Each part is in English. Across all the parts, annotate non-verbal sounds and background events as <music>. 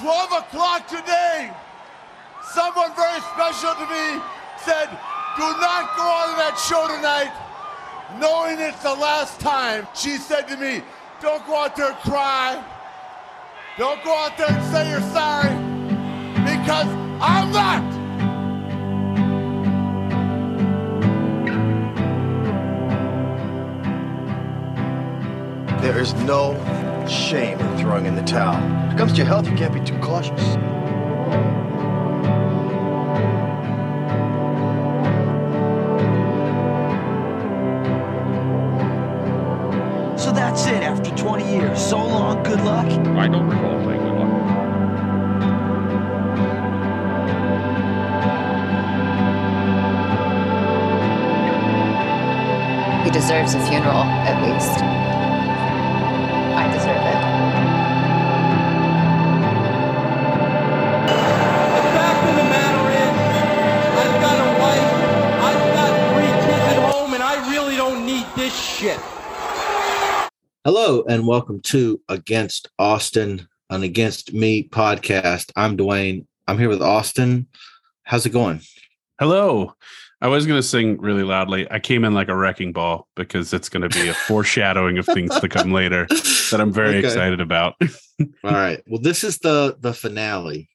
12 o'clock today, someone very special to me said, do not go on that show tonight knowing it's the last time. She said to me, don't go out there and cry. Don't go out there and say you're sorry because I'm not. There is no shame throwing in the towel. When it comes to your health, you can't be too cautious. So that's it after 20 years. So long, good luck. I don't recall saying good luck. He deserves a funeral, at least. This shit. Hello and welcome to Against Austin, an Against Me podcast. I'm Duane. I'm here with Austin. How's it going? Hello. I was going to sing really loudly. I came in like a wrecking ball because it's going to be a <laughs> foreshadowing of things to come later that I'm very Okay. excited about. <laughs> All right. Well, this is the the finale.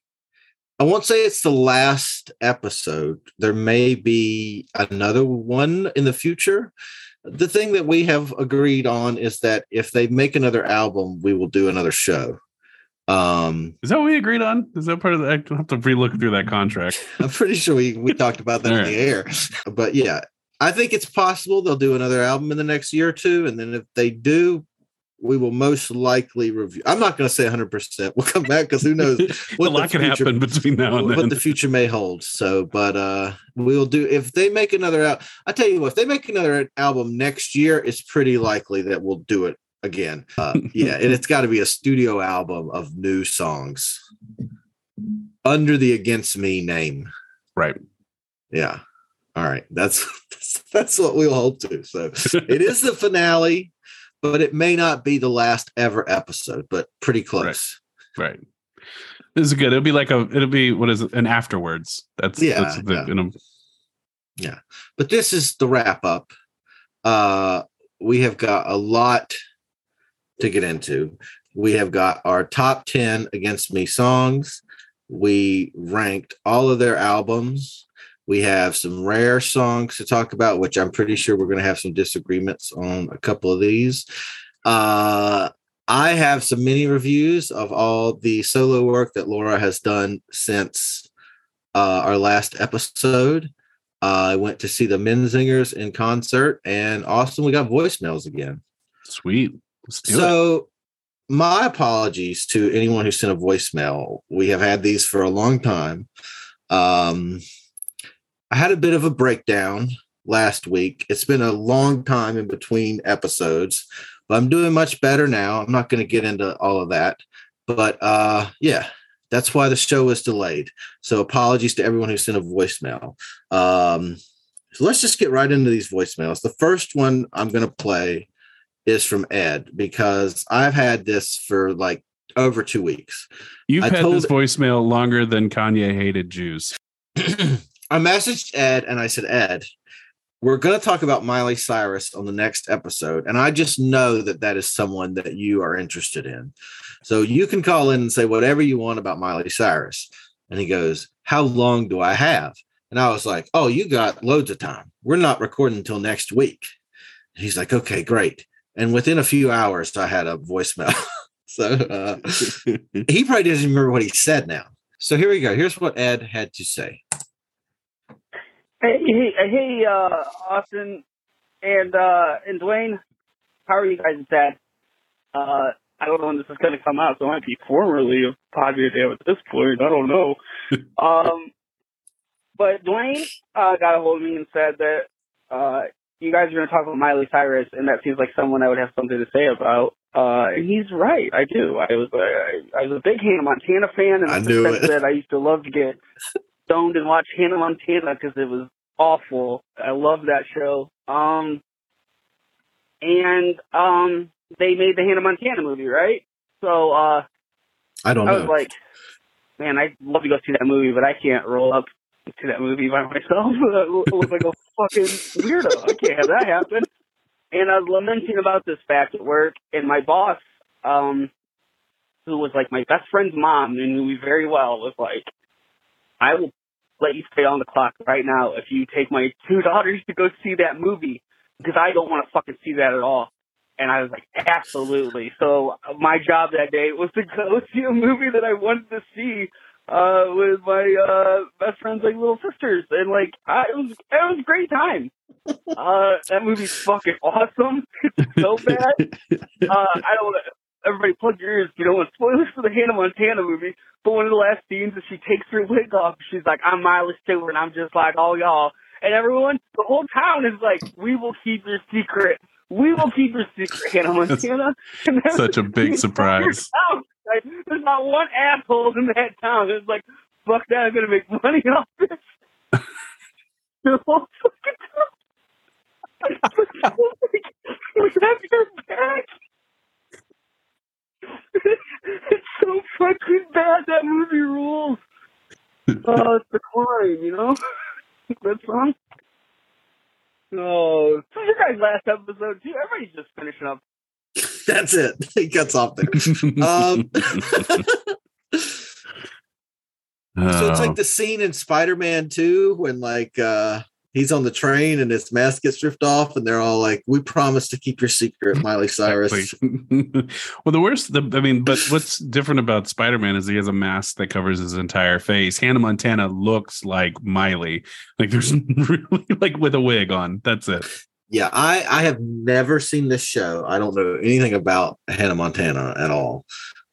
I won't say it's the last episode. There may be another one in the future. The thing that we have agreed on is that if they make another album, we will do another show. Um, Is that what we agreed on? Is that part of the? I have to relook through that contract. <laughs> I'm pretty sure we, we talked about that in the air. <laughs> But yeah, I think it's possible they'll do another album in the next year or two. And then if they do, we will most likely review. I'm not going to say 100%. We'll come back because who knows <laughs> a what lot the can future- happen between now and then. what the future may hold. So, but uh we'll do if they make another out. I tell you what, if they make another album next year, it's pretty likely that we'll do it again. Uh, yeah, and it's got to be a studio album of new songs under the Against Me name. right. Yeah. All right. That's that's, <laughs> that's what we'll hold to. So it is the finale, but it may not be the last ever episode, but pretty close. Right. This is good. It'll be like a. It'll be what is it? An afterwards. That's Yeah, That's the, yeah. you know, But this is the wrap up. Uh we have got a lot to get into. We have got our top 10 against me songs. We ranked all of their albums. We have some rare songs to talk about, which I'm pretty sure we're going to have some disagreements on a couple of these. Uh, I have some mini reviews of all the solo work that Laura has done since uh, our last episode. Uh, I went to see the Menzingers in concert, and Austin, we got voicemails again. sweet. Let's it. So, my apologies to anyone who sent a voicemail. We have had these for a long time. Um, I had a bit of a breakdown last week. It's been a long time in between episodes, but I'm doing much better now. I'm not going to get into all of that, but uh, yeah, that's why the show was delayed. So, apologies to everyone who sent a voicemail. Um, so let's just get right into these voicemails. The first one I'm going to play is from Ed because I've had this for like over two weeks. You've I had told- this voicemail longer than Kanye hated Jews. <clears throat> I messaged Ed and I said, Ed, we're going to talk about Miley Cyrus on the next episode. And I just know that that is someone that you are interested in. So you can call in and say whatever you want about Miley Cyrus. And he goes, How long do I have? And I was like, Oh, you got loads of time. We're not recording until next week. And he's like, Okay, great. And within a few hours, I had a voicemail. <laughs> so uh, <laughs> he probably doesn't remember what he said now. So here we go. Here's what Ed had to say. Hey, hey, hey, uh, Austin and uh, and Duane, how are you guys at that? Uh, I don't know when this is going to come out, so it might be formerly of Padre Dam at this point. I don't know. <laughs> um, but Duane uh, got a hold of me and said that uh, you guys are going to talk about Miley Cyrus, and that seems like someone I would have something to say about. Uh, and he's right. I do. I was I, I was a big Hannah Montana fan, and I knew it. that I used to love to get <laughs> stoned and watch Hannah Montana because it was awful. I love that show. Um, and um, they made the Hannah Montana movie, right? So uh, I don't I know. was like, man, I'd love to go see that movie, but I can't roll up to that movie by <laughs> myself. <laughs> I look like a fucking weirdo. I can't have that happen. And I was lamenting about this fact at work, and my boss, um, who was like my best friend's mom and knew me very well, was like, I will let you stay on the clock right now if you take my two daughters to go see that movie because I don't want to fucking see that at all. And I was like, absolutely. So my job that day was to go <laughs> see a movie that I wanted to see uh with my uh best friend's like little sisters and like I, it was it was a great time. <laughs> Uh that movie's fucking awesome. <laughs> It's so bad. Uh I don't everybody plug your ears you don't want spoilers for the Hannah Montana movie. But one of the last scenes is she takes her wig off. She's like, I'm Miley Stewart and I'm just like all y'all. And everyone, the whole town is like, we will keep your secret. We will keep your secret, Hannah <laughs> Montana. <laughs> Such a big surprise. Like, there's not one asshole in that town that's like, fuck that, I'm going to make money off this. <laughs> the whole fucking town. we have your back. <laughs> it's so fucking bad. That movie rules. <laughs> Oh, it's the climb, you know? that song? Oh, this is your guys' last episode, too. Everybody's just finishing up. <laughs> That's it. He cuts off there. Um, So it's Oh. like the scene in Spider-Man 2 when like uh he's on the train and his mask gets ripped off and they're all like, We promise to keep your secret, Miley Cyrus. <laughs> Well, the worst, the, I mean, but what's different about Spider Man is he has a mask that covers his entire face. Hannah Montana looks like Miley, like there's <laughs> really like with a wig on. That's it. Yeah, I I have never seen this show. I don't know anything about Hannah Montana at all,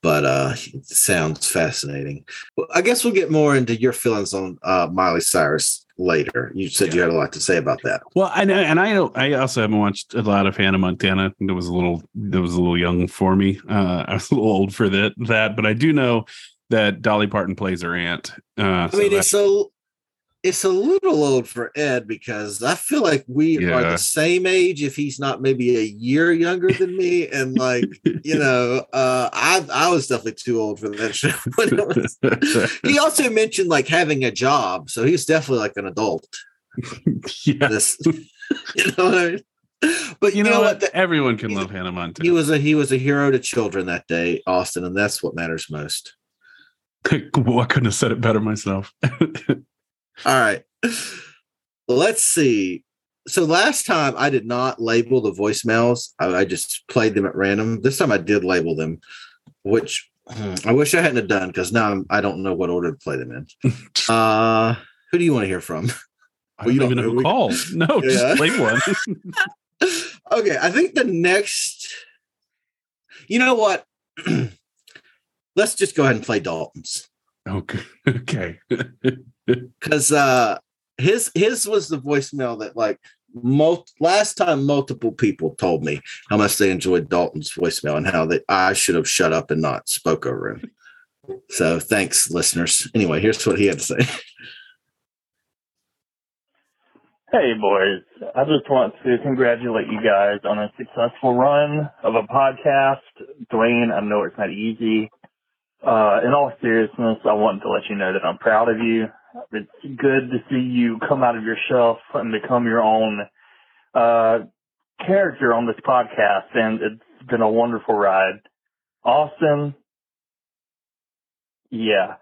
but uh it sounds fascinating. Well, I guess we'll get more into your feelings on uh Miley Cyrus later. You said you had a lot to say about that. Well, I know, and I know, I also haven't watched a lot of Hannah Montana. It was a little, it was a little young for me. Uh, <laughs> I was a little old for that, that, but I do know that Dolly Parton plays her aunt. Uh, I mean, so it's a it's a little old for Ed because I feel like we are the same age if he's not maybe a year younger than me. And like, you <laughs> know, uh I I was definitely too old for that show. <laughs> was- <laughs> he also mentioned like having a job, so he's definitely like an adult. yeah. This you know what I mean? But you know, what? The- Everyone can love Hannah Montana. he was a he was a hero to children that day, Austin, and that's what matters most. well, I couldn't have said it better myself. All right. Let's see. So last time I did not label the voicemails. I, I just played them at random. This time I did label them, which hmm, I wish I hadn't have done because now I'm, I don't know what order to play them in. <laughs> Uh, who do you want to hear from? I Well, you don't even know who called. <laughs> No, Yeah. just play one. <laughs> okay, I think the next. You know what? <clears throat> Let's just go ahead and play Dalton's. okay. Okay. <laughs> because uh his his was the voicemail that like mul- last time multiple people told me how much they enjoyed Dalton's voicemail and how that I should have shut up and not spoke over him. So thanks, listeners. Anyway, here's what he had to say. <laughs> Hey, boys. I just want to congratulate you guys on a successful run of a podcast. Duane, I know it's not easy. Uh, in all seriousness, I want to let you know that I'm proud of you. It's good to see you come out of your shelf and become your own, uh, character on this podcast. And it's been a wonderful ride. Austin. Yeah.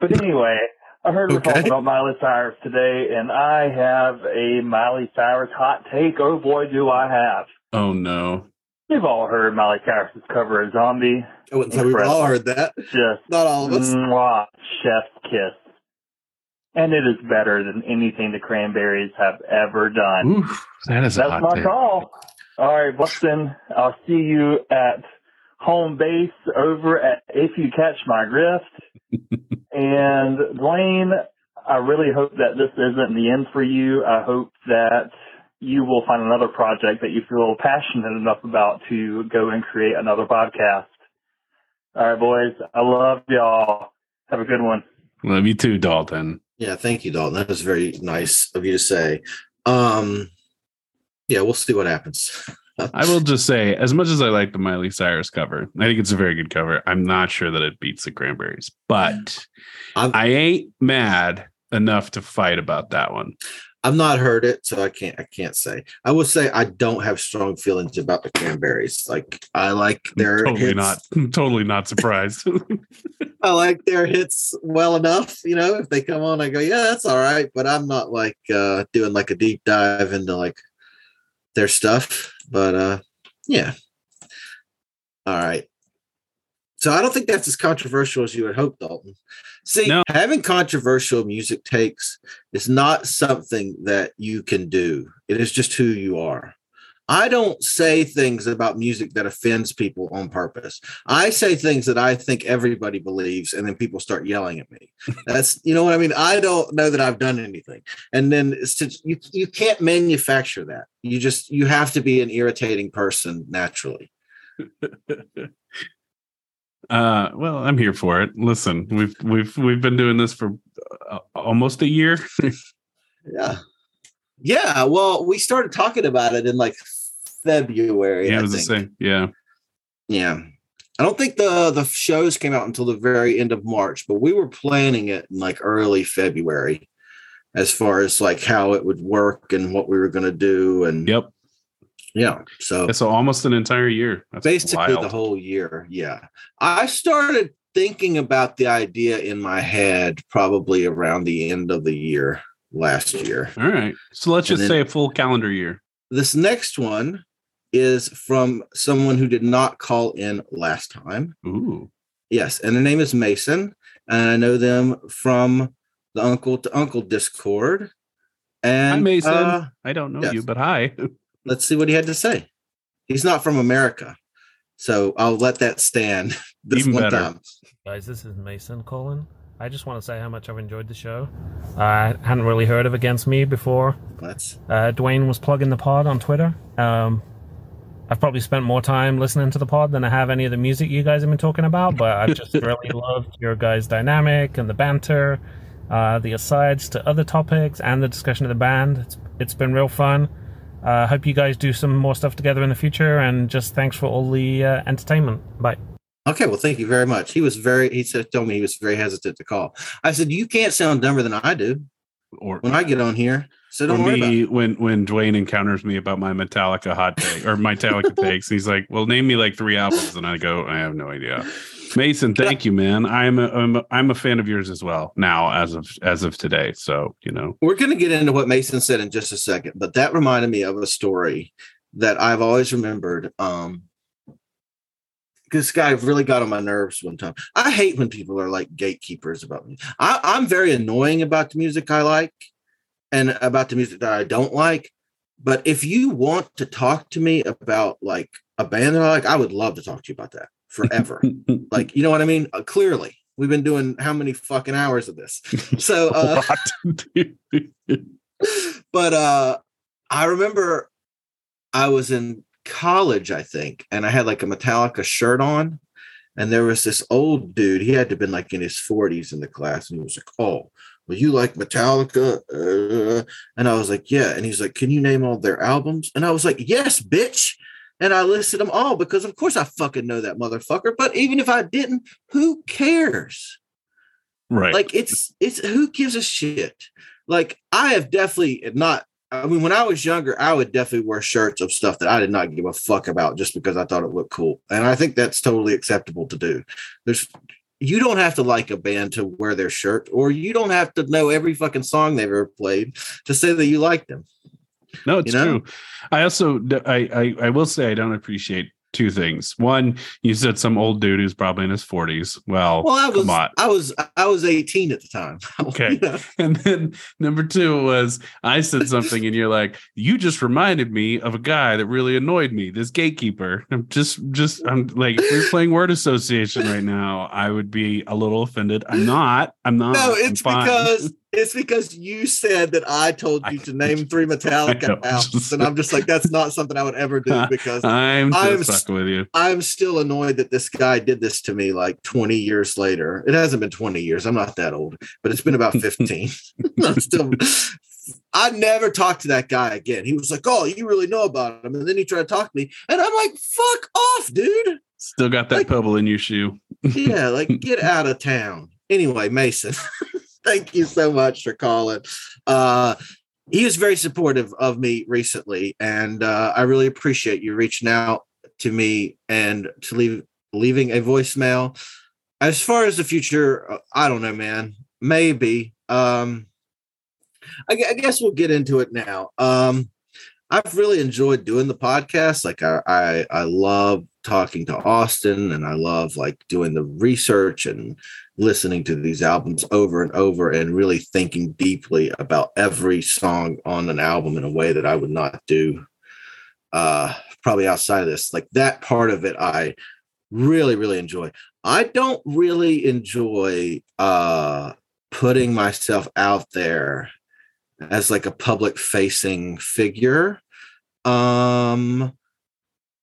But anyway, I heard we're Okay. talking about Miley Cyrus today, and I have a Miley Cyrus hot take. Oh boy, do I have. oh no. You've all heard Miley Cyrus's cover of Zombie. I wouldn't say we've all heard that. Just Not all of us. mwah, chef's kiss. And it is better than anything the Cranberries have ever done. Oof, that is That's my take. call. All right, Buxton, I'll see you at home base over at If You Catch My Drift. <laughs> and Duane, I really hope that this isn't the end for you. I hope that you will find another project that you feel passionate enough about to go and create another podcast. All right, boys. I love y'all. Have a good one. Love you too, Dalton. Yeah, thank you, Dalton. That was very nice of you to say. Um, yeah, we'll see what happens. I will just say, as much as I like the Miley Cyrus cover, I think it's a very good cover. I'm not sure that it beats the Cranberries, but I'm- I ain't mad enough to fight about that one. I've not heard it, so I can't. I can't say. I will say I don't have strong feelings about the cranberries. Like I like <laughs> their totally hits. not, <laughs> totally not surprised. <laughs> I like their hits well enough. You know, if they come on, I go, yeah, that's all right. But I'm not like uh doing like a deep dive into like their stuff. But uh yeah. All right. So I don't think that's as controversial as you would hope, Dalton. See, No. having controversial music takes is not something that you can do. It is just who you are. I don't say things about music that offends people on purpose. I say things that I think everybody believes, and then people start yelling at me. <laughs> That's you know what I mean. I don't know that I've done anything, and then it's just, you you can't manufacture that. You just you have to be an irritating person naturally. <laughs> Uh, well, I'm here for it. Listen, we've we've we've been doing this for uh, almost a year. <laughs> Yeah, yeah. Well, we started talking about it in like February. yeah, I was the same. Yeah, Yeah. I don't think the the shows came out until the very end of March, but we were planning it in like early February as far as like how it would work and what we were going to do and yep. Yeah. So So almost an entire year. That's basically wild. the whole year. Yeah. I started thinking about the idea in my head probably around the end of the year last year. All right. So let's And just say a full calendar year. This next one is from someone who did not call in last time. Ooh. Yes, and their name is Mason, and I know them from the Uncle to Uncle Discord. And Hi, Mason. uh, I don't know yes. you, but hi. <laughs> let's see what he had to say. He's not from America, so I'll let that stand. <laughs> This Even one better. time. Guys, this is Mason calling. I just want to say how much I've enjoyed the show. I hadn't really heard of Against Me before. That's Uh, Duane was plugging the pod on Twitter. Um, I've probably spent more time listening to the pod than I have any of the music you guys have been talking about, but I've just <laughs> really loved your guys' dynamic and the banter, uh, the asides to other topics, and the discussion of the band. It's, it's been real fun. I uh, hope you guys do some more stuff together in the future, and just thanks for all the uh, entertainment. Bye. okay. Well, thank you very much. He was very. He said, told me he was very hesitant to call. I said, "You can't sound dumber than I do Or when I get on here." So don't or worry about me it. when when Duane encounters me about my Metallica hot take or my Metallica <laughs> takes, he's like, "Well, name me like three albums," and I go, "I have no idea." Mason, thank you, man. I'm a, I'm a, I'm a fan of yours as well now as of as of today. So you know, We're going to get into what Mason said in just a second, but that reminded me of a story that I've always remembered. Um, this guy really got on my nerves one time. I hate when people are like gatekeepers about me. I, I'm very annoying about the music I like and about the music that I don't like. But if you want to talk to me about like a band that I like, I would love to talk to you about that forever. <laughs> like, you know what I mean? Uh, clearly, we've been doing how many fucking hours of this? <laughs> So, uh, <laughs> but uh I remember I was in college, I think, and I had like a Metallica shirt on, and there was this old dude. He had to have been like in his 40s in the class, and he was like, "Oh, well, you like Metallica?" Uh, and I was like, "Yeah." And he's like, "Can you name all their albums?" And I was like, "Yes, bitch." And I listed them all because, of course, I fucking know that motherfucker. But even if I didn't, who cares? right? like it's it's who gives a shit like i have definitely not i mean when i was younger i would definitely wear shirts of stuff that i did not give a fuck about just because i thought it looked cool and i think that's totally acceptable to do there's you don't have to like a band to wear their shirt or you don't have to know every fucking song they've ever played to say that you like them No, <laughs> it's you know? true. I also I, I I will say I don't appreciate two things. One, you said some old dude who's probably in his forties. Well, well i was i was i was 18 at the time <laughs> Okay. You know? <laughs> And then number two was I said something and you're like, you just reminded me of a guy that really annoyed me, this gatekeeper. I'm just just I'm like, if we're playing word association right now, I would be a little offended. I'm not. I'm not. No, it's because it's because you said that I told you to name three <laughs> Metallica albums, and I'm just like, that's not something I would ever do <laughs> because I'm I'm just s- fucking with you. I'm still annoyed that this guy did this to me like 20 years later. It hasn't been 20 years. I'm not that old, but it's been about <laughs> 15. I'm still I never talked to that guy again. He was like, "Oh, you really know about him," and then he tried to talk to me, and I'm like, "Fuck off, dude." Still got that pebble in your shoe. yeah, like get out of town. Anyway, Mason, thank you so much for calling. Uh, he was very supportive of me recently, and uh, I really appreciate you reaching out to me and to leave leaving a voicemail. As far as the future, uh, I don't know, man. Maybe. Um, I, I guess we'll get into it now. Um, I've really enjoyed doing the podcast. Like I, I, I love talking to Austin, and I love like doing the research and listening to these albums over and over, and really thinking deeply about every song on an album in a way that I would not do uh probably outside of this. Like that part of it i really really enjoy. I don't really enjoy uh putting myself out there as like a public facing figure. Um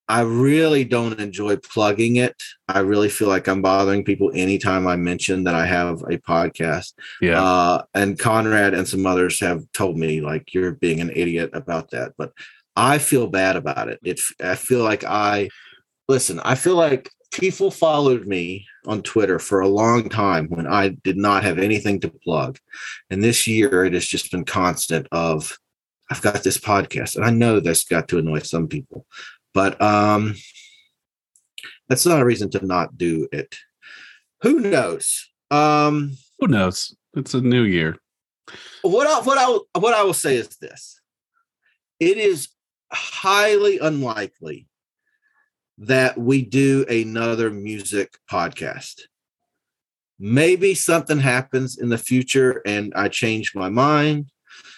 i really don't enjoy plugging it i really feel like i'm bothering people anytime i mention that i have a podcast Yeah. uh and conrad and some others have told me like you're being an idiot about that but I feel bad about it. It I feel like I listen, I feel like people followed me on Twitter for a long time when I did not have anything to plug. And this year it has just been constant of I've got this podcast. And I know that's got to annoy some people, but um that's not a reason to not do it. Who knows? Um Who knows? It's a new year. what I, what I what I will say is this: it is highly unlikely that we do another music podcast. Maybe something happens in the future and I change my mind.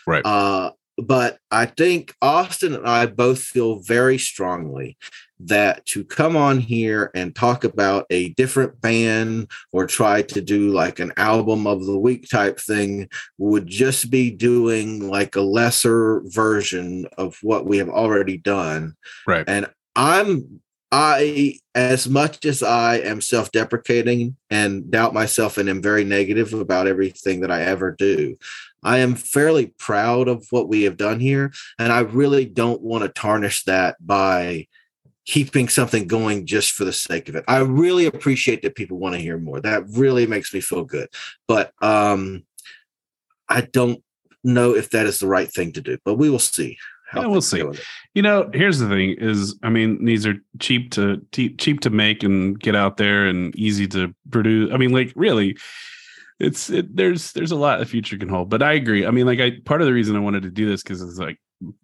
Right. Uh, but I think Austin and I both feel very strongly that to come on here and talk about a different band or try to do like an album of the week type thing would just be doing like a lesser version of what we have already done. Right. And I'm I as much as I am self-deprecating and doubt myself and am very negative about everything that I ever do, I am fairly proud of what we have done here and I really don't want to tarnish that by keeping something going just for the sake of it. I really appreciate that people want to hear more. That really makes me feel good. But um I don't know if that is the right thing to do, but we will see. Yeah, we'll see. go with it. You know, here's the thing: is I mean, these are cheap to cheap to make and get out there, and easy to produce. I mean, like really, it's it, there's there's a lot the future can hold. But I agree. I mean, like I part of the reason I wanted to do this because it's like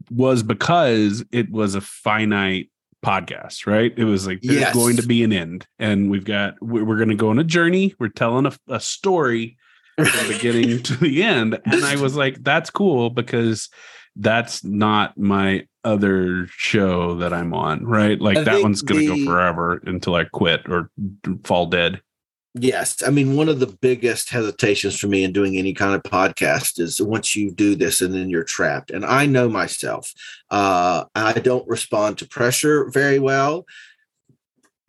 was because it was a finite podcast, right? It was like there's Yes. going to be an end, and we've got we're, we're going to go on a journey. We're telling a, a story from the beginning <laughs> to the end, and I was like, that's cool because that's not my other show that I'm on, right? Like I that one's going to go forever until I quit or fall dead. Yes. I mean, one of the biggest hesitations for me in doing any kind of podcast is once you do this and then you're trapped. And I know myself, uh, I don't respond to pressure very well.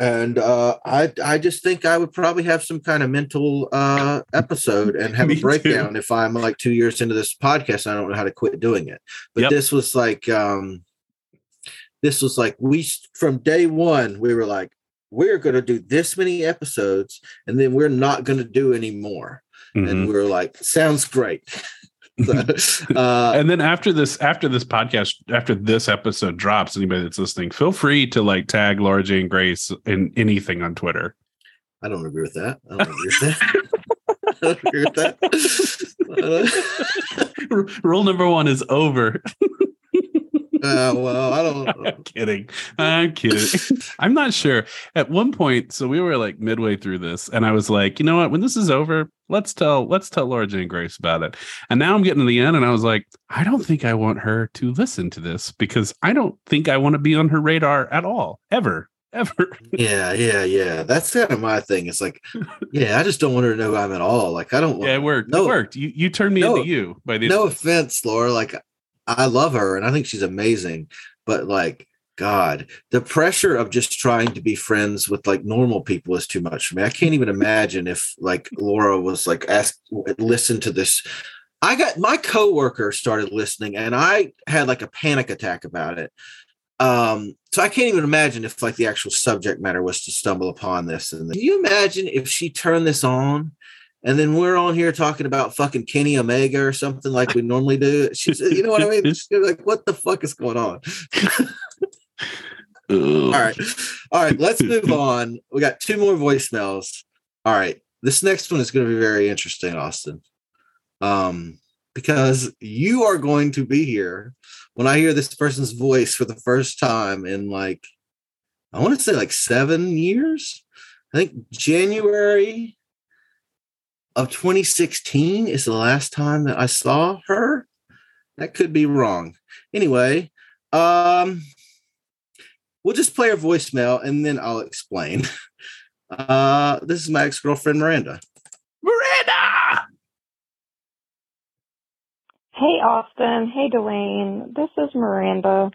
And uh, I, I just think I would probably have some kind of mental uh, episode and <laughs> have a too. breakdown if I'm like two years into this podcast. I don't know how to quit doing it. But Yep. this was like, um, this was like we from day one we were like we're going to do this many episodes and then we're not going to do any more Mhm. and we are like sounds great <laughs> So, <laughs> uh, and then after this, after this podcast, after this episode drops, anybody that's listening, feel free to like tag Laura Jane Grace in anything on Twitter. i don't agree with that i don't agree with that <laughs> I don't agree with that R- Rule number one is over. Uh, well i don't <laughs> I'm kidding. I'm kidding. <laughs> I'm not sure. At one point, so we were like midway through this, and I was like, you know what? When this is over, let's tell let's tell Laura Jane Grace about it. And now I'm getting to the end, and I was like, I don't think I want her to listen to this because I don't think I want to be on her radar at all, ever, ever. yeah yeah yeah that's kind of my thing it's like yeah i just don't want her to know i'm at all like i don't want Yeah, it worked. No. it worked. You you turned me No. into you by the no offense laura like i love her and i think she's amazing but like god the pressure of just trying to be friends with like normal people is too much for me i can't even imagine if like laura was like asked listen to this I got my coworker started listening, and I had like a panic attack about it. Um, so I can't even imagine if like the actual subject matter was to stumble upon this. And can you imagine if she turned this on and then we're on here talking about fucking Kenny Omega or something like we normally do? <laughs> She's, you know what I mean? <laughs> She's like, what the fuck is going on? <laughs> All right. All right. Let's move on. We got two more voicemails. All right. This next one is going to be very interesting, Austin. Um, because you are going to be here when I hear this person's voice for the first time in like, I want to say like seven years. I think January of 2016 is the last time that I saw her. That could be wrong. Anyway, um, we'll just play her voicemail and then I'll explain. <laughs> Uh, this is my ex girlfriend, Miranda. Miranda! Hey, Austin. Hey, Duane. This is Miranda.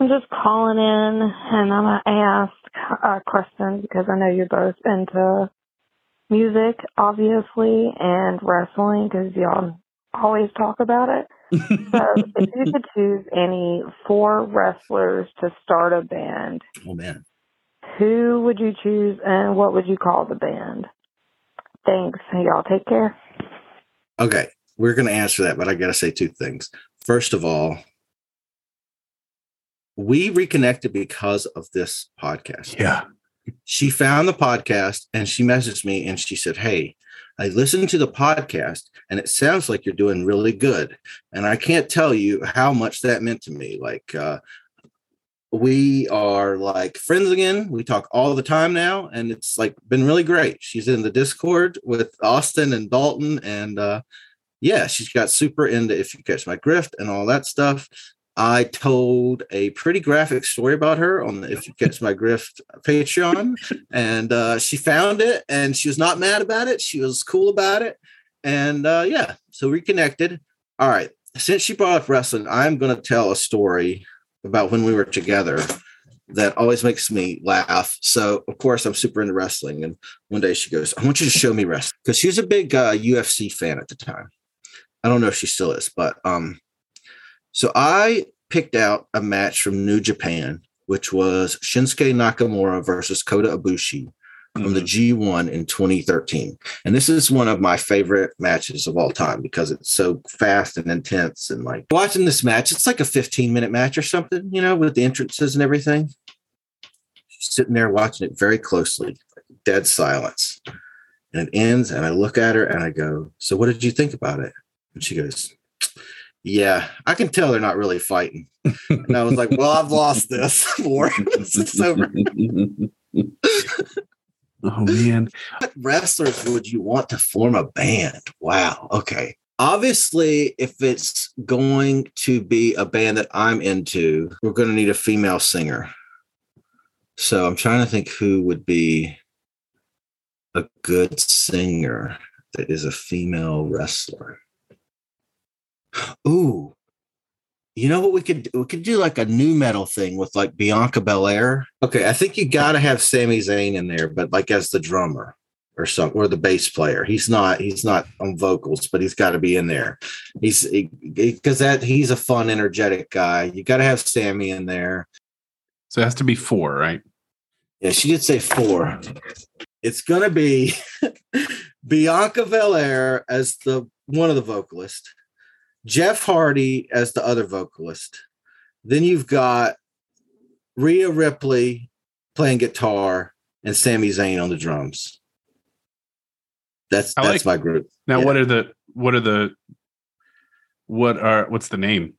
I'm just calling in and I'm going to ask a question because I know you're both into music, obviously, and wrestling because y'all always talk about it. so, <laughs> if you could choose any four wrestlers to start a band, Oh, man. who would you choose and what would you call the band? Thanks. Y'all take care. Okay, we're going to answer that, but I got to say two things. First of all, we reconnected because of this podcast. Yeah. She found the podcast and she messaged me and she said, Hey, I listened to the podcast and it sounds like you're doing really good. And I can't tell you how much that meant to me. Like, uh, we are like friends again. We talk all the time now, and it's like been really great. She's in the Discord with Austin and Dalton, and uh, yeah, she's got super into if you catch my grift and all that stuff. I told a pretty graphic story about her on the If You Catch My Grift Patreon, and uh, she found it, and she was not mad about it. She was cool about it, and uh, yeah, so we connected. All right, since she brought up wrestling, I'm going to tell a story about when we were together that always makes me laugh. So, of course, I'm super into wrestling. And one day she goes, I want you to show me wrestling because she was a big uh, UFC fan at the time. I don't know if she still is, but um, so I picked out a match from New Japan, which was Shinsuke Nakamura versus Kota Ibushi from the mm-hmm. G1 in 2013. And this is one of my favorite matches of all time because it's so fast and intense. And like watching this match, it's like a 15 minute match or something, you know, with the entrances and everything. Sitting there watching it very closely, dead silence. And it ends, and I look at her and I go, So what did you think about it? And she goes, Yeah, I can tell they're not really fighting. And I was like, Well, I've lost this <laughs> war. it's over. <laughs> Oh man. What wrestlers would you want to form a band? Wow. Okay. Obviously, if it's going to be a band that I'm into, we're going to need a female singer. So I'm trying to think who would be a good singer that is a female wrestler. Ooh, you know what we could do? we could do like a new metal thing with like Bianca Belair. Okay, I think you got to have Sami Zayn in there, but like as the drummer or some or the bass player. He's not he's not on vocals, but he's got to be in there. He's because that he's a fun, energetic guy. You got to have Sami in there. So it has to be four, right? Yeah, she did say four. It's gonna be <laughs> Bianca Belair as the one of the vocalists. Jeff Hardy as the other vocalist. Then you've got Rhea Ripley playing guitar and Sami Zayn on the drums. That's I that's like- my group. Now, Yeah. what are the what are the what are what's the name?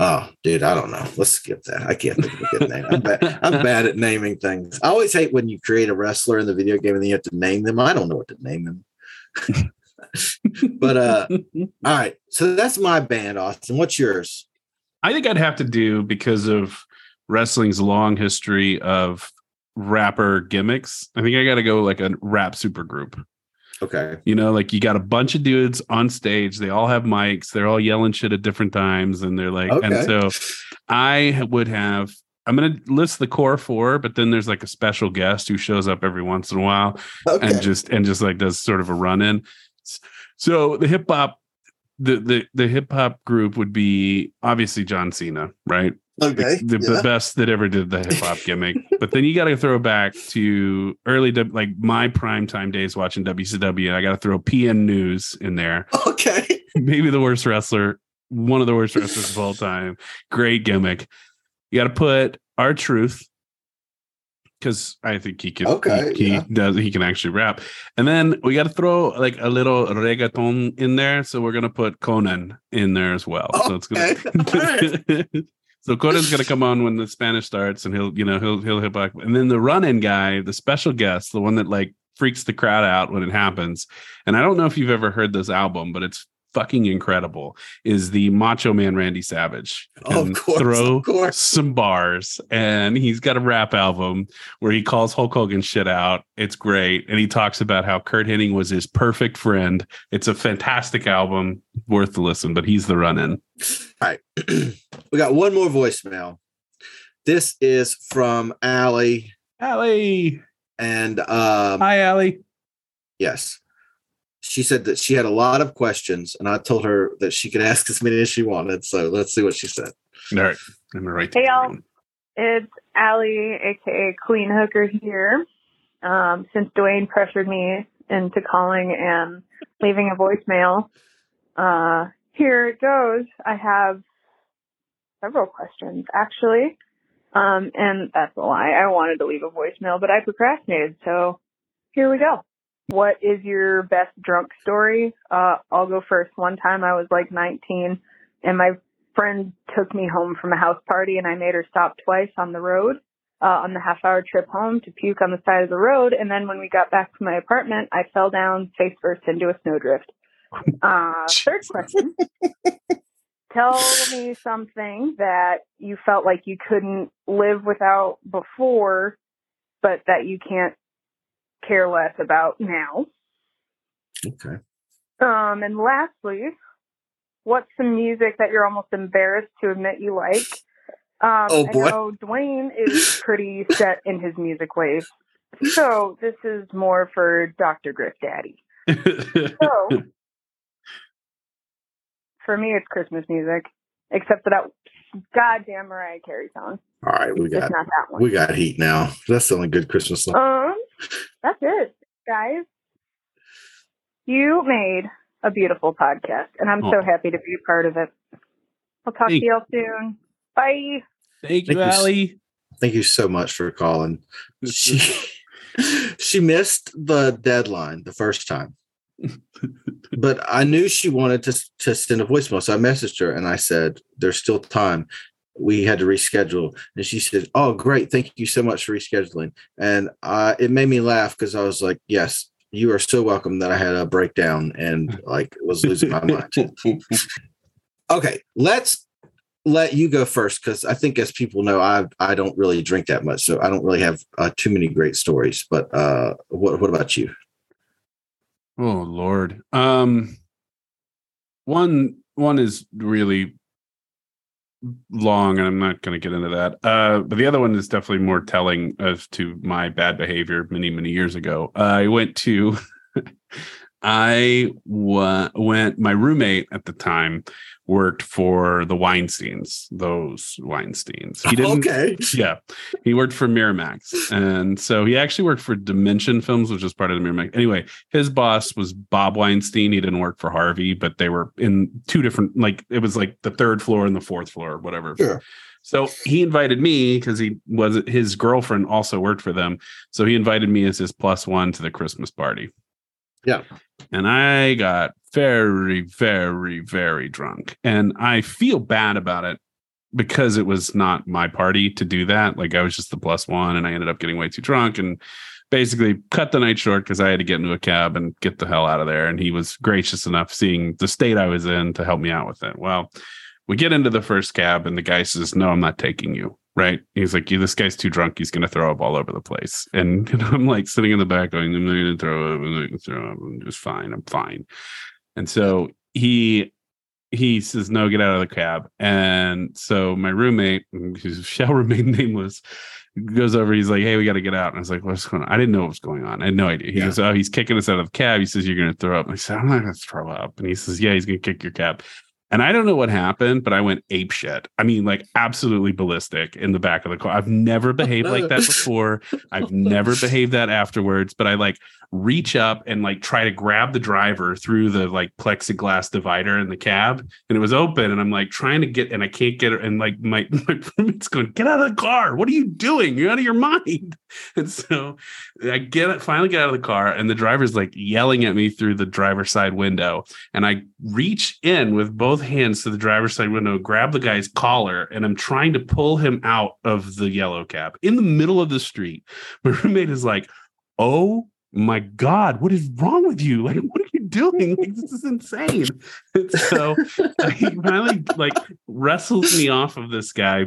Oh, dude, I don't know. Let's skip that. I can't think of a good name. I'm bad, I'm <laughs> bad at naming things. I always hate when you create a wrestler in the video game and then you have to name them. I don't know what to name them. <laughs> but uh all right. So that's my band, Austin. What's yours? I think I'd have to do because of wrestling's long history of rapper gimmicks. I think I got to go like a rap supergroup. Okay. You know, like you got a bunch of dudes on stage. They all have mics. They're all yelling shit at different times, and they're like, and so I would have. I'm gonna list the core four, but then there's like a special guest who shows up every once in a while Okay. and just and just like does sort of a run in. So the hip hop the the the hip hop group would be obviously John Cena, right? Okay, the, the yeah. best that ever did the hip hop gimmick. but then you got to throw back to early, like my prime time days watching WCW. I got to throw PN News in there. Okay, <laughs> Maybe the worst wrestler, one of the worst wrestlers of all time. Great gimmick. You got to put R-Truth because I think he can. Okay, he, he yeah. does. He can actually rap. And then we got to throw like a little reggaeton in there. So we're gonna put Konnan in there as well. So it's gonna. <laughs> so Konnan's gonna come on when the Spanish starts, and he'll, you know, he'll he'll hit back. And then the run-in guy, the special guest, the one that like freaks the crowd out when it happens. And I don't know if you've ever heard this album, but it's fucking incredible. Is the Macho Man Randy Savage? Of course, throw of course. some bars, and he's got a rap album where he calls Hulk Hogan shit out. It's great, and he talks about how Curt Hennig was his perfect friend. It's a fantastic album, worth the listen. But he's the run-in. All right. <clears throat> we got one more voicemail. This is from Allie. Allie. And um Hi, Allie. Yes. She said that she had a lot of questions, and I told her that she could ask as many as she wanted. So let's see what she said. All right. I'm gonna write Hey y'all, it's Allie, aka Queen Hooker here. Um, since Duane pressured me into calling and leaving a voicemail, uh, here it goes. I have several questions actually, um, and that's a lie. I wanted to leave a voicemail, but I procrastinated. So here we go. What is your best drunk story? Uh, I'll go first. One time I was like 19 and my friend took me home from a house party and I made her stop twice on the road, uh, on the half hour trip home to puke on the side of the road. And then when we got back to my apartment, I fell down face first into a snowdrift. <laughs> Uh, third question. Tell me something that you felt like you couldn't live without before, but that you can't care less about now. Okay. Um, and lastly, what's some music that you're almost embarrassed to admit you like? Um, Oh, boy. I know Duane is pretty set in his music ways. So this is more for Dr. Grift Daddy. So <laughs> for me, it's Christmas music, except for that goddamn Mariah Carey song. All right, we It's got not that one. we got heat now. That's the only good Christmas song. Um, that's it, guys. You made a beautiful podcast, and I'm so Oh. happy to be a part of it. I'll talk Thank- to y'all soon. Bye. Thank you, Thank you Allie. Thank you so much for calling. She <laughs> she missed the deadline the first time. But I knew she wanted to to send a voicemail, so I messaged her and I said, "There's still time. We had to reschedule." And she said, "Oh, great! Thank you so much for rescheduling." And uh, it made me laugh because I was like, "Yes, you are so welcome." That I had a breakdown and <laughs> like was losing my mind. <laughs> Okay, let's let you go first because I think, as people know, I I don't really drink that much, so I don't really have uh, too many great stories. But uh, what what about you? Oh Lord. Um one one is really long and I'm not going to get into that. Uh but the other one is definitely more telling as to my bad behavior many many years ago. I went to <laughs> I wa- went my roommate at the time worked for the Weinsteins, those Weinsteins. He didn't Okay. yeah, he worked for Miramax, and so he actually worked for Dimension Films, which is part of the Miramax. Anyway, his boss was Bob Weinstein. He didn't work for Harvey, but they were in two different. Like it was like the third floor and the fourth floor, whatever. Sure. So he invited me because he was his girlfriend also worked for them. So he invited me as his plus one to the Christmas party. Yeah. And I got very, very, very drunk. And I feel bad about it because it was not my party to do that. Like I was just the plus one and I ended up getting way too drunk and basically cut the night short because I had to get into a cab and get the hell out of there. And he was gracious enough seeing the state I was in to help me out with it. Well, we get into the first cab and the guy says, No, I'm not taking you. Right. He's like, This guy's too drunk. He's going to throw up all over the place. And know, <laughs> I'm like sitting in the back going, I'm not going to throw up. I'm not going to throw up. I'm just fine. I'm fine. And so he he says, "No, get out of the cab." And so my roommate, <laughs> who shall remain nameless, goes over. He's like, "Hey, we got to get out." And I was like, "What's going on?" I didn't know what was going on. I had no idea. He Yeah. goes, "Oh, he's kicking us out of the cab." He says, "You're going to throw up." And I said, "I'm not going to throw up." And he says, "Yeah, he's going to kick your cab." And I don't know what happened, but I went ape shit. I mean, like absolutely ballistic in the back of the car. I've never behaved like that <laughs> before. I've never behaved that afterwards, but I like reach up and like try to grab the driver through the like plexiglass divider in the cab and it was open and I'm like trying to get and I can't get it and like my <laughs> my roommate's going get out of the car what are you doing you're out of your mind <laughs> and so I get it finally get out of the car and the driver's like yelling at me through the driver's side window and I reach in with both hands to the driver's side window grab the guy's collar and I'm trying to pull him out of the yellow cab in the middle of the street. My roommate is like oh my god what is wrong with you? Like what are you doing? Like this is insane. And <laughs> so he finally like wrestles me off of this guy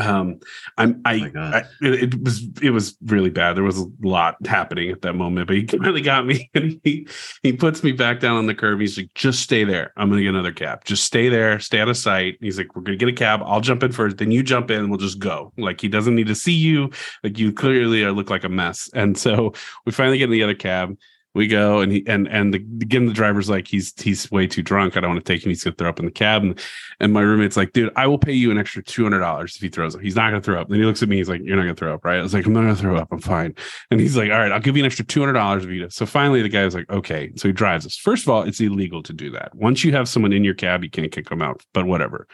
um i'm i, I it, it was it was really bad. There was a lot happening at that moment but he <laughs> finally got me and he he puts me back down on the curb. He's like just stay there. I'm gonna get another cab. Just stay there. Stay out of sight. He's like we're gonna get a cab. I'll jump in first. Then you jump in. We'll just go. Like he doesn't need to see you. Like you clearly look like a mess. And so we finally get in the other cab we go and he and and the, again the driver's like he's he's way too drunk. I don't want to take him. He's gonna throw up in the cab. And, and my roommate's like dude i will pay you an extra $200 if he throws up. He's not gonna throw up. Then he looks at me. He's like you're not gonna throw up right? I was like i'm not gonna throw up. I'm fine. And he's like all right i'll give you an extra $200 vita so finally the guy was like okay. So he drives us. First of all it's illegal to do that. Once you have someone in your cab you can't kick them out but whatever.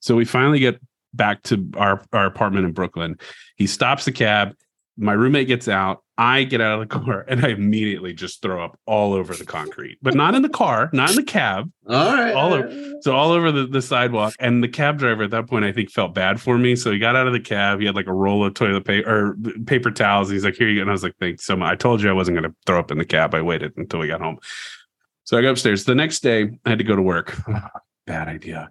So we finally get back to our our apartment in brooklyn. He stops the cab my roommate gets out i get out of the <laughs> car and i immediately just throw up all over the concrete but not in the car not in the cab. All right. All over so all over the, the sidewalk and the cab driver at that point i think felt bad for me so he got out of the cab he had like a roll of toilet paper or paper towels he's like here you go and i was like thanks so much i told you i wasn't going to throw up in the cab i waited until we got home. So i go upstairs the next day i had to go to work. <sighs> Bad idea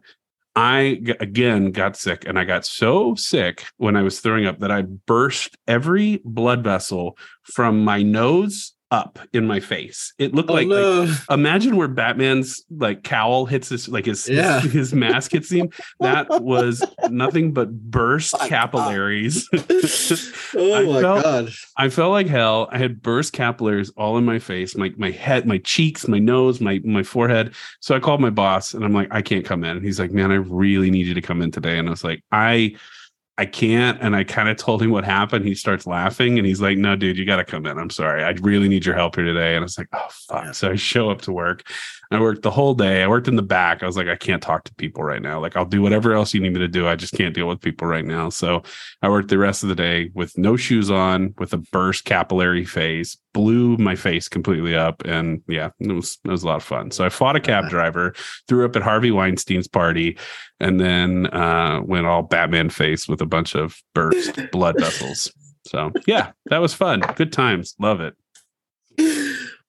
I again got sick and I got so sick when I was throwing up that I burst every blood vessel from my nose up in my face. It looked Oh, like, no. like imagine where Batman's like cowl hits his like his Yeah. his, <laughs> his mask hits him. That was nothing but burst capillaries. <laughs> Oh I my felt- god. I felt like hell. I had burst capillaries all in my face, my my head, my cheeks, my nose, my my forehead. So I called my boss and I'm like, I can't come in. And he's like, Man, I really need you to come in today. And I was like, I I can't. And I kind of told him what happened. He starts laughing and he's like, No, dude, you gotta come in. I'm sorry. I really need your help here today. And I was like, Oh fuck. So I show up to work. I worked the whole day. I worked in the back. I was like, I can't talk to people right now. Like, I'll do whatever else you need me to do. I just can't deal with people right now. So I worked the rest of the day with no shoes on, with a burst capillary face, blew my face completely up. And yeah, it was it was a lot of fun. So I fought a cab driver, threw up at Harvey Weinstein's party, and then uh, went all Batman face with a bunch of burst <laughs> blood vessels. So yeah, that was fun. Good times. Love it.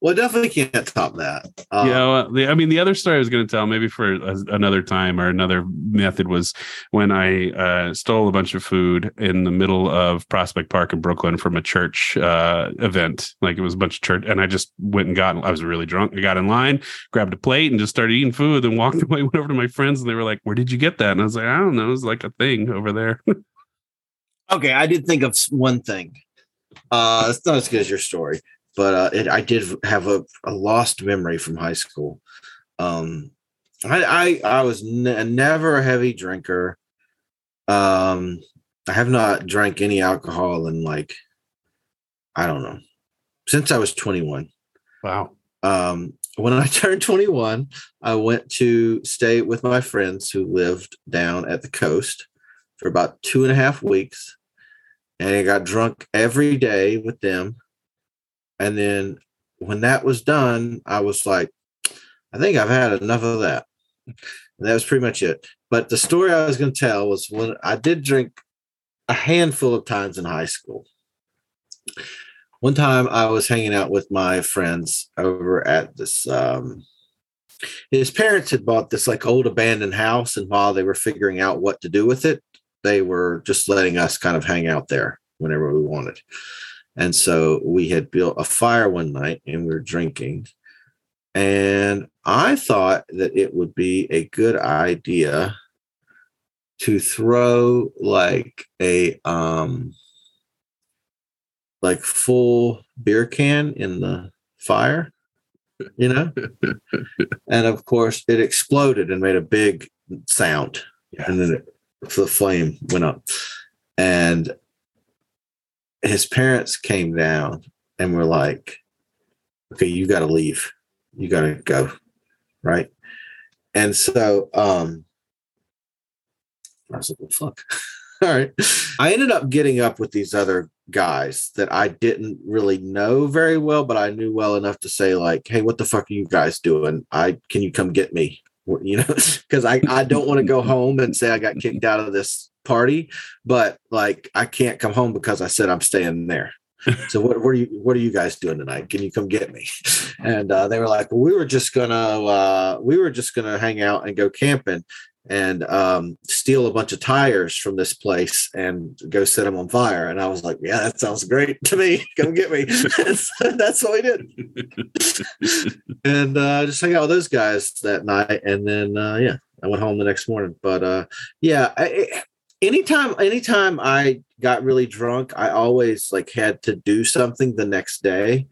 Well, definitely can't top that. Um, yeah, well, the, I mean, the other story I was going to tell, maybe for a, another time or another method, was when I uh, stole a bunch of food in the middle of Prospect Park in Brooklyn from a church uh, event. Like it was a bunch of church, and I just went and got. I was really drunk. I got in line, grabbed a plate, and just started eating food. And walked <laughs> away. Went over to my friends, and they were like, "Where did you get that?" And I was like, "I don't know. It was like a thing over there." <laughs> Okay, I did think of one thing. Uh, it's not as good as your story, but uh, it, I did have a, a lost memory from high school. Um, I I, I was ne- never a heavy drinker. Um, I have not drank any alcohol in like I don't know since I was twenty one. Wow. Um, when I <laughs> turned 21, I went to stay with my friends who lived down at the coast for about two and a half weeks. And I got drunk every day with them. And then when that was done, I was like, I think I've had enough of that. And that was pretty much it. But the story I was going to tell was when I did drink a handful of times in high school one time I was hanging out with my friends over at this um his parents had bought this like old abandoned house and while they were figuring out what to do with it they were just letting us kind of hang out there whenever we wanted and so we had built a fire one night and we were drinking. And i thought that it would be a good idea to throw like a um like full beer can in the fire you know? <laughs> And of course it exploded and made a big sound. And then it, the flame went up. And his parents came down and were like okay you got to leave. You got to go right? And so um i was like well fuck. <laughs> All right. I ended up getting up with these other guys that i didn't really know very well but i knew well enough to say like hey what the fuck are you guys doing? I can you come get me? You know <laughs> because i i don't want to go home and say i got kicked out of this party but like i can't come home because i said i'm staying there. So what, what are you what are you guys doing tonight? Can you come get me? <laughs> And uh, they were like well we were just gonna uh, we were just gonna hang out and go camping and um, steal a bunch of tires from this place and go set them on fire. And i was like yeah that sounds great to me. <laughs> Come get me. <laughs> That's what we did. And uh, just hang out with those guys that night and then uh, yeah i went home the next morning. But uh, yeah I, anytime anytime i got really drunk i always like had to do something the next day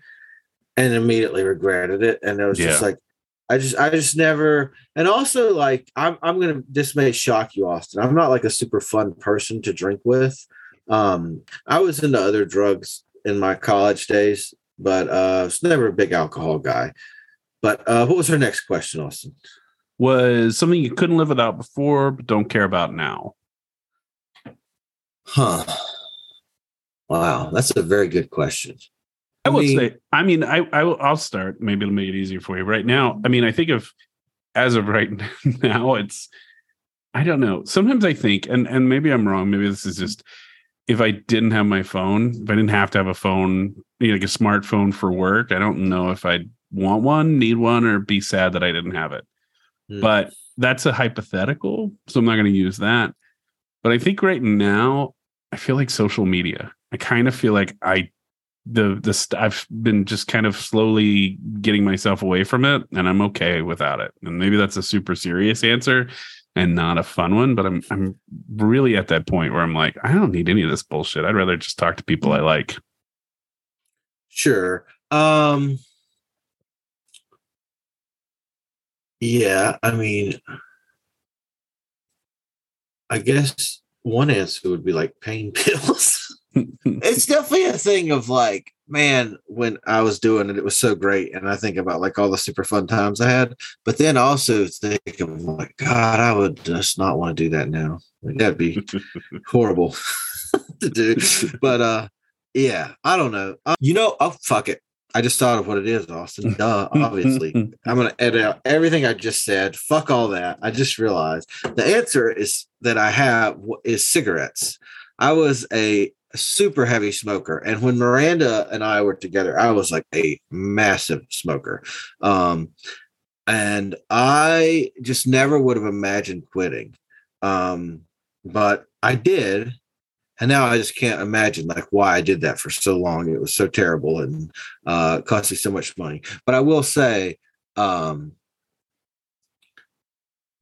and immediately regretted it. And it was just like i just i just never and also like i'm i'm gonna this may shock you austin. I'm not like a super fun person to drink with. Um i was into other drugs in my college days but uh I was never a big alcohol guy. But uh what was her next question austin? Was something you couldn't live without before, but don't care about now. Huh wow that's a very good question I will say, I mean, I, I will, I'll start. Maybe it'll make it easier for you. Right now, I mean, I think of as of right <laughs> now, it's I don't know. Sometimes I think, and and maybe I'm wrong. Maybe this is just if I didn't have my phone, if I didn't have to have a phone, you know, like a smartphone for work, I don't know if I'd want one, need one, or be sad that I didn't have it. Hmm. But that's a hypothetical, so I'm not going to use that. But I think right now, I feel like social media. I kind of feel like I the the st- I've been just kind of slowly getting myself away from it, and I'm okay without it. And maybe that's a super serious answer and not a fun one, but I'm I'm really at that point where I'm like, I don't need any of this bullshit. I'd rather just talk to people I like. Sure. Um Yeah, I mean I guess one answer would be like pain <laughs> pills. it's definitely a thing of like, man, when I was doing it, it was so great. And I think about like all the super fun times I had, but then also think of like, God, I would just not want to do that now. Like, that'd be <laughs> horrible <laughs> to do. But uh yeah, I don't know. Uh, you know, oh fuck it. I just thought of what it is, Austin. Duh, <laughs> obviously. I'm gonna edit out everything I just said. Fuck all that. I just realized the answer is that I have is cigarettes. I was a super heavy smoker, and when Miranda and I were together, I was like a massive smoker. Um, and I just never would have imagined quitting. Um, but I did, and now I just can't imagine like why I did that for so long. It was so terrible and uh, cost me so much money. But I will say, um,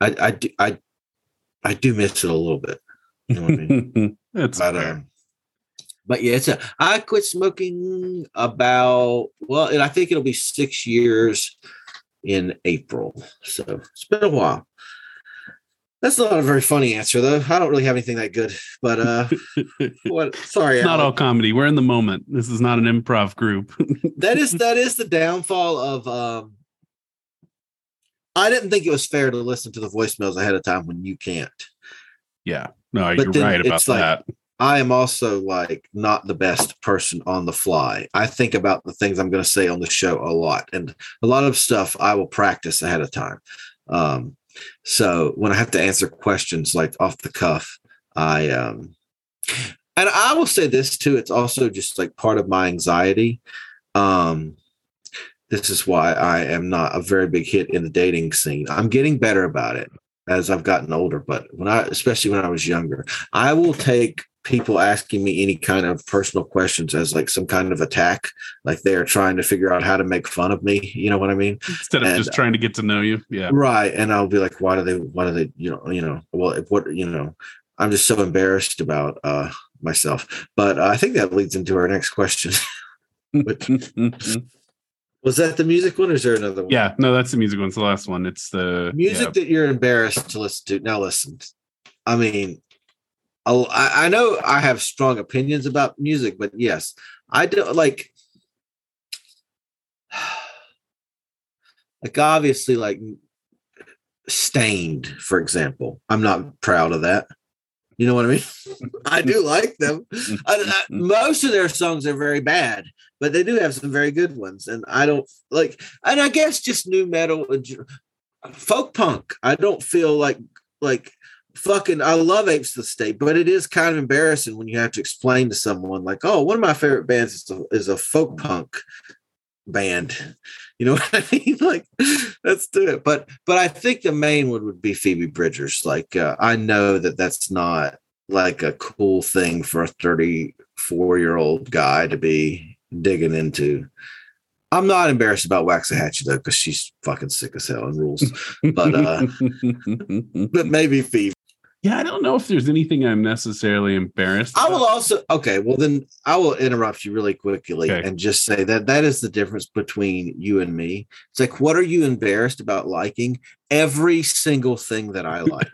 I I do, I I do miss it a little bit. You know what I mean? <laughs> That's but, fair. um, but yeah, it's a. I quit smoking about well, and I think it'll be six years in April. So it's been a while. That's not a very funny answer, though. I don't really have anything that good. But uh, <laughs> what? Sorry, it's not Alan. all comedy. We're in the moment. This is not an improv group. <laughs> that is that is the downfall of um I didn't think it was fair to listen to the voicemails ahead of time when you can't. yeah. No, But you're right about like- that. I am also like not the best person on the fly. I think about the things I'm going to say on the show a lot, and a lot of stuff I will practice ahead of time. Um, so when I have to answer questions like off the cuff, I um, and I will say this too. It's also just like part of my anxiety. Um, this is why I am not a very big hit in the dating scene. I'm getting better about it as I've gotten older, but when I, especially when I was younger, I will take people asking me any kind of personal questions as like some kind of attack, like they are trying to figure out how to make fun of me. You know what I mean? Instead of And- just trying to get to know you. Yeah. Right. And I'll be like, why do they, why do they, you know, you know, well, if what, you know, I'm just so embarrassed about uh myself. But uh, I think that leads into our next question. <laughs> Which- <laughs> was that the music one or is there another one? yeah. No, that's the music one. It's the last one. It's the Music that you're embarrassed to listen to. Now listen. I mean, I, know I have strong opinions about music, but yes, I do like <sighs> like obviously like Staind for example i'm not proud of that. You know what i mean? <laughs> I do like them. I, I- most of their songs are very bad but they do have some very good ones and i don't like and i guess just nu metal uh, folk punk. I don't feel like like fucking i love apes of the state but it is kind of embarrassing when you have to explain to someone like oh one of my favorite bands is a, is a folk punk band. You know <laughs> what i mean? Like let's do it. But but i think the main one would be phoebe bridgers. Like uh, i know that that's not like a cool thing for a 34 year old guy to be digging into. I'm not embarrassed about Waxahatchee though because she's fucking sick as hell and rules. But uh <laughs> but maybe phoebe yeah, I don't know if there's anything I'm necessarily embarrassed. I will also okay. Well, then I will interrupt you really quickly Okay. and just say that that is the difference between you and me. It's like, what are you embarrassed about liking? Every single thing that I like.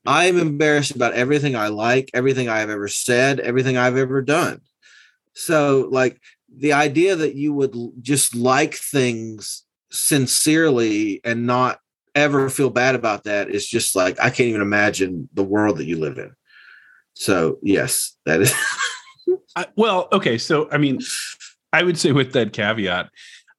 <laughs> I am embarrassed about everything I like, everything I have ever said, everything I've ever done. So, like the idea that you would just like things sincerely and not ever feel bad about that is just like I can't even imagine the world that you live in. So, yes, that is. <laughs> I, well, okay. So, I mean, I would say with that caveat,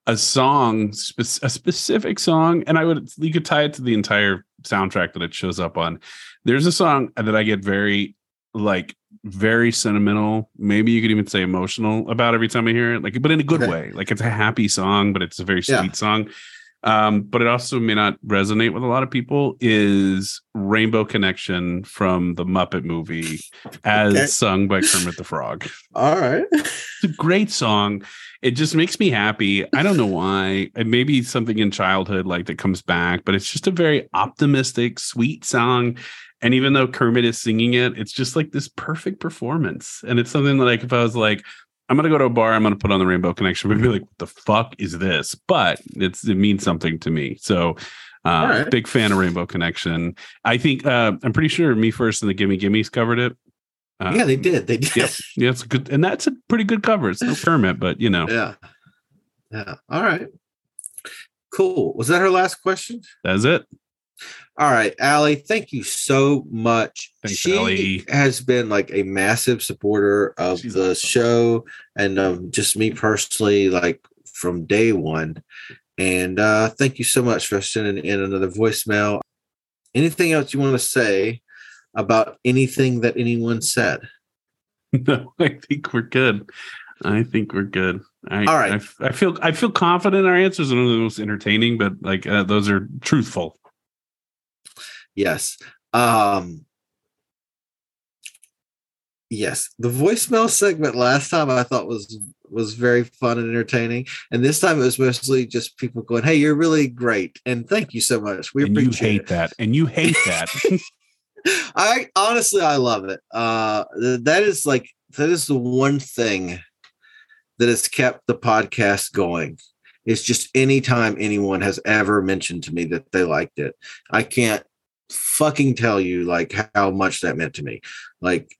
a song, a specific song, and I would, you could tie it to the entire soundtrack that it shows up on. There's a song that I get very, like, very sentimental. Maybe you could even say emotional about every time I hear it, like, but in a good Okay. way. Like, it's a happy song, but it's a very sweet Yeah. song. Um, but it also may not resonate with a lot of people. Is Rainbow Connection from the Muppet movie, as Okay. sung by Kermit the Frog? All right. It's a great song. It just makes me happy. I don't know why. It may be something in childhood like that comes back, but it's just a very optimistic, sweet song. And even though Kermit is singing it, it's just like this perfect performance. And it's something that like if I was like, I'm gonna go to a bar, I'm gonna put on the Rainbow Connection, we'd be like, what the fuck is this? But it's it means something to me. So uh right. big fan of Rainbow Connection. I think uh I'm pretty sure me first and the Gimme Gimmes covered it. Uh, yeah, they did. They did. Yep. Yeah, it's good, and that's a pretty good cover. It's no Kermit, but you know, Yeah. Yeah. All right. Cool. Was that her last question? that's it. All right, Allie, thank you so much. Thanks, she Allie. has been like a massive supporter of She's the awesome. show and of just me personally, like from day one. And uh thank you so much for sending in another voicemail. Anything else you want to say about anything that anyone said? <laughs> No, I think we're good. I think we're good. I, All right. I, f- I feel I feel confident in our answers. I don't know the most entertaining, but like uh, those are truthful. Yes. Um Yes, the voicemail segment last time I thought was was very fun and entertaining, and this time it was mostly just people going, "Hey, you're really great," and thank you so much. We and you hate it. that, and you hate that. <laughs> I honestly, I love it. Uh, that is like that is the one thing that has kept the podcast going. It's just anytime anyone has ever mentioned to me that they liked it, I can't fucking tell you like how much that meant to me. Like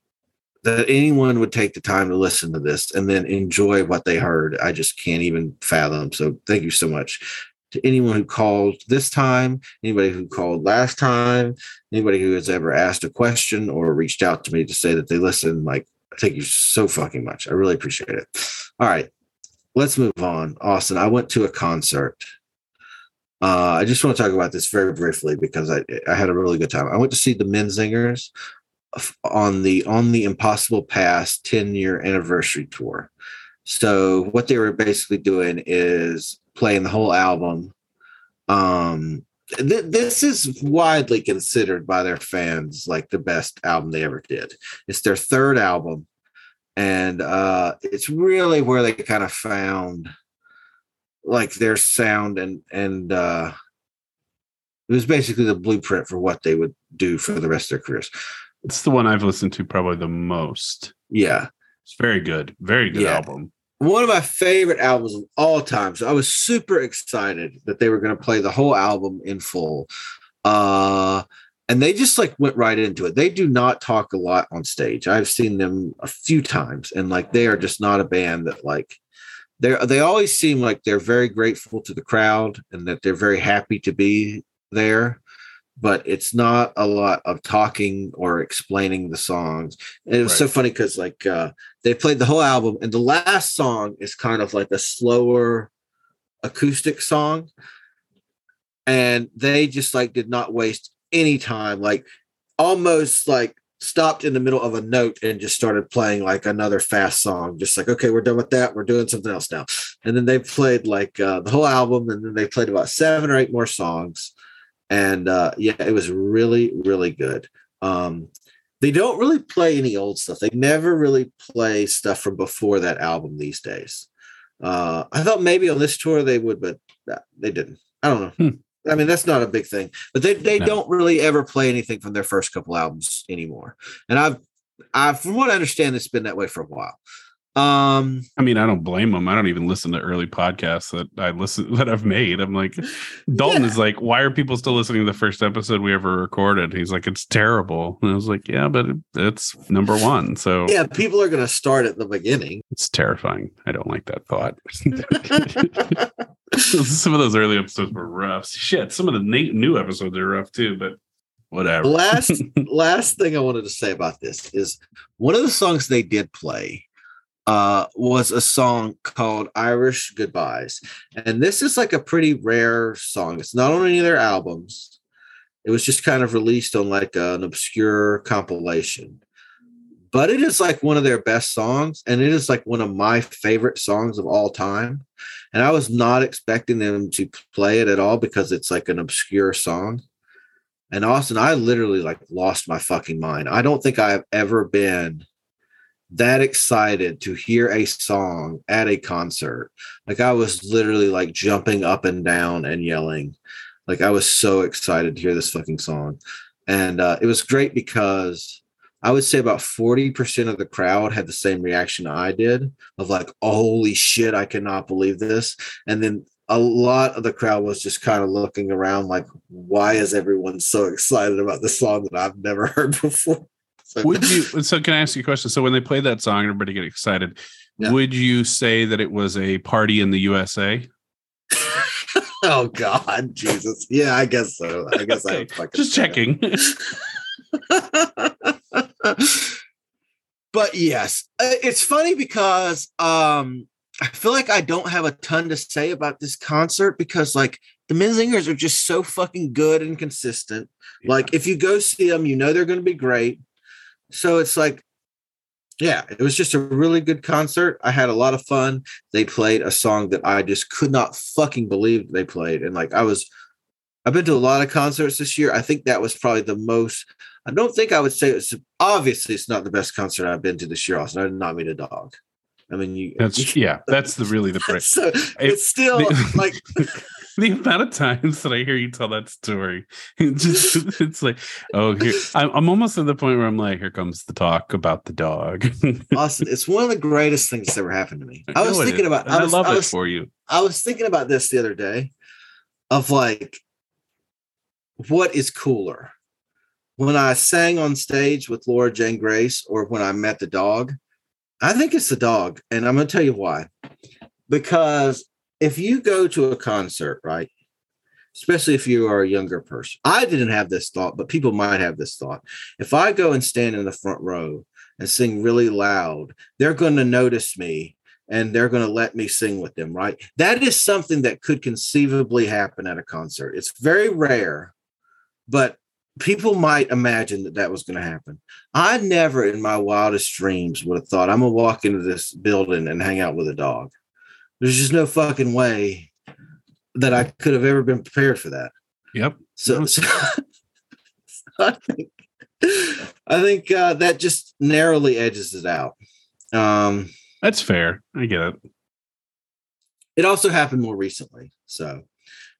that anyone would take the time to listen to this and then enjoy what they heard. I just can't even fathom. So thank you so much to anyone who called this time, anybody who called last time, anybody who has ever asked a question or reached out to me to say that they listen. Like, thank you so fucking much. I really appreciate it. All right, let's move on. Austin, I went to a concert. Uh, I just want to talk about this very briefly because I I had a really good time. I went to see the Menzingers on the on the Impossible Past 10 year anniversary tour. So what they were basically doing is playing the whole album, um, th- this is widely considered by their fans like the best album they ever did. It's their third album, and uh, it's really where they kind of found like their sound and and uh, it was basically the blueprint for what they would do for the rest of their careers. It's the one I've listened to probably the most. Yeah, It's very good. Very good Yeah. album. one of my favorite albums of all time. So I was super excited that they were going to play the whole album in full. Uh and they just like went right into it. They do not talk a lot on stage. I've seen them a few times and like they are just not a band that like they're they always seem like they're very grateful to the crowd and that they're very happy to be there but it's not a lot of talking or explaining the songs. And it was so funny because like uh they played the whole album and the last song is kind of like a slower acoustic song and they just like did not waste any time like almost like stopped in the middle of a note and just started playing like another fast song just like okay we're done with that we're doing something else now. And then they played like uh, the whole album and then they played about seven or eight more songs. And uh yeah it was really really good. Um they don't really play any old stuff. They never really play stuff from before that album these days. Uh i thought maybe on this tour they would but uh, they didn't. I don't know i mean that's not a big thing but they they No. don't really ever play anything from their first couple albums anymore and i've i from what i understand it's been that way for a while um I mean, I don't blame them. I don't even listen to early podcasts that I listen <laughs> that I've made. I'm like, Dalton is like, why are people still listening to the first episode we ever recorded? He's like, it's terrible. And I was like, yeah, but it, it's number one, so yeah people are going to start at the beginning it's terrifying. I don't like that thought. <laughs> <laughs> <laughs> some of those early episodes were rough. Shit, some of the new episodes are rough too, but whatever. Last <laughs> last thing I wanted to say about this is one of the songs they did play uh was a song called Irish Goodbyes. And this is like a pretty rare song. It's not on any of their albums. It was just kind of released on like an obscure compilation. But it is like one of their best songs and it is like one of my favorite songs of all time. And I was not expecting them to play it at all because it's like an obscure song. And Austin, I literally like lost my fucking mind. I don't think I've ever been that excited to hear a song at a concert. Like I was literally like jumping up and down and yelling. Like I was so excited to hear this fucking song. And uh, it was great because I would say about 40% of the crowd had the same reaction I did of like, holy shit, I cannot believe this. And then a lot of the crowd was just kind of looking around like, why is everyone so excited about this song that I've never <laughs> heard before? So, would you so can I ask you a question? So when they play that song everybody get excited, Yeah. would you say that it was a party in the USA? <laughs> oh God, Jesus. Yeah, I guess so. I guess I Okay, fucking Just checking. <laughs> but yes, uh, it's funny because um I feel like I don't have a ton to say about this concert because like the Menzingers are just so fucking good and consistent. Like if you go see them, you know they're going to be great. So it's like yeah, it was just a really good concert. I had a lot of fun. They played a song that I just could not fucking believe they played. And like I was I've been to a lot of concerts this year. I think that was probably the most I don't think I would say it's obviously it's not the best concert I've been to this year, Austin. I did not mean a dog. I mean you That's yeah, <laughs> that's the really the <laughs> break. so it's still the- <laughs> like the amount of times that I hear you tell that story, it just it's like, oh, here I'm, I'm almost at the point where I'm like, here comes the talk about the dog. Austin, it's one of the greatest things that's ever happened to me. I was thinking about I, was, love it was, for you. I was thinking about this the other day of like what is cooler when I sang on stage with Laura Jane Grace or when I met the dog. I think it's the dog, and I'm going to tell you why. Because if you go to a concert, right, especially if you are a younger person, I didn't have this thought, but people might have this thought. If I go and stand in the front row and sing really loud, they're going to notice me and they're going to let me sing with them, right? That is something that could conceivably happen at a concert. It's very rare, but people might imagine that that was going to happen. I never in my wildest dreams would have thought I'm going to walk into this building and hang out with a dog. There's just no fucking way that I could have ever been prepared for that. Yep. So, so <laughs> I think I think uh, that just narrowly edges it out. Um, That's fair. I get it. it also happened more recently. So,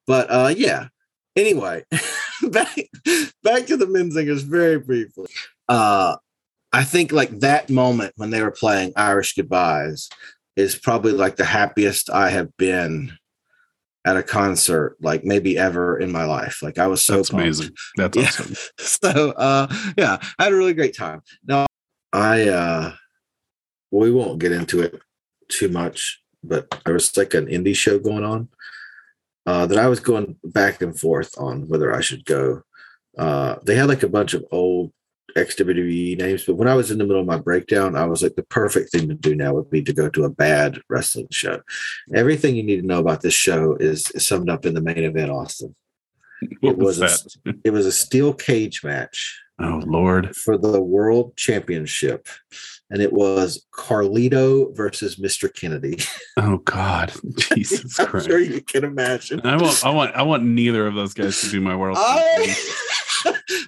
but uh, yeah. Anyway, <laughs> <laughs> back back to the Menzingers very briefly. Uh, I think like that moment when they were playing Irish Goodbyes is probably like the happiest I have been at a concert, like maybe ever in my life. Like I was so That's pumped. amazing. That's Yeah. awesome. <laughs> so uh yeah i had a really great time now i uh we won't get into it too much but there was like an indie show going on uh that i was going back and forth on whether i should go uh they had like a bunch of old XWE names, but when I was in the middle of my breakdown, I was like, the perfect thing to do now would be to go to a bad wrestling show. Everything you need to know about this show is, is summed up in the main event, Austin. It was, a, it was a steel cage match Oh Lord. for the world championship and it was carlito versus mr kennedy <laughs> Oh God. Jesus i'm Christ. sure you can imagine I want I want I want neither of those guys to be my world. champion. I,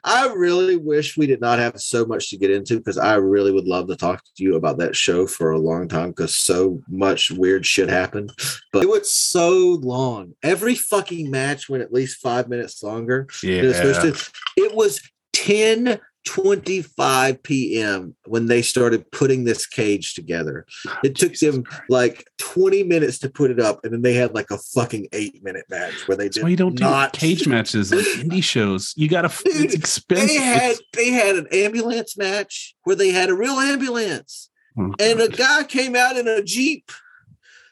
I really wish we did not have so much to get into because I really would love to talk to you about that show for a long time because so much weird shit happened. But it was so long. Every fucking match went at least five minutes longer. yeah. It was, it was 10 25 p.m. when they started putting this cage together. Ah, it took them like 20 minutes to put it up, and then they had like a fucking eight minute match where they That's did why you don't not do cage <laughs> matches like indie shows. You gotta f- it's expensive. They had they had an ambulance match where they had a real ambulance, Oh, and a guy came out in a jeep.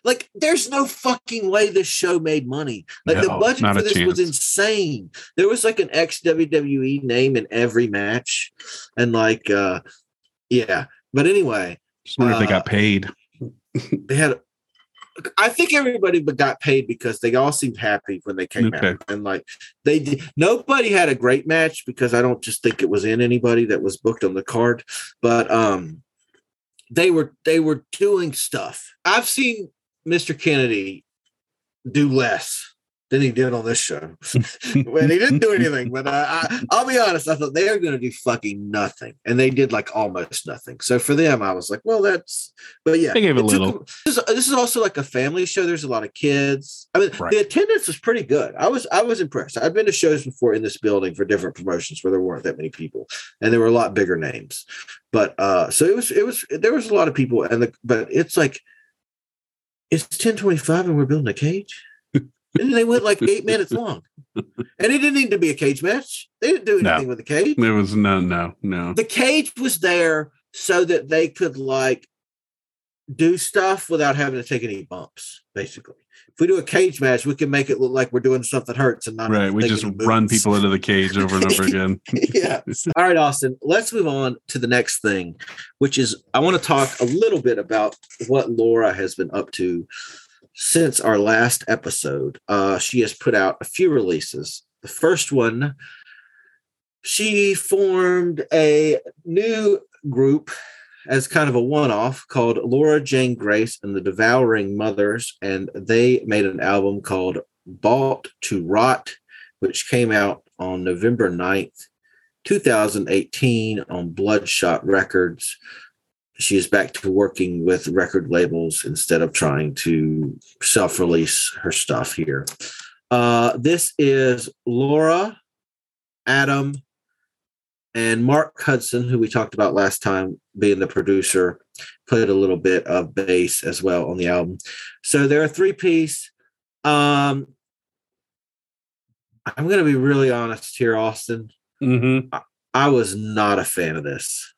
Like, there's no fucking way this show made money. Like, the budget for this was insane. There was like an ex WWE name in every match, and like, uh yeah. But anyway, Just wonder if they uh, got paid. <laughs> they had I think everybody but got paid because they all seemed happy when they came Okay. out. And like they did nobody had a great match because I don't just think it was in anybody that was booked on the card. But um they were they were doing stuff. I've seen Mr. Kennedy do less than he did on this show. <laughs> when he didn't do anything, but I, I, I'll be honest, I thought they are going to do fucking nothing, and they did like almost nothing. So for them, I was like, well, that's. But yeah, They gave a it took little. This is, this is also like a family show. There's a lot of kids. I mean, Right. the attendance was pretty good. I was I was impressed. I've been to shows before in this building for different promotions where there weren't that many people, and there were a lot bigger names. But uh, so it was it was there was a lot of people, and the but it's like it's ten twenty five, and we're building a cage. And they went like eight minutes <laughs> long. And it didn't need to be a cage match. They didn't do No. anything with the cage. There was no no no. The cage was there so that they could like do stuff without having to take any bumps, basically. If we do a cage match, we can make it look like we're doing stuff that hurts and not Right. We just run people into the cage over and over <laughs> again. yeah. <laughs> All right, Austin, let's move on to the next thing, which is I want to talk a little bit about what Laura has been up to since our last episode. Uh, she has put out a few releases. The first one, she formed a new group as kind of a one off called Laura Jane Grace and the Devouring Mothers. And they made an album called Bought to Rot, which came out on November 9th, 2018 on Bloodshot Records. She is back to working with record labels instead of trying to self release her stuff here. Uh, this is Laura, Atom, and Marc Hudson, who we talked about last time, being the producer, played a little bit of bass as well on the album. So they're a three piece. Um, I'm going to be really honest here, Austin. Mm-hmm. I was not a fan of this.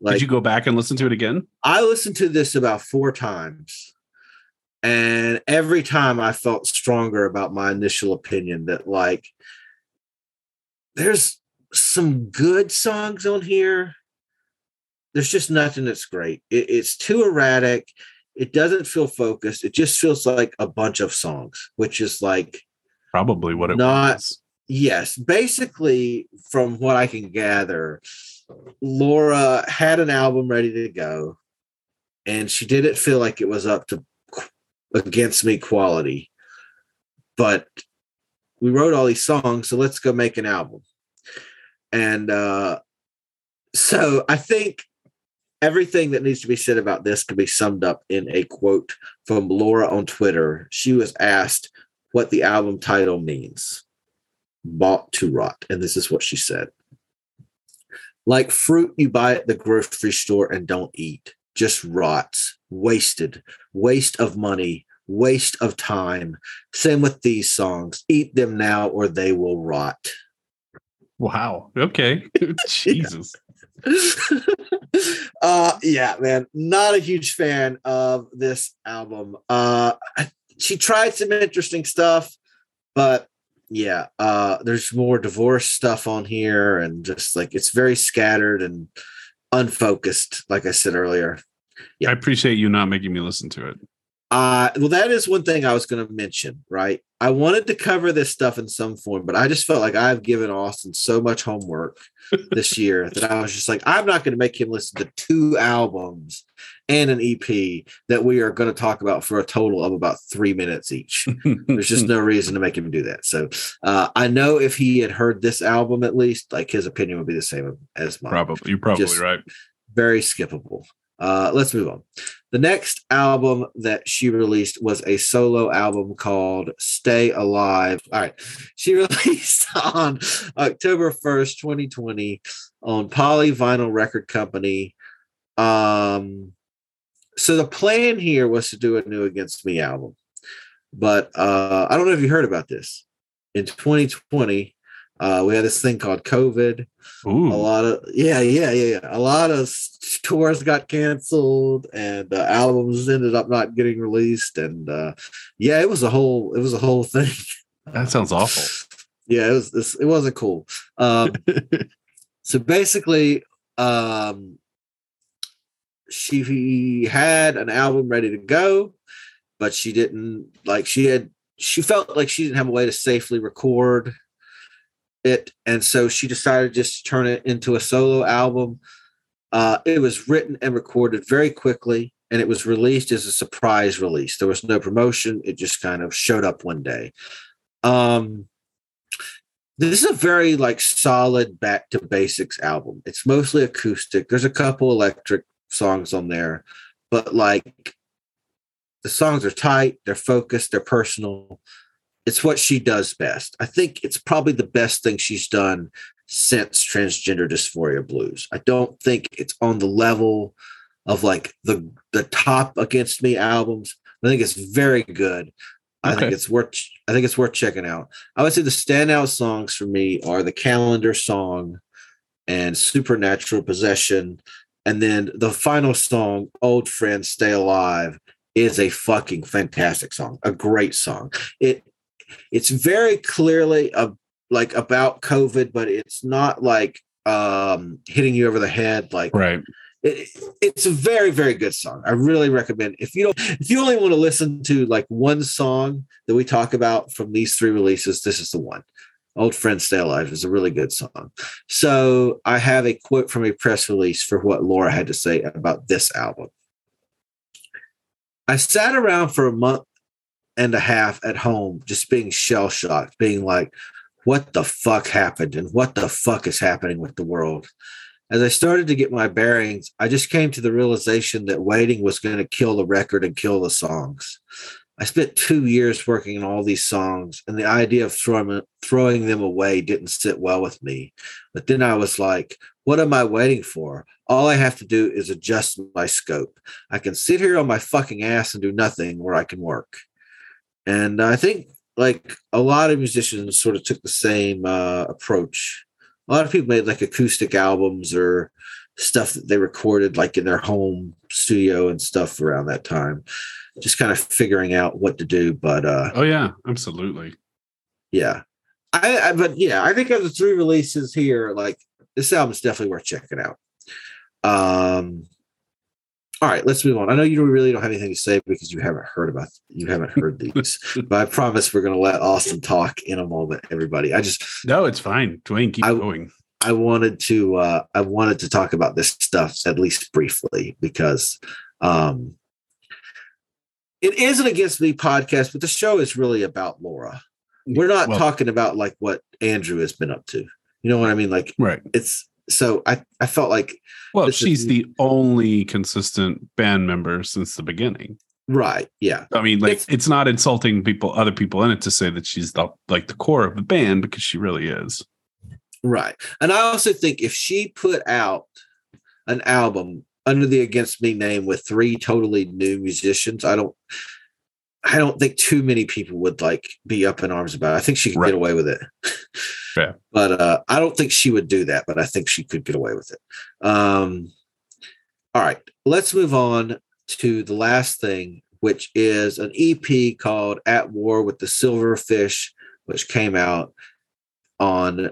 Like, Did you go back and listen to it again? I listened to this about four times. And every time I felt stronger about my initial opinion that, like, there's some good songs on here. There's just nothing that's great. It- it's too erratic. It doesn't feel focused. It just feels like a bunch of songs, which is like, Probably what it Not- was. Yes, basically, from what I can gather, Laura had an album ready to go, and she didn't feel like it was up to against me quality. But we wrote all these songs, so let's go make an album. And uh, so I think everything that needs to be said about this can be summed up in a quote from Laura on Twitter. She was asked what the album title means bought to rot. And this is what she said like fruit you buy at the grocery store and don't eat, just rots, wasted, waste of money, waste of time. Same with these songs. Eat them now or they will rot. Wow. Okay. <laughs> <laughs> Jesus. <laughs> uh yeah, man. Not a huge fan of this album. Uh she tried some interesting stuff, but yeah, uh there's more divorce stuff on here and just like it's very scattered and unfocused, like I said earlier. Yeah. I appreciate you not making me listen to it. Uh, well, that is one thing I was going to mention, right? I wanted to cover this stuff in some form, but I just felt like I've given Austin so much homework this <laughs> year that I was just like, I'm not going to make him listen to two albums and an EP that we are going to talk about for a total of about three minutes each. There's just no reason to make him do that. So uh, I know if he had heard this album at least, like his opinion would be the same as mine. Probably. You're probably Just right. Very skippable. Uh, let's move on. The next album that she released was a solo album called Stay Alive. All right. She <laughs> released on October 1st, 2020 on Polyvinyl Record Company. Um, so the plan here was to do a new Against Me album. But uh, I don't know if you heard about this. In 2020, uh, we had this thing called COVID. A lot of yeah, yeah, yeah, yeah. A lot of tours got canceled, and uh, albums ended up not getting released. And uh, yeah, it was a whole it was a whole <laughs> thing. That sounds awful. yeah, it was it wasn't cool. Um, <laughs> so basically, um, she had an album ready to go, but she didn't like she had she felt like she didn't have a way to safely record it, and so she decided just to turn it into a solo album. Uh, it was written and recorded very quickly, and it was released as a surprise release. There was no promotion; it just kind of showed up one day. Um, this is a very like solid back to basics album. It's mostly acoustic. There's a couple electric songs on there, but like the songs are tight, they're focused, they're personal. It's what she does best. I think it's probably the best thing she's done since transgender dysphoria blues. I don't think it's on the level of like the the top against me albums. I think it's very good. I think it's worth I think it's worth checking out. I would say the standout songs for me are the calendar song and supernatural possession. And then the final song, Old Friend Stay Alive, is a fucking fantastic song, a great song. It it's very clearly a, like about COVID, but it's not like um hitting you over the head like Right. it, it's a very very good song. I really recommend if you don't if you only want to listen to like one song that we talk about from these three releases this is the one. Old Friends stay alive is a really good song. So i have a quote from a press release for what laura had to say about this album. I sat around for a month and a half at home just being shell shocked being like what the fuck happened and what the fuck is happening with the world as I started to get my bearings, I just came to the realization that waiting was going to kill the record and kill the songs. I spent two years working on all these songs, and the idea of throwing, throwing them away didn't sit well with me. But then I was like, what am I waiting for? All I have to do is adjust my scope. I can sit here on my fucking ass and do nothing, where I can work. And I think like a lot of musicians sort of took the same uh, approach. A lot of people made like acoustic albums or stuff that they recorded like in their home studio and stuff around that time just kind of figuring out what to do but uh Oh yeah, absolutely. yeah. I, I but yeah i think of the three releases here like this album is definitely worth checking out. Um all right let's move on i know you really don't have anything to say because you haven't heard about you haven't heard <laughs> these but i promise we're going to let austin talk in a moment everybody i just No, it's fine. Duane, keep I- going. I wanted to uh I wanted to talk about this stuff at least briefly because um it is an against me podcast, but the show is really about Laura. we're not Well- talking about like what Andrew has been up to. You know what I mean? Like right. it's so I I felt like Well, this is- she's the only consistent band member since the beginning. right, yeah. I mean, like It's- it's, not insulting people, other people in it, to say that she's the like the core of the band because she really is. Right. And I also think if she put out an album under the Against Me name with three totally new musicians, I don't I don't think too many people would like be up in arms about it. I think she could Right. get away with it. Yeah. <laughs> But uh I don't think she would do that, but I think she could get away with it. Um all right, let's move on to the last thing, which is an EP called At War with the Silverfish, which came out on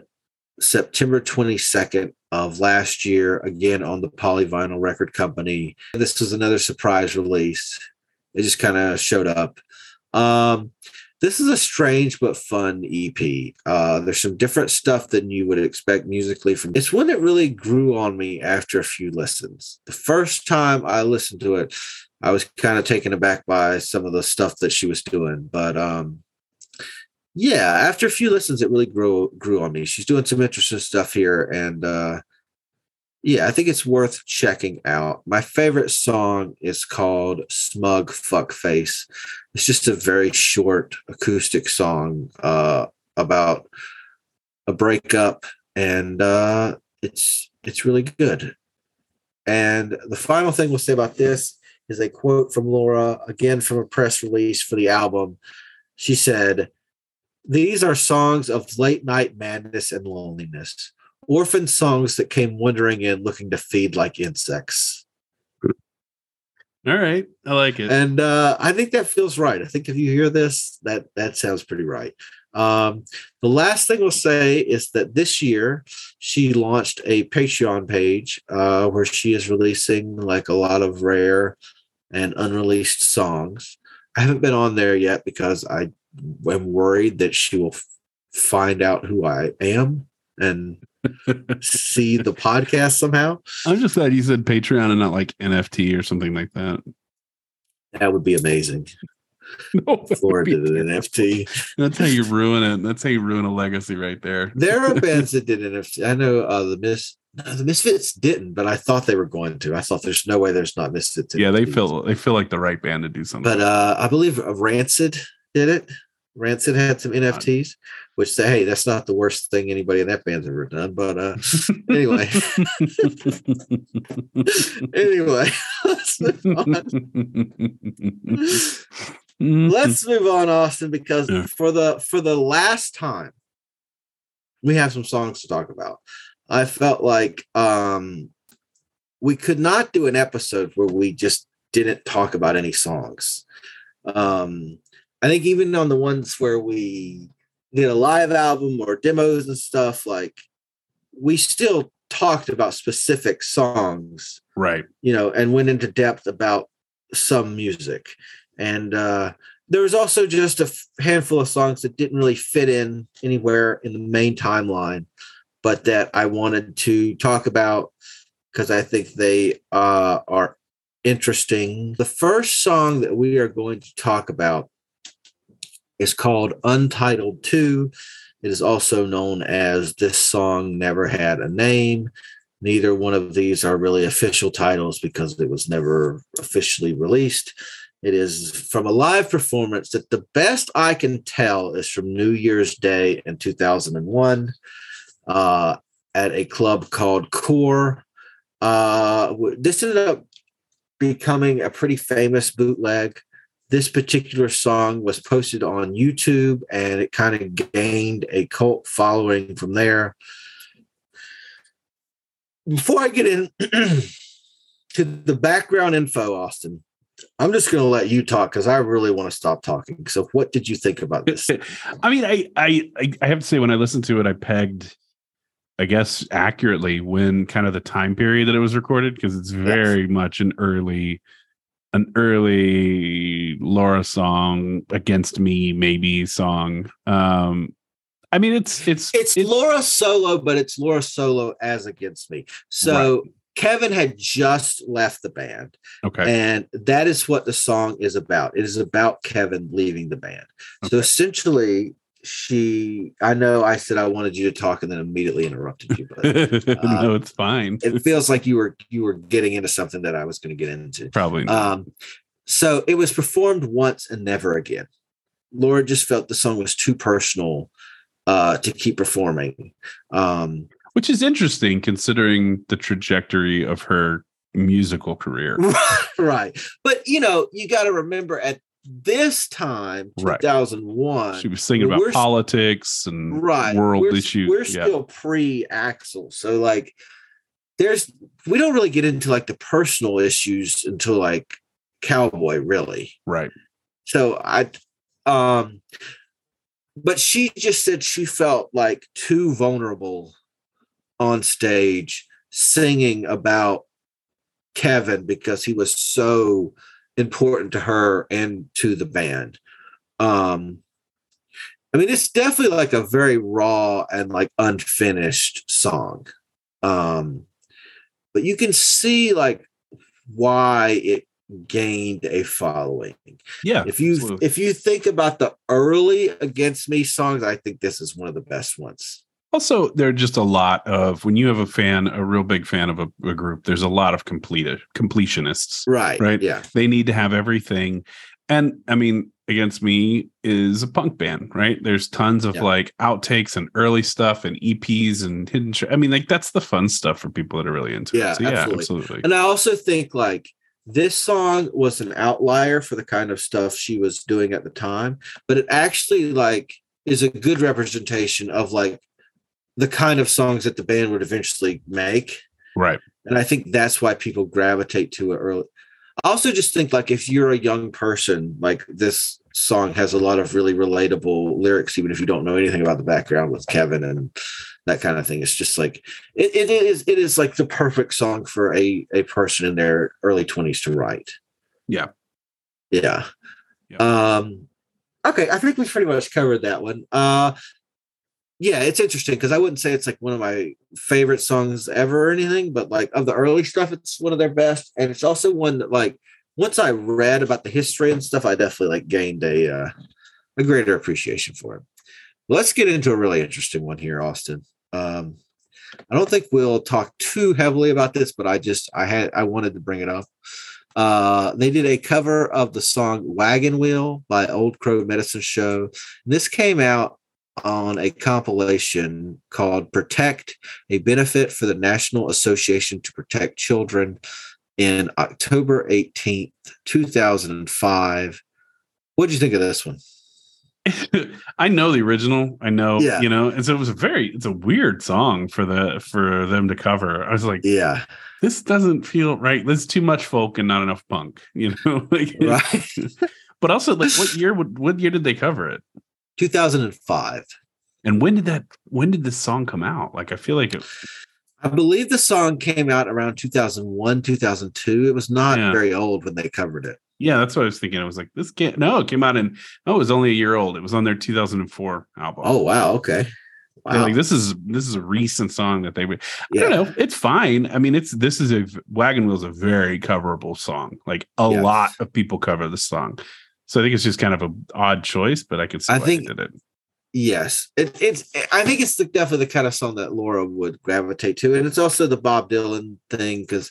September 22nd of last year, again on the Polyvinyl Record Company. This was another surprise release. It just kind of showed up. Um, this is a strange but fun EP. Uh, there's some different stuff than you would expect musically from. It's one that really grew on me after a few listens. The first time I listened to it, I was kind of taken aback by some of the stuff that she was doing, but um, yeah, after a few listens, it really grew grew on me. She's doing some interesting stuff here, and uh, yeah, I think it's worth checking out. My favorite song is called "Smug Fuck Face." It's just a very short acoustic song uh, about a breakup, and uh, it's it's really good. And the final thing we'll say about this is a quote from Laura, again from a press release for the album. She said, These are songs of late night madness and loneliness, orphan songs that came wandering in looking to feed like insects. All right, I like it. And uh, I think that feels right. I think if you hear this, that that sounds pretty right. Um, the last thing we'll say is that this year she launched a Patreon page uh, where she is releasing like a lot of rare and unreleased songs. I haven't been on there yet because I am worried that she will f- find out who I am and see the podcast somehow. I'm just glad you said Patreon and not like NFT or something like that. That would be amazing. No, Laura did an NFT. That's how you ruin it. That's how you ruin a legacy right there. There are <laughs> bands that did NFT. I know uh, the Mis no, the Misfits didn't, but I thought they were going to. I thought there's no way there's not Misfits. Yeah, they feel they feel like the right band to do something. But uh, I believe Rancid did it. Rancid had some NFTs, which say, "Hey, that's not the worst thing anybody in that band's ever done." But uh, anyway, <laughs> anyway, let's move on. Let's move on, Austin, because Yeah. for the for the last time, we have some songs to talk about. I felt like um, we could not do an episode where we just didn't talk about any songs. Um, I think even on the ones where we did a live album or demos and stuff, like we still talked about specific songs right. you know, and went into depth about some music. And uh, there was also just a handful of songs that didn't really fit in anywhere in the main timeline, but that I wanted to talk about because I think they uh, are interesting. The first song that we are going to talk about is called Untitled 2. It is also known as This Song Never Had a Name. Neither one of these are really official titles because it was never officially released. It is from a live performance that the best I can tell is from New Year's Day in 2001 uh, at a club called Core. Uh, this ended up becoming a pretty famous bootleg. This particular song was posted on YouTube and it kind of gained a cult following from there before I get in <clears throat> to the background info, Austin, I'm just going to let you talk because I really want to stop talking. So, what did you think about this? <laughs> I mean, I, I I I have to say when I listened to it, I pegged, I guess, accurately when kind of the time period that it was recorded because it's very much an early, an early Laura song against me maybe song. Um, I mean, it's it's It's Laura solo, but it's Laura solo as against me. So, Kevin had just left the band, okay. and that is what the song is about. It is about Kevin leaving the band. So, essentially, she I know I said I wanted you to talk and then immediately interrupted you, but uh, <laughs> no, it's fine. it feels like you were you were getting into something that I was going to get into. Probably not. Um, so it was performed once and never again. Laura just felt the song was too personal uh, to keep performing. Um, Which is interesting considering the trajectory of her musical career. <laughs> right, but you know, you got to remember at this time, Right. 2001, She was singing about politics and right world we're, issues. We're yeah. still pre Axl, so like, there's we don't really get into like the personal issues until like Cowboy, really. right. So I, um, but she just said she felt like too vulnerable on stage singing about Kevin because he was so important to her and to the band. Um, I mean, it's definitely like a very raw and like unfinished song. Um, but you can see like why it gained a following. Yeah. If you absolutely. if you think about the early Against Me songs, I think this is one of the best ones. Also, there are just a lot of when you have a fan, a real big fan of a, a group. There's a lot of completed uh, completionists, Right. right? Yeah. They need to have everything, and I mean, Against Me is a punk band, right? There's tons of Yeah. like outtakes and early stuff and EPs and hidden. Tr- I mean, like that's the fun stuff for people that are really into Yeah, it. So, yeah, absolutely. absolutely. And I also think like this song was an outlier for the kind of stuff she was doing at the time, but it actually like is a good representation of like the kind of songs that the band would eventually make. Right. And I think that's why people gravitate to it early. I also just think like if you're a young person, like this song has a lot of really relatable lyrics, even if you don't know anything about the background with Kevin and that kind of thing. It's just like it, it is it is like the perfect song for a a person in their early 20s to write. Yeah. Yeah. Um okay, I think we've pretty much covered that one. Uh yeah, it's interesting because I wouldn't say it's like one of my favorite songs ever or anything, but like of the early stuff, it's one of their best. And it's also one that like once I read about the history and stuff, I definitely like gained a uh, a greater appreciation for it. Let's get into a really interesting one here, Austin. Um, I don't think we'll talk too heavily about this, but I just I had I wanted to bring it up. Uh, they did a cover of the song "Wagon Wheel" by Old Crow Medicine Show. And this came out on a compilation called "Protect: A Benefit for the National Association to Protect Children" in October eighteenth, two thousand and five. What did you think of this one? <laughs> I know the original. I know, Yeah. you know, and so it was a very, it's a weird song for the for them to cover. I was like, Yeah, this doesn't feel right. There's too much folk and not enough punk, <laughs> you know. like, right. <laughs> but also, like, what year would what year did they cover it? Two thousand and five. And when did that? When did this song come out? Like, I feel like it. I believe the song came out around 2001, 2002. It was not Yeah. very old when they covered it. Yeah, that's what I was thinking. I was like, this can't. No, it came out in. Oh, it was only a year old. It was on their 2004 album. Oh, wow. Okay. Wow. like this is this is a recent song that they would. I Yeah. don't know. It's fine. I mean, it's this is a wagon wheel is a very coverable song. Like a Yes. lot of people cover the song, so I think it's just kind of an odd choice. But I could see I why think- they did it. Yes, it, it's. I think it's the, definitely the kind of song that Laura would gravitate to, and it's also the Bob Dylan thing because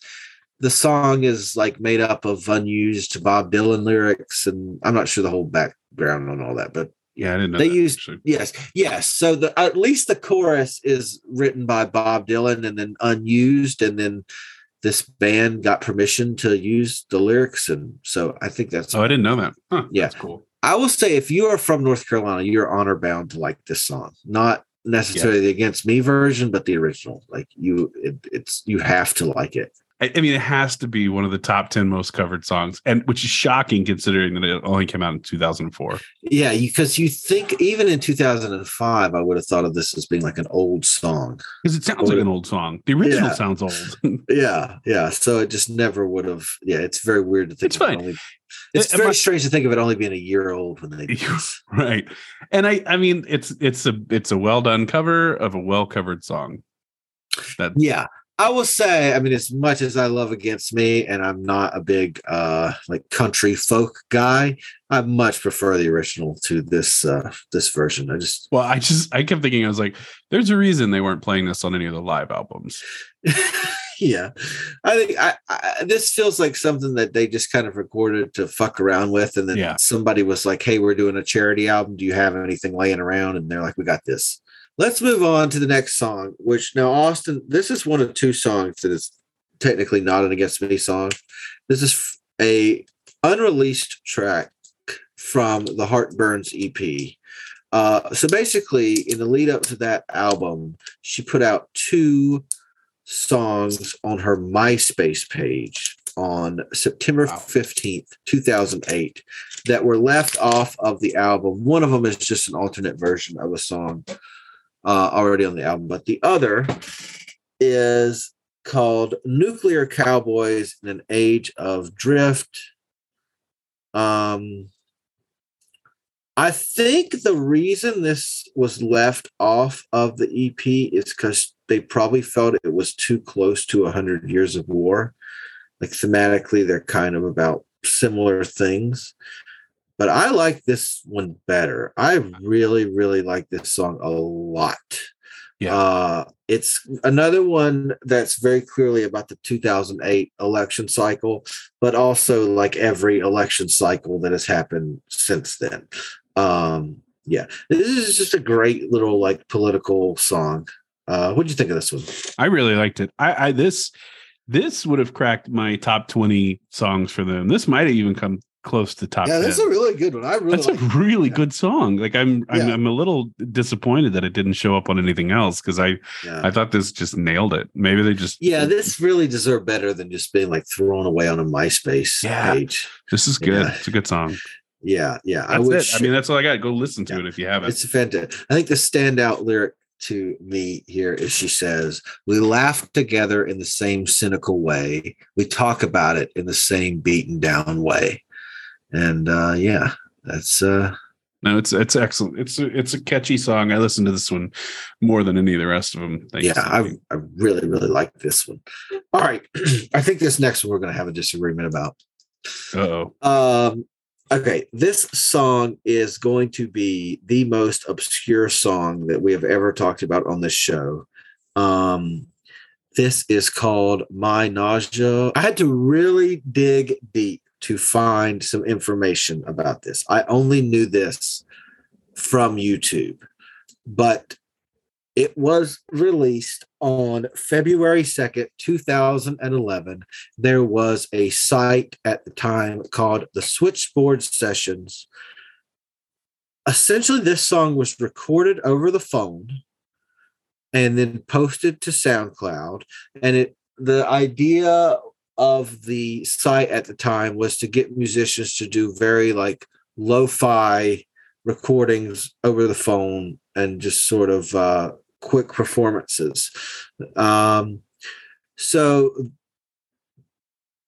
the song is like made up of unused Bob Dylan lyrics, and I'm not sure the whole background on all that, but Yeah, I didn't know. they that, used actually. yes, yes. So the at least the chorus is written by Bob Dylan and then unused, and then this band got permission to use the lyrics, and so I think that's Oh, I didn't know that. Huh, Yeah. cool. I will say if you are from North Carolina, you're honor bound to like this song. Not necessarily the against me version, but the original. Like you it, it's you have to like it. I, I mean, it has to be one of the top ten most covered songs, and which is shocking considering that it only came out in 2004. Yeah, because you, think even in 2005, I would have thought of this as being like an old song. Because it sounds like an old song. The original Yeah. sounds old. <laughs> <laughs> Yeah, yeah. So it just never would have. Yeah, it's very weird to think. It's of it fine. Only, it's It- very my- strange to think of it only being a year old when they <laughs> did this. right and i i mean it's it's a it's a well done cover of a well covered song that Yeah, I will say, I mean, as much as I love Against Me, and I'm not a big uh like country folk guy, I much prefer the original to this uh this version. I just Well, I just I kept thinking I was like, there's a reason they weren't playing this on any of the live albums. <laughs> yeah, I think I, I this feels like something that they just kind of recorded to fuck around with, and then Yeah. somebody was like, "Hey, we're doing a charity album. Do you have anything laying around?" And they're like, "We got this." Let's move on to the next song. Which now, Austin, this is one of two songs that is technically not an Against Me song. This is a unreleased track from the Heartburns EP. Uh, so basically, in the lead up to that album, she put out two songs on her MySpace page on September 15th, 2008, that were left off of the album. One of them is just an alternate version of a song uh, already on the album, but the other is called Nuclear Cowboys in an Age of Drift. Um, I think the reason this was left off of the EP is because they probably felt it was too close to 100 Years of War. Like thematically, they're kind of about similar things. But I like this one better. I really, really like this song a lot. Yeah. Uh, it's another one that's very clearly about the 2008 election cycle, but also like every election cycle that has happened since then. Um, yeah, this is just a great little like political song. Uh, what do you think of this one? I really liked it. I, I this this would have cracked my top 20 songs for them. This might have even come close to top yeah, 10. that's a really good one. I really That's a like really good song. Like I'm, I'm, Yeah. I'm a little disappointed that it didn't show up on anything else because I, Yeah. I thought this just nailed it. Maybe they just, Yeah, this really deserved better than just being like thrown away on a MySpace Yeah. page. this is good. Yeah. It's a good song. Yeah, yeah. That's I wish it. I mean, that's all I got. Go listen to it if you haven't. it's fantastic. I think the standout lyric to me here is she says, We laugh together in the same cynical way. We talk about it in the same beaten down way. And uh yeah, that's uh No, it's it's excellent. It's a, it's a catchy song. I listen to this one more than any of the rest of them. Thanks yeah, I. I really, really like this one. All right. <clears throat> I think this next one we're gonna have a disagreement about. Uh-oh. Um, okay, this song is going to be the most obscure song that we have ever talked about on this show. Um, this is called My Nausea. I had to really dig deep to find some information about this. I only knew this from YouTube, but it was released on February 2nd, 2011 there was a site at the time called the Switchboard Sessions. Essentially, this song was recorded over the phone and then posted to SoundCloud. And it the idea of the site at the time was to get musicians to do very like lo-fi recordings over the phone and just sort of uh, quick performances. Um, so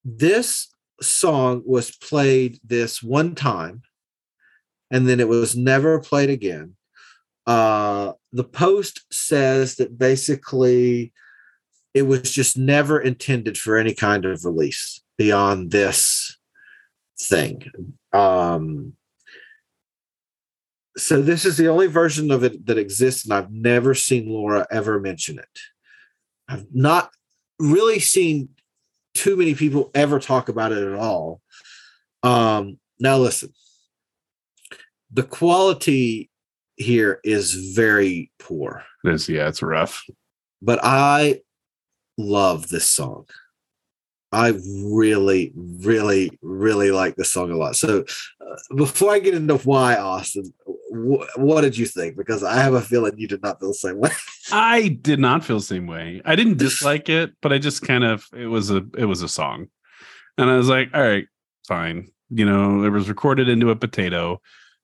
this song was played this one time and then it was never played again uh the post says that basically it was just never intended for any kind of release beyond this thing um so this is the only version of it that exists and i've never seen laura ever mention it i've not really seen too many people ever talk about it at all. Um, now listen, the quality here is very poor, This, yeah, it's rough. but I love this song. I really, really, really like this song a lot. So, uh, before I get into why, Austin, wh- what did you think? Because I have a feeling you did not feel the same way. <laughs> I did not feel the same way. I didn't dislike it, but I just kind of it was a it was a song, and I was like, all right, fine. You know, it was recorded into a potato,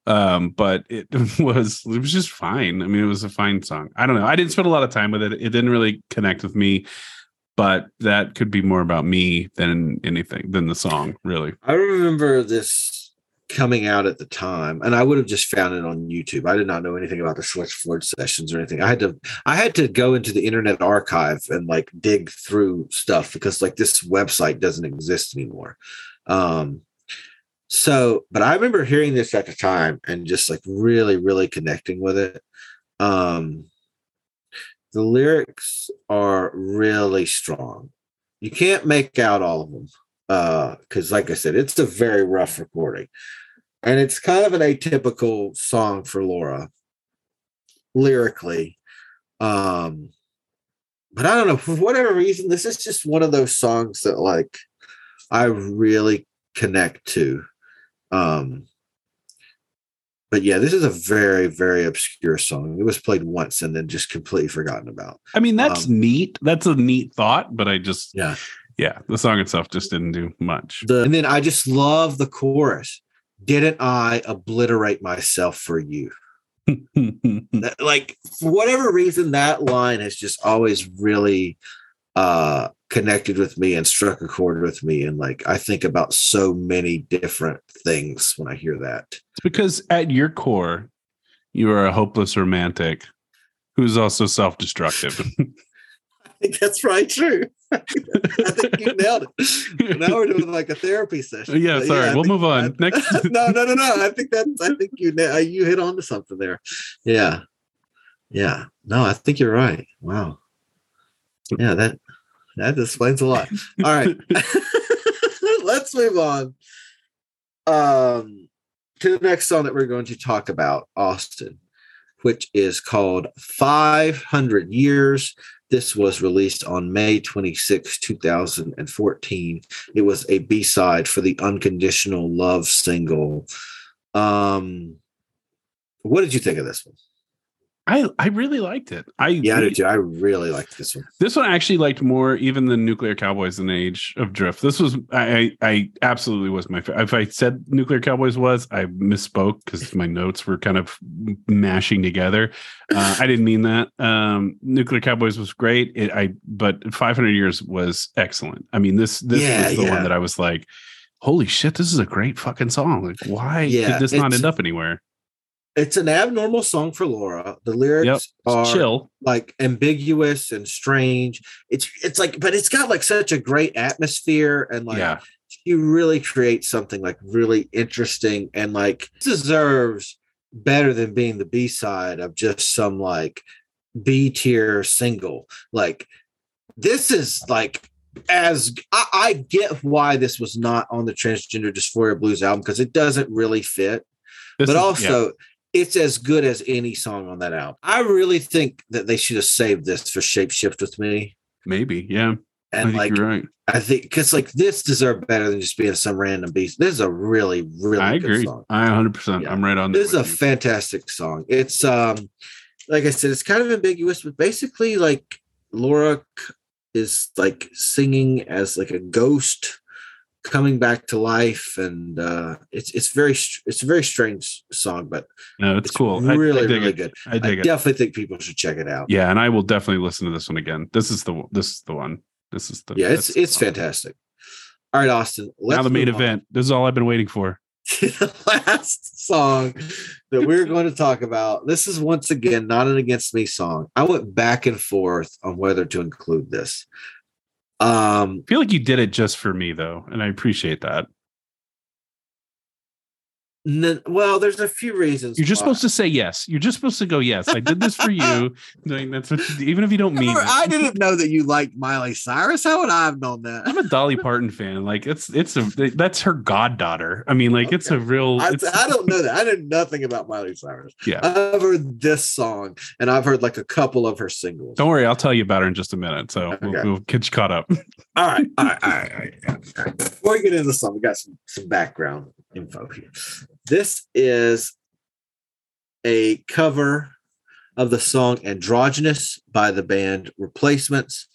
um, but it <laughs> was it was just fine. I mean, it was a fine song. I don't know. I didn't spend a lot of time with it. It didn't really connect with me, but that could be more about me than anything than the song. Really, I remember this coming out at the time, and I would have just found it on YouTube. I did not know anything about the Switchboard sessions or anything. I had to I had to go into the Internet Archive and like dig through stuff because like this website doesn't exist anymore. Um, so, but I remember hearing this at the time and just like really, really connecting with it. Um, the lyrics are really strong. You can't make out all of them because, like I said, it's a very rough recording, and it's kind of an atypical song for Laura lyrically. Um, but I don't know for whatever reason, this is just one of those songs that like I really connect to. Um, but yeah, this is a very, very obscure song. It was played once and then just completely forgotten about. I mean, that's Um, neat. That's a neat thought, but I just yeah, yeah, the song itself just didn't do much. The, and then I just love the chorus. Didn't I obliterate myself for you? <laughs> That- like for whatever reason, that line has just always really uh connected with me and struck a chord with me. And like I think about so many different things when I hear that. It's because at your core, you are a hopeless romantic who's also self-destructive. <laughs> I think that's right true. <laughs> I think you nailed it. Now we're doing like a therapy session. yeah, But sorry. I we'll think- move on. Next <laughs> no, no, no, no. I think that's. I think you uh, you hit on to something there. Yeah, yeah. No, I think you're right. Wow. Yeah, that that explains a lot. All right, <laughs> <laughs> let's move on. Um, to the next song that we're going to talk about, Austin, which is called 500 Years. This was released on May 26, 2014. It was a B side for the Unconditional Love single. Um, what did you think of this one? I I really liked it. I Yeah, I. I really liked this one. This one I actually liked more even than Nuclear Cowboys and Age of Drift. This was I I, I absolutely was my favorite. If I said Nuclear Cowboys was, I misspoke because my notes were kind of mashing together. Uh, I didn't mean that. Um, Nuclear Cowboys was great. It, I but 500 Years was excellent. I mean this this Yeah, was the yeah. one that I was like, holy shit, this is a great fucking song. Like why Yeah, did this not end up anywhere? It's an abnormal song for Laura. The lyrics Yep, are chill. like ambiguous and strange. It's it's like, but it's got like such a great atmosphere and like Yeah. you really create something like really interesting and like deserves better than being the B side of just some like B tier single. Like this is like as I, I get why this was not on the transgender dysphoria blues album because it doesn't really fit This but is- also yeah. It's as good as any song on that album. I really think that they should have saved this for Shape Shift with me. maybe, yeah. I And think like you're right. I think because like this deserved better than just being some random beast. This is a really, really I good agree. song. I 100%. I'm right on This is a you. fantastic song. It's um like I said, it's kind of ambiguous, but basically like Laura is like singing as like a ghost coming back to life and uh it's it's very it's a very strange song but No, it's, cool. I- I really really it. good I dig it. definitely think people should check it out Yeah, and I will definitely listen to this one again. This is the this is the one. This is the yeah it's the it's fantastic all right austin now the main move on event. This is all I've been waiting for. <laughs> the last song that we're <laughs> going to talk about this is once again not an against me song i went back and forth on whether to include this um I feel like you did it just for me though, and I appreciate that. N- well there's a few reasons You're just why. supposed to say yes. You're just supposed to go yes. I did this for you. <laughs> That's what you, even if you don't mean it. I didn't know that you liked Miley Cyrus. How would I have known that? I'm a Dolly Parton fan. Like it's it's a that's her goddaughter. I mean, like it's a real. I, It's, I don't know that. I knew nothing about Miley Cyrus. Yeah. I've heard this song and I've heard like a couple of her singles. don't worry, I'll tell you about her in just a minute. So Okay. we'll, we'll get you caught up. All right, all right, all right, all right. Before we get into the song, we got some some background info here. This is a cover of the song "Androgynous" by the band Replacements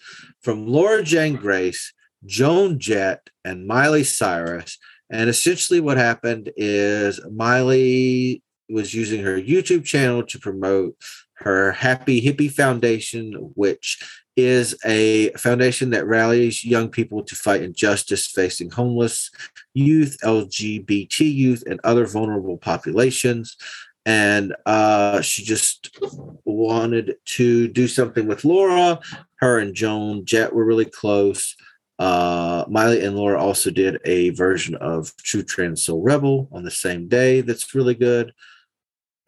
from Laura Jane Grace, Joan Jett, and Miley Cyrus. And essentially, what happened is Miley was using her YouTube channel to promote her Happy Hippie Foundation, which is a foundation that rallies young people to fight injustice facing homeless youth, LGBT youth, and other vulnerable populations. And uh, she just wanted to do something with Laura. Her and Joan Jett were really close. Uh, Miley and Laura also did a version of True Trans Soul Rebel on the same day. That's really good.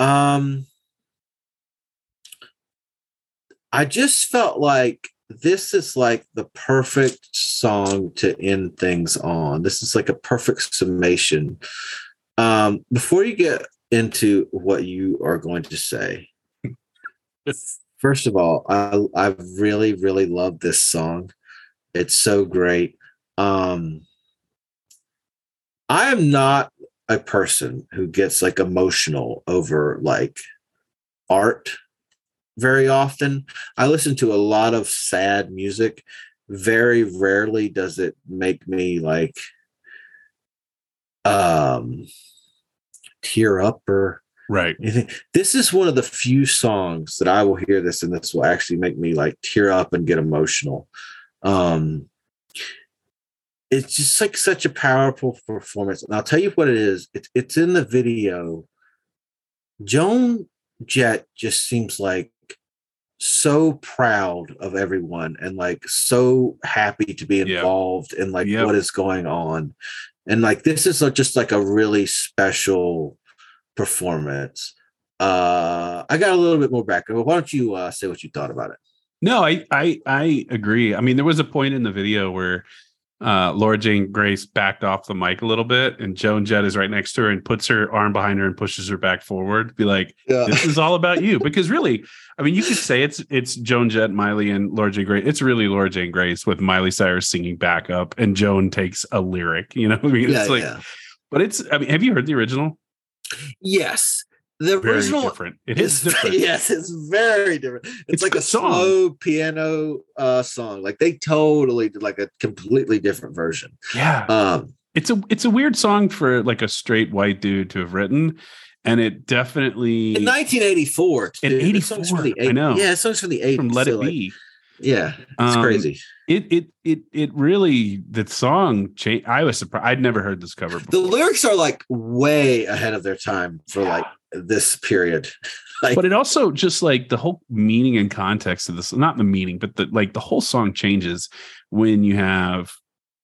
Um, I just felt like this is like the perfect song to end things on. This is like a perfect summation. Um, before you get into what you are going to say, <laughs> first of all, I I really really love this song. It's so great. Um, I am not a person who gets like emotional over like art very often. I listen to a lot of sad music. Very rarely does it make me like um tear up or right anything. This is one of the few songs that I will hear this and this will actually make me like tear up and get emotional. Um it's just like such a powerful performance. And I'll tell you what it is. It's it's in the video. Joan Jett just seems like so proud of everyone and like so happy to be involved in like Yep. what is going on. And like this is a- just like a really special performance. Uh I got a little bit more background. But why don't you uh say what you thought about it? No, I I I agree. I mean, there was a point in the video where uh Laura Jane Grace backed off the mic a little bit and Joan Jett is right next to her and puts her arm behind her and pushes her back forward. Be like, Yeah. this is all about you. Because really, I mean, you could say it's it's Joan Jett, Miley, and Laura Jane Grace. It's really Laura Jane Grace with Miley Cyrus singing back up and Joan takes a lyric. You know, I mean, Yeah, it's like, yeah. but it's. I mean, have you heard the original? Yes. The Very original different. It is It's- <laughs> different. Yes, it's very different. It's, It's like a song. slow piano uh song. Like they totally did like a completely different version. Yeah. Um it's a it's a weird song for like a straight white dude to have written, and it definitely in 1984. In too. The song's from 84, the I know. Yeah, songs from the 80s. from Let so, It like, Be. yeah, it's Um, crazy. It it it it really the song changed. I was surprised. I'd never heard this cover The lyrics are like way ahead of their time for like this period. <laughs> like but it also just like the whole meaning and context of this not the meaning but the like the whole song changes when you have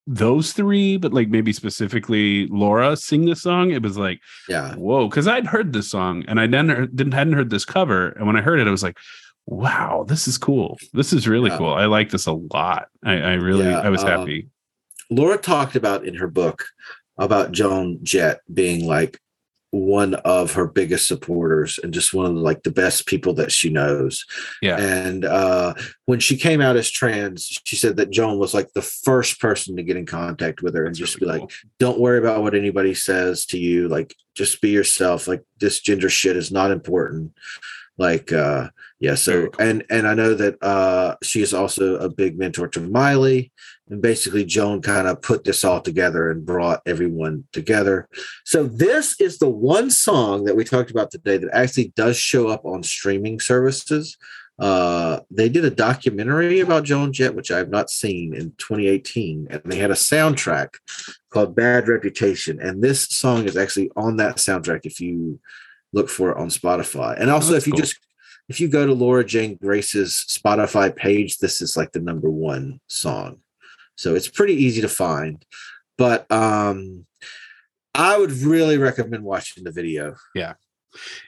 those three but like maybe specifically laura sing this song it was like yeah. whoa because i'd heard this song and i didn't didn't hadn't heard this cover and when i heard it i was like wow this is cool this is really Yeah. cool i like this a lot i, I really Yeah, i was um, happy Laura talked about in her book about Joan Jett being like one of her biggest supporters and just one of the, like the best people that she knows. yeah And uh, when she came out as trans, she said that Joan was like the first person to get in contact with her and just really be like, "Don't worry about what anybody says to you. Like, just be yourself. Like, this gender shit is not important." Like, uh, yeah. So, cool. and and I know that uh, she is also a big mentor to Miley. And basically, Joan kind of put this all together and brought everyone together. So, this is the one song that we talked about today that actually does show up on streaming services. Uh, they did a documentary about Joan Jett, which I have not seen in 2018, and they had a soundtrack called Bad Reputation. And this song is actually on that soundtrack if you look for it on Spotify. And also, Oh, if you cool. just if you go to Laura Jane Grace's Spotify page, this is like the number one song. So it's pretty easy to find. But um I would really recommend watching the video. Yeah.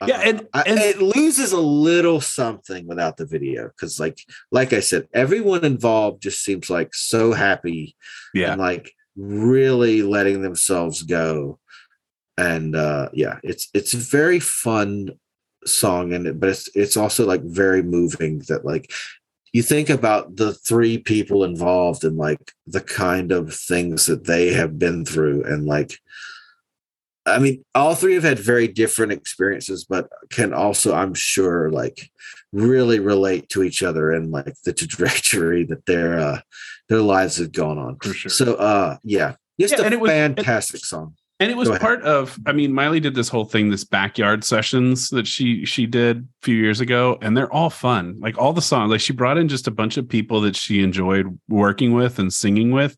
Uh, Yeah, and- I- and- it loses a little something without the video because, like, like I said, everyone involved just seems like so happy yeah and like really letting themselves go. And uh yeah, it's it's a very fun song and but it's it's also like very moving that like you think about the three people involved and like the kind of things that they have been through and like I mean, all three have had very different experiences, but can also, I'm sure, like really relate to each other and like the <laughs> trajectory that their uh their lives have gone on. for sure So uh yeah, just Yeah, a was- fantastic song. And it was part of. I mean, Miley did this whole thing, this backyard sessions that she she did a few years ago, and they're all fun. Like all the songs, like she brought in just a bunch of people that she enjoyed working with and singing with,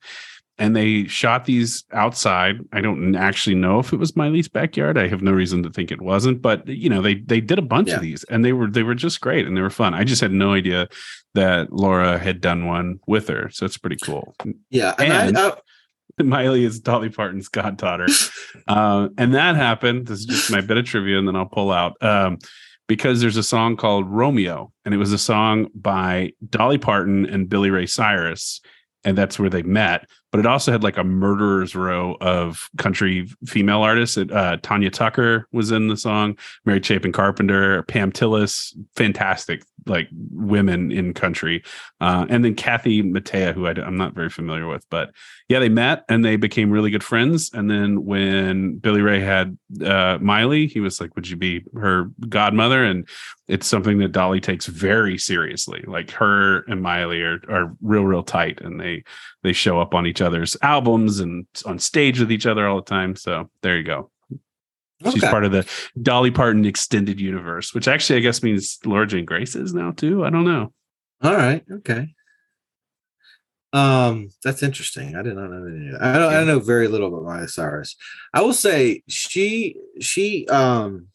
and they shot these outside. I don't actually know if it was Miley's backyard. I have no reason to think it wasn't, but you know, they they did a bunch Yeah. of these, and they were they were just great and they were fun. I just had no idea that Laura had done one with her, so it's pretty cool. Yeah, and, And- I, I, <laughs> Miley is Dolly Parton's goddaughter. <laughs> uh, and that happened. This is just my bit of trivia, and then I'll pull out. Um, because there's a song called Romeo, and it was a song by Dolly Parton and Billy Ray Cyrus, and that's where they met. But it also had like a murderer's row of country female artists. It, uh, Tanya Tucker was in the song, Mary Chapin Carpenter, Pam Tillis, fantastic like women in country, uh, and then Kathy Mattea, who I, am not very familiar with, but yeah, they met and they became really good friends. And then when Billy Ray had uh, Miley, he was like, "Would you be her godmother?" And it's something that Dolly takes very seriously. Like her and Miley are are real, real tight, and they they show up on each other's albums and on stage with each other all the time. So there you go. She's Okay. part of the Dolly Parton extended universe, which actually I guess means Laura Jane Grace is now too. I don't know. all right, okay. Um, that's interesting. I did not know any of that. I know, I know very little about Miley Cyrus. I will say she she um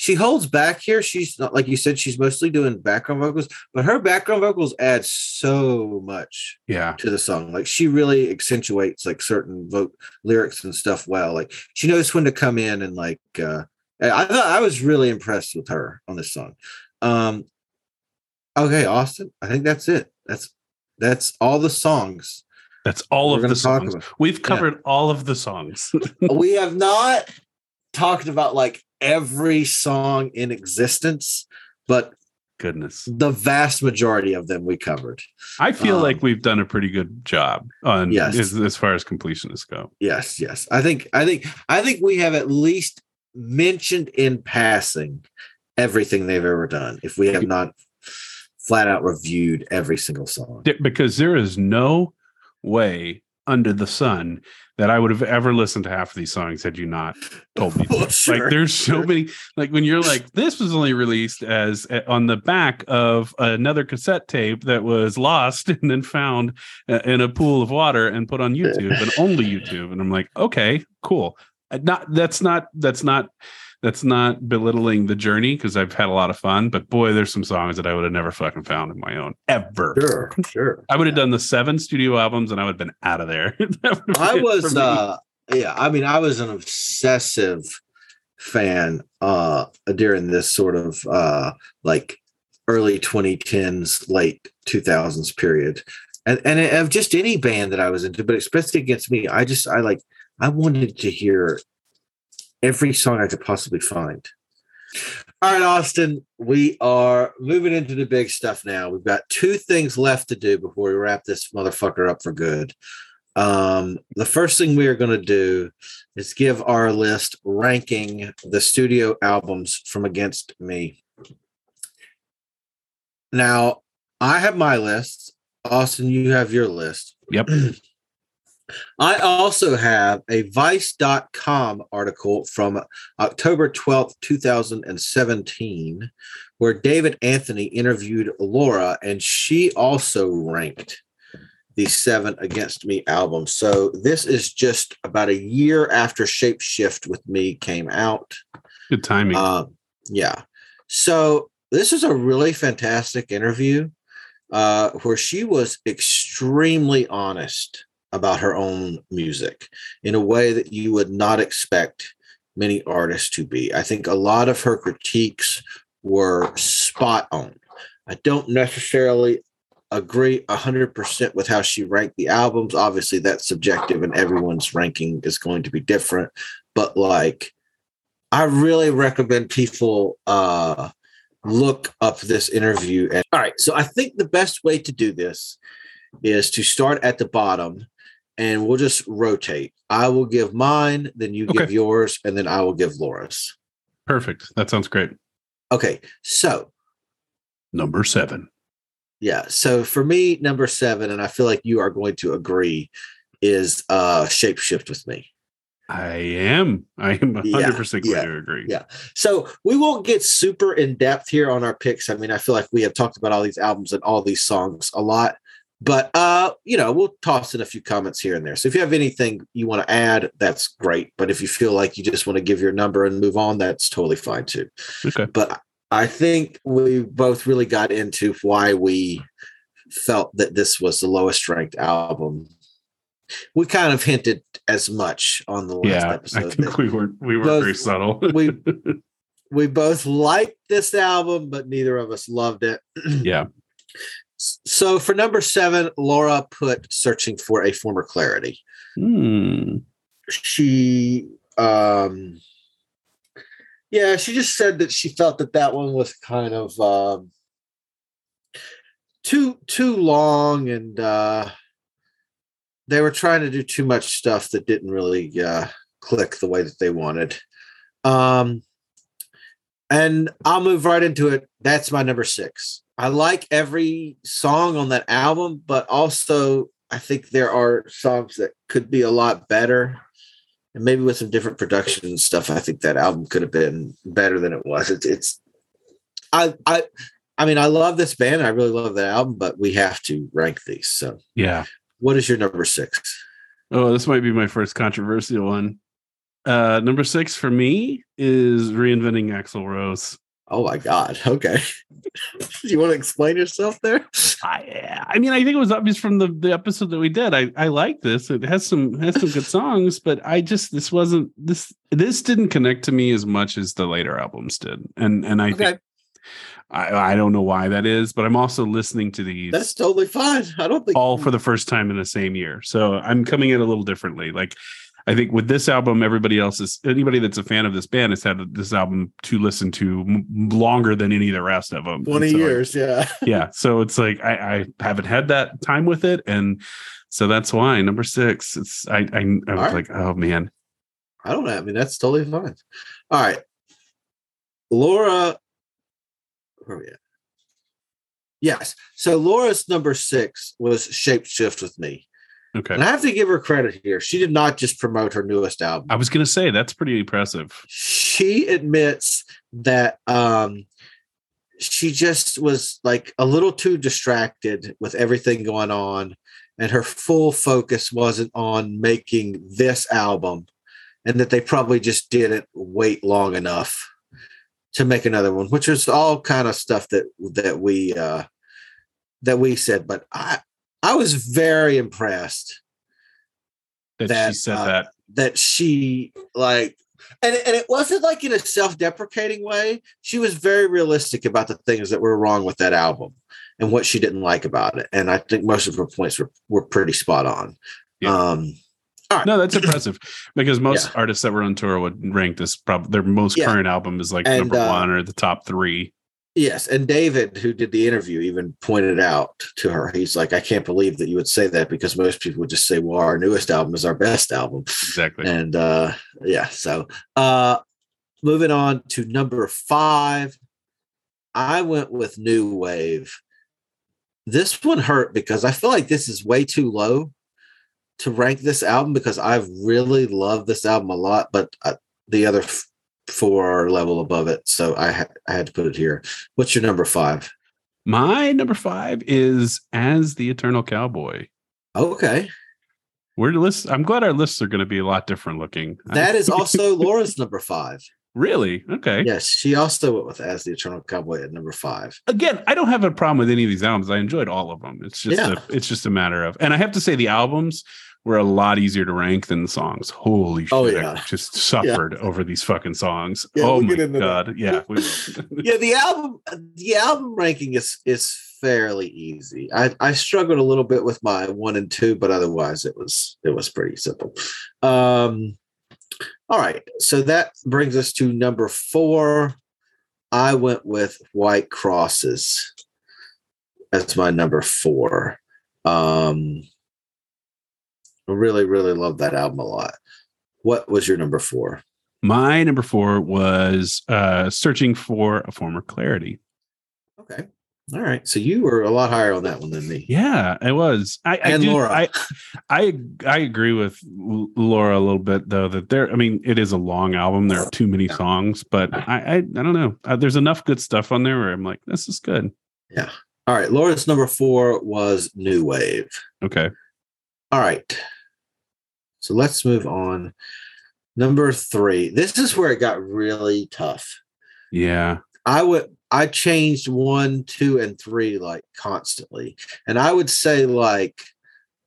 she holds back here. She's not like you said, she's mostly doing background vocals, but her background vocals add so much Yeah. to the song. Like she really accentuates like certain vote lyrics and stuff well. Like she knows when to come in and like uh I thought I was really impressed with her on this song. Um okay, Austin, I think that's it. That's that's all the songs. That's all of the songs. We've Yeah. covered all of the songs. <laughs> we have not talked about like every song in existence, but Goodness. the vast majority of them we covered. I feel Um, like we've done a pretty good job on Yes. as, as far as completionists go. Yes, yes. I think I think I think we have at least mentioned in passing everything they've ever done. If we have not flat out reviewed every single song. Because there is no way under the sun that I would have ever listened to half of these songs had you not told me. <laughs> Well, sure, like there's so sure. many like when you're <laughs> like this was only released as uh, on the back of another cassette tape that was lost and then found uh, in a pool of water and put on <laughs> YouTube and only YouTube and I'm like okay cool Uh, not that's not that's not that's not belittling the journey because I've had a lot of fun but boy there's some songs that I would have never fucking found in my own ever Sure, sure. I would have done the seven studio albums and I would have been out of there. <laughs> That would have I was uh yeah, I mean I was an obsessive fan uh during this sort of uh like early 2010s late 2000s period and and of just any band that I was into but especially against me I just I like I wanted to hear every song I could possibly find all right Austin we are moving into the big stuff now we've got two things left to do before we wrap this motherfucker up for good um, the first thing we are going to do is give our list ranking the studio albums from Against Me. Now, I have my list. Austin, you have your list. Yep. <clears throat> I also have a Vice.com article from October 12th, 2017, where David Anthony interviewed Laura, and she also ranked the seven Against Me albums. So this is just about a year after Shapeshift with Me came out. Good timing. Um, yeah. So this is a really fantastic interview uh, where she was extremely honest about her own music in a way that you would not expect many artists to be. I think a lot of her critiques were spot on. I don't necessarily agree 100% with how she ranked the albums. Obviously, that's subjective and everyone's ranking is going to be different. But like, I really recommend people uh, look up this interview. And all right, so I think the best way to do this is to start at the bottom and we'll just rotate. I will give mine, then you give yours, and then I will give Laura's. Perfect. That sounds great. Okay, so Number seven. yeah, so for me, number seven, and I feel like you are going to agree, is uh Shapeshift with me. I am. I am 100% going to agree. Yeah. So we won't get super in depth here on our picks. I mean, I feel like we have talked about all these albums and all these songs a lot, but uh, you know, we'll toss in a few comments here and there. So if you have anything you want to add, that's great. But if you feel like you just want to give your number and move on, that's totally fine too. Okay. But I think we both really got into why we felt that this was the lowest ranked album. We kind of hinted as much on the last Yeah, episode. I think we weren't we were both- very subtle. we <laughs> we both liked this album, but neither of us loved it. yeah. <clears throat> So for number seven, Laura put "Searching for a Former Clarity." Hmm. She, um, yeah, she just said that she felt that that one was kind of um, too too long, and uh, they were trying to do too much stuff that didn't really uh, click the way that they wanted. Um, and I'll move right into it. That's my number six. I like every song on that album, but also I think there are songs that could be a lot better. And maybe with some different production and stuff, I think that album could have been better than it was. It's, it's I, I, I mean, I love this band. I really love that album, but we have to rank these. So, Yeah. what is your number six? Oh, this might be my first controversial one. Uh number six for me is reinventing Axl Rose. Oh my God. <laughs> Okay. Do you want to explain yourself there? I I mean, I think it was obvious from the, the episode that we did. I, I like this. It has some has some good songs, but I just this wasn't this this didn't connect to me as much as the later albums did. And and I Okay. think I, I don't know why that is, but I'm also listening to these That's totally fine. I don't think all for the first time in the same year. So I'm coming in a little differently. Like I think with this album, everybody else is anybody that's a fan of this band has had this album to listen to m- longer than any of the rest of them. 20 And so years. Yeah. <laughs> yeah. So it's like I, I haven't had that time with it, and so that's why number six. It's I I, I was right. like, oh man, I don't know. I mean, that's totally fine. All right. Laura. Where are we at? Yes. So Laura's number six was Shapeshift with me. Okay. And I have to give her credit here. She did not just promote her newest album. I was gonna say that's pretty impressive. she admits that um she just was like a little too distracted with everything going on and her full focus wasn't on making this album and that they probably just didn't wait long enough to make another one which was all kind of stuff that that we uh that we said but i i was very impressed That, That, she said uh, that. that she like and, and it wasn't like in a self-deprecating way she was very realistic about the things that were wrong with that album and what she didn't like about it and i think most of her points were, were pretty spot on Yeah. um No, that's impressive because <clears throat> most Yeah. artists that were on tour would rank this probably their most Yeah. current album is like And, number uh, one or the top three. Yes and david who did the interview even pointed out to her he's like i can't believe that you would say that because most people would just say well our newest album is our best album Exactly. and uh yeah so uh moving on to number five i went with new wave this one hurt because i feel like this is way too low to rank this album because i really love this album a lot but uh, the other f- four level above it so I, ha- I had to put it here what's your number five My number five is as the Eternal Cowboy. okay We're lists. I'm glad our lists are going to be a lot different looking. <laughs> that is also laura's number five really okay. yes she also went with as the eternal cowboy at number five Again, I don't have a problem with any of these albums. I enjoyed all of them. It's just Yeah. a, it's just a matter of, and I have to say the albums were a lot easier to rank than the songs. Holy shit! Oh, I just suffered over these fucking songs. Yeah, oh we'll my into that. god! Yeah, <laughs> yeah the album the album ranking is is fairly easy i i struggled a little bit with my one and two but otherwise it was it was pretty simple um all right so that brings us to number four i went with white crosses as my number four um really really love that album a lot what was your number four My number four was uh searching for a former clarity. Okay. All right. So you were a lot higher on that one than me. Yeah, it was. I, I do- Laura. I, I I agree with Laura a little bit though that there. I mean, it is a long album. There are too many songs, but I I, I don't know. Uh, there's enough good stuff on there where I'm like, this is good. Yeah. All right. Laura's number four was New Wave. Okay. All right. So let's move on. Number three. This is where it got really tough. Yeah. I would I changed one, two, and three like constantly. And I would say like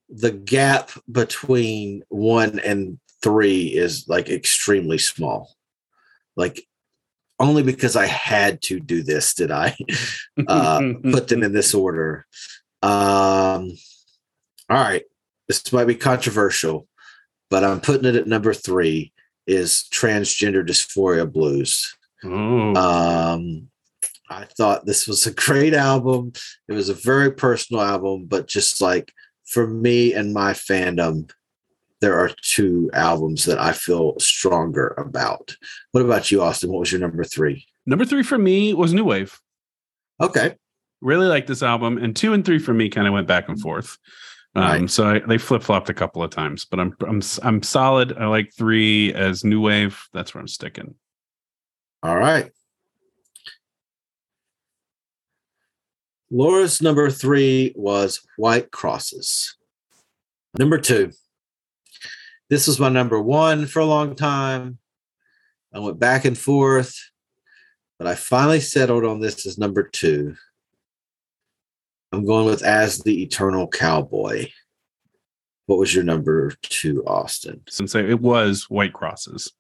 the gap between one and three is like extremely small. Like only because I had to do this did I <laughs> uh put them in this order. Um all right. This might be controversial, but I'm putting it at number three is transgender dysphoria blues. Oh. Um, I thought this was a great album. It was a very personal album, but just like for me and my fandom, there are two albums that I feel stronger about. What about you, Austin? What was your number three? Number three for me was New Wave. Okay. Really like this album, and two and three for me kind of went back and forth. Um, Right. So I, they flip flopped a couple of times, but I'm I'm I'm solid. I like three as New Wave. That's where I'm sticking. All right. Laura's number three was White Crosses. Number two. This was my number one for a long time. I went back and forth, but I finally settled on this as number two. I'm going with As the Eternal Cowboy. What was your number two, Austin? Since it was White Crosses.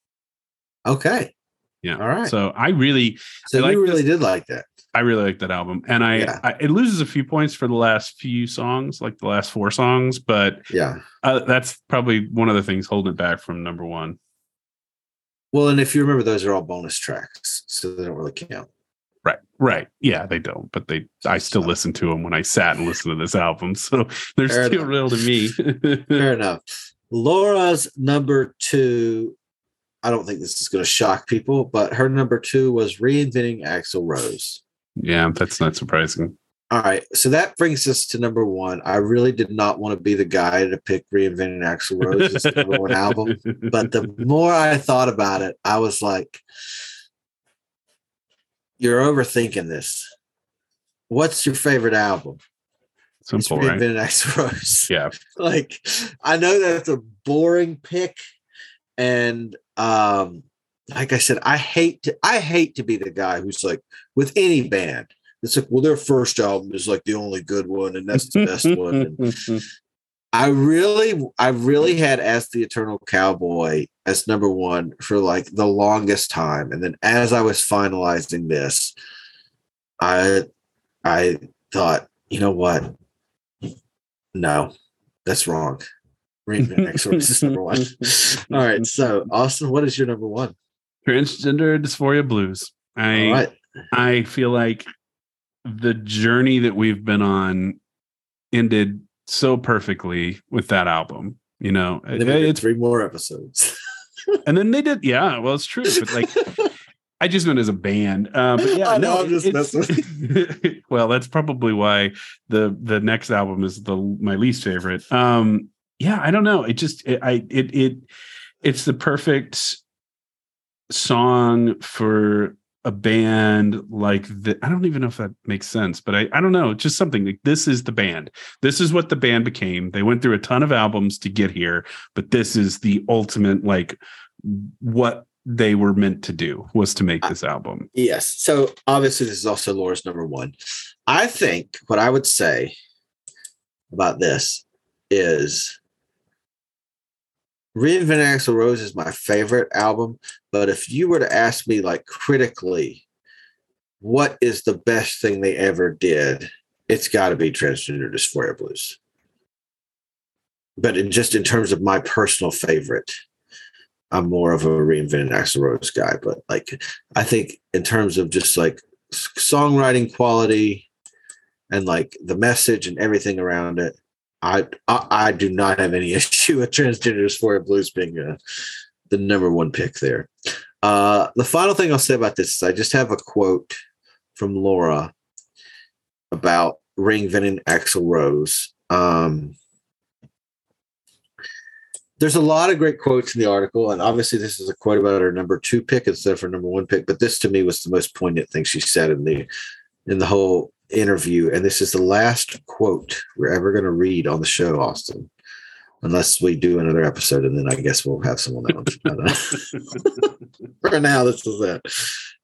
Okay. Yeah. All right. So I really, So I you really this- did like that. I really like that album, and I, Yeah. I it loses a few points for the last few songs, like the last four songs, but Yeah. uh, that's probably one of the things holding it back from number one. Well, and if you remember, those are all bonus tracks, so they don't really count. Right, right, yeah, they don't, but they. I still listen to them when I sat and listened to this album, <laughs> so they're Fair still enough. real to me. Fair <laughs> enough. Laura's number two. I don't think this is going to shock people, but her number two was reinventing Axl Rose. yeah, that's not surprising. All right, so that brings us to number one. I really did not want to be the guy to pick reinventing Axl Rose as the number one album, <laughs> but the more I thought about it, I was like, "You're overthinking this. What's your favorite album?" Simple, right? Axl <laughs> Rose. Yeah, <laughs> like I know that's a boring pick, and um, like I said, I hate to I hate to be the guy who's like with any band. It's like, well, their first album is like the only good one, and that's the best one. And <laughs> I really, I really had as the Eternal Cowboy as number one for like the longest time, and then as I was finalizing this, I, I thought, you know what? No, that's wrong. Reinvent Axl Rose is number one. <laughs> All right, so Austin, what is your number one? transgender dysphoria blues. I All right, I feel like the journey that we've been on ended so perfectly with that album. You know, we it's three more episodes. <laughs> and then they did, yeah. Well, it's true, but like, <laughs> I just meant as a band. Uh, but yeah, I know, no, I'm just messing <laughs> well, that's probably why the the next album is the my least favorite. Um, yeah, I don't know. It just it, I it it it's the perfect song for a band like that. I don't even know if that makes sense, but I, I don't know. Just something like this is the band. This is what the band became. They went through a ton of albums to get here, but this is the ultimate like what they were meant to do was to make this album. Yes. So obviously, this is also Laura's number one. I think what I would say about this is Reinvent Axl Rose is my favorite album. But if you were to ask me, like critically, what is the best thing they ever did, it's got to be Transgender Dysphoria Blues. But in just in terms of my personal favorite, I'm more of a reinvented Axl Rose guy. But like, I think in terms of just like songwriting quality and like the message and everything around it, I I, I do not have any <laughs> issue with Transgender Dysphoria Blues being the number one pick there. Uh, the final thing I'll say about this is I just have a quote from Laura about Reinventing Axl Rose. Um, there's a lot of great quotes in the article, and obviously this is a quote about her number two pick instead of her number one pick. But this to me was the most poignant thing she said in the in the whole interview, and this is the last quote we're ever going to read on the show, Austin, unless we do another episode, and then I guess we'll have someone else. <laughs> For now, this is it.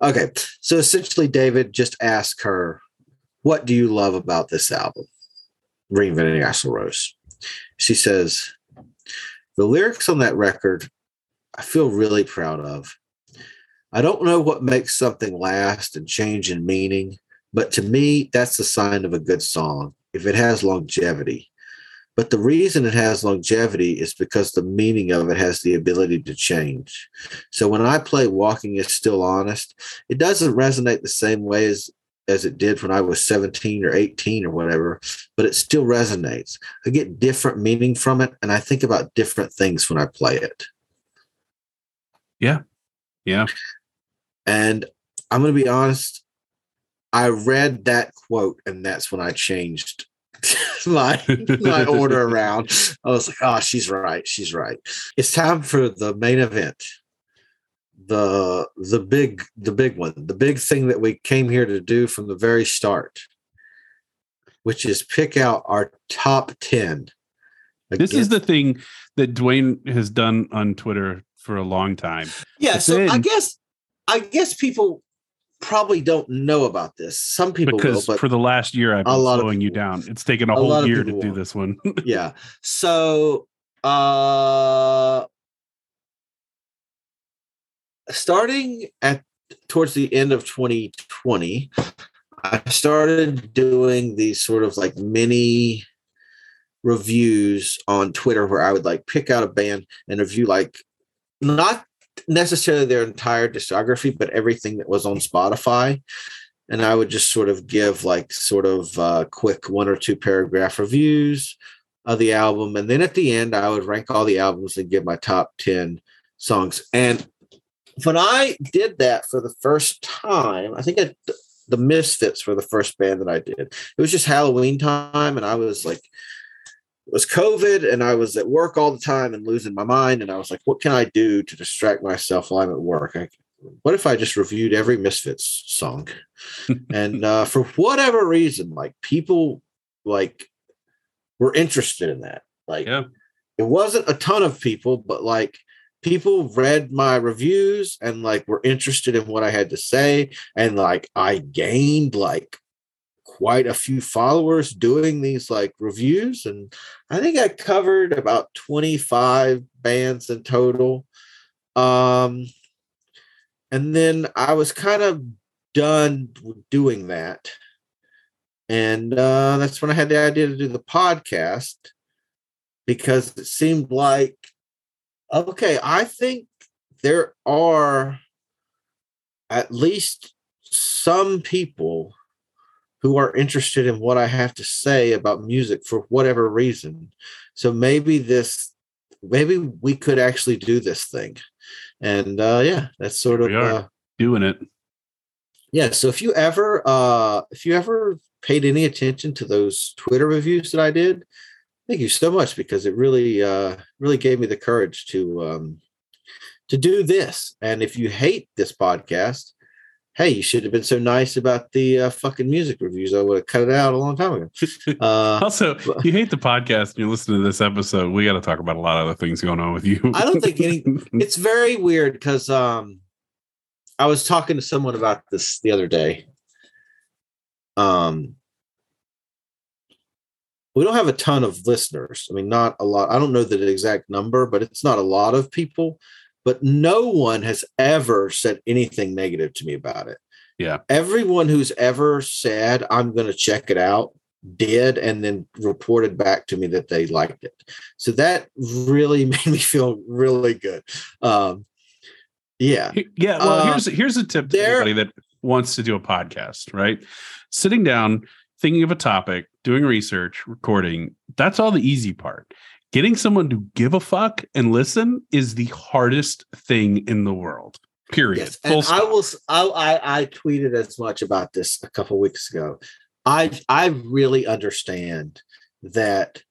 Okay, so essentially, David just asked her, "What do you love about this album, Reinventing Axl Rose?" She says, "The lyrics on that record, I feel really proud of." I don't know what makes something last and change in meaning, but to me, that's the sign of a good song if it has longevity. But the reason it has longevity is because the meaning of it has the ability to change. So when I play Walking is Still Honest, it doesn't resonate the same way as, as it did when I was 17 or 18 or whatever, but it still resonates. I get different meaning from it, and I think about different things when I play it. Yeah. Yeah. And I'm going to be honest, I read that quote, and that's when I changed <laughs> my my order around. I was like, oh, she's right. She's right. It's time for the main event. The the big the big one, the big thing that we came here to do from the very start, which is pick out our top 10. This is the thing that Duane has done on Twitter for a long time. Yeah, But so I guess I guess people probably don't know about this. Some people because will, for the last year I've been slowing you down. It's taken a, a whole year to do won't. this one. <laughs> yeah. So uh starting at towards the end of 2020, I started doing these sort of like mini reviews on Twitter where I would like pick out a band and review like not necessarily their entire discography, but everything that was on Spotify. And I would just sort of give like sort of uh, quick one or two paragraph reviews of the album. And then at the end, I would rank all the albums and give my top 10 songs. And when I did that for the first time, I think the Misfits were the first band that I did. It was just Halloween time, and I was like, it was COVID, and I was at work all the time and losing my mind. And I was like, what can I do to distract myself while I'm at work? I, what if I just reviewed every Misfits song? <laughs> and uh, for whatever reason, like people like were interested in that. Like Yeah. it wasn't a ton of people, but like people read my reviews and like were interested in what I had to say. And like I gained like quite a few followers doing these like reviews. And I think I covered about 25 bands in total. Um and then I was kind of done doing that. And uh, that's when I had the idea to do the podcast because it seemed like, okay, I think there are at least some people who are interested in what I have to say about music for whatever reason. So maybe this, maybe we could actually do this thing. And uh, yeah, that's sort of uh, doing it. yeah so if you ever uh if you ever paid any attention to those twitter reviews that i did thank you so much because it really uh really gave me the courage to um to do this and if you hate this podcast hey you should have been so nice about the uh, fucking music reviews i would have cut it out a long time ago <laughs> uh also, <laughs> you hate the podcast and you listen to this episode. We got to talk about a lot of other things going on with you. I don't think any. <laughs> It's very weird because um, I was talking to someone about this the other day. Um, we don't have a ton of listeners. I mean, not a lot. I don't know the exact number, but it's not a lot of people. But no one has ever said anything negative to me about it. Yeah. Everyone who's ever said, I'm going to check it out, did, and then reported back to me that they liked it. So that really <laughs> made me feel really good. Um, yeah. Yeah. Well, Uh, here's here's a tip to anybody that wants to do a podcast, right? Sitting down, thinking of a topic, doing research, recording, that's all the easy part. Getting someone to give a fuck and listen is the hardest thing in the world. Period. Yes, Full and I will. I, I I tweeted as much about this a couple weeks ago. I I really understand that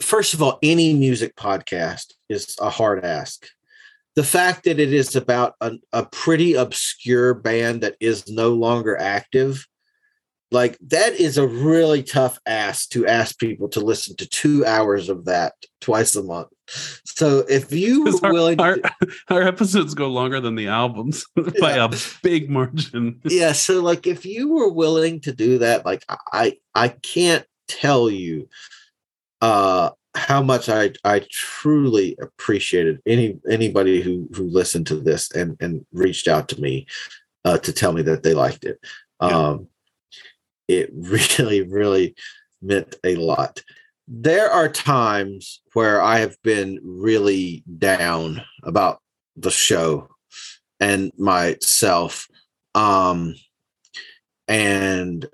first of all, any music podcast is a hard ask. The fact that it is about a, a pretty obscure band that is no longer active, like that is a really tough ask to ask people to listen to two hours of that twice a month. So if <laughs> you were our, willing, our, to, <laughs> our episodes go longer than the albums <laughs> by a big margin. yeah. So like if you were willing to do that, like I I can't tell you uh how much I I truly appreciated any anybody who who listened to this and and reached out to me uh, to tell me that they liked it. Um, it <laughs> really really meant a lot. There are times where I have been really down about the show and myself, um, and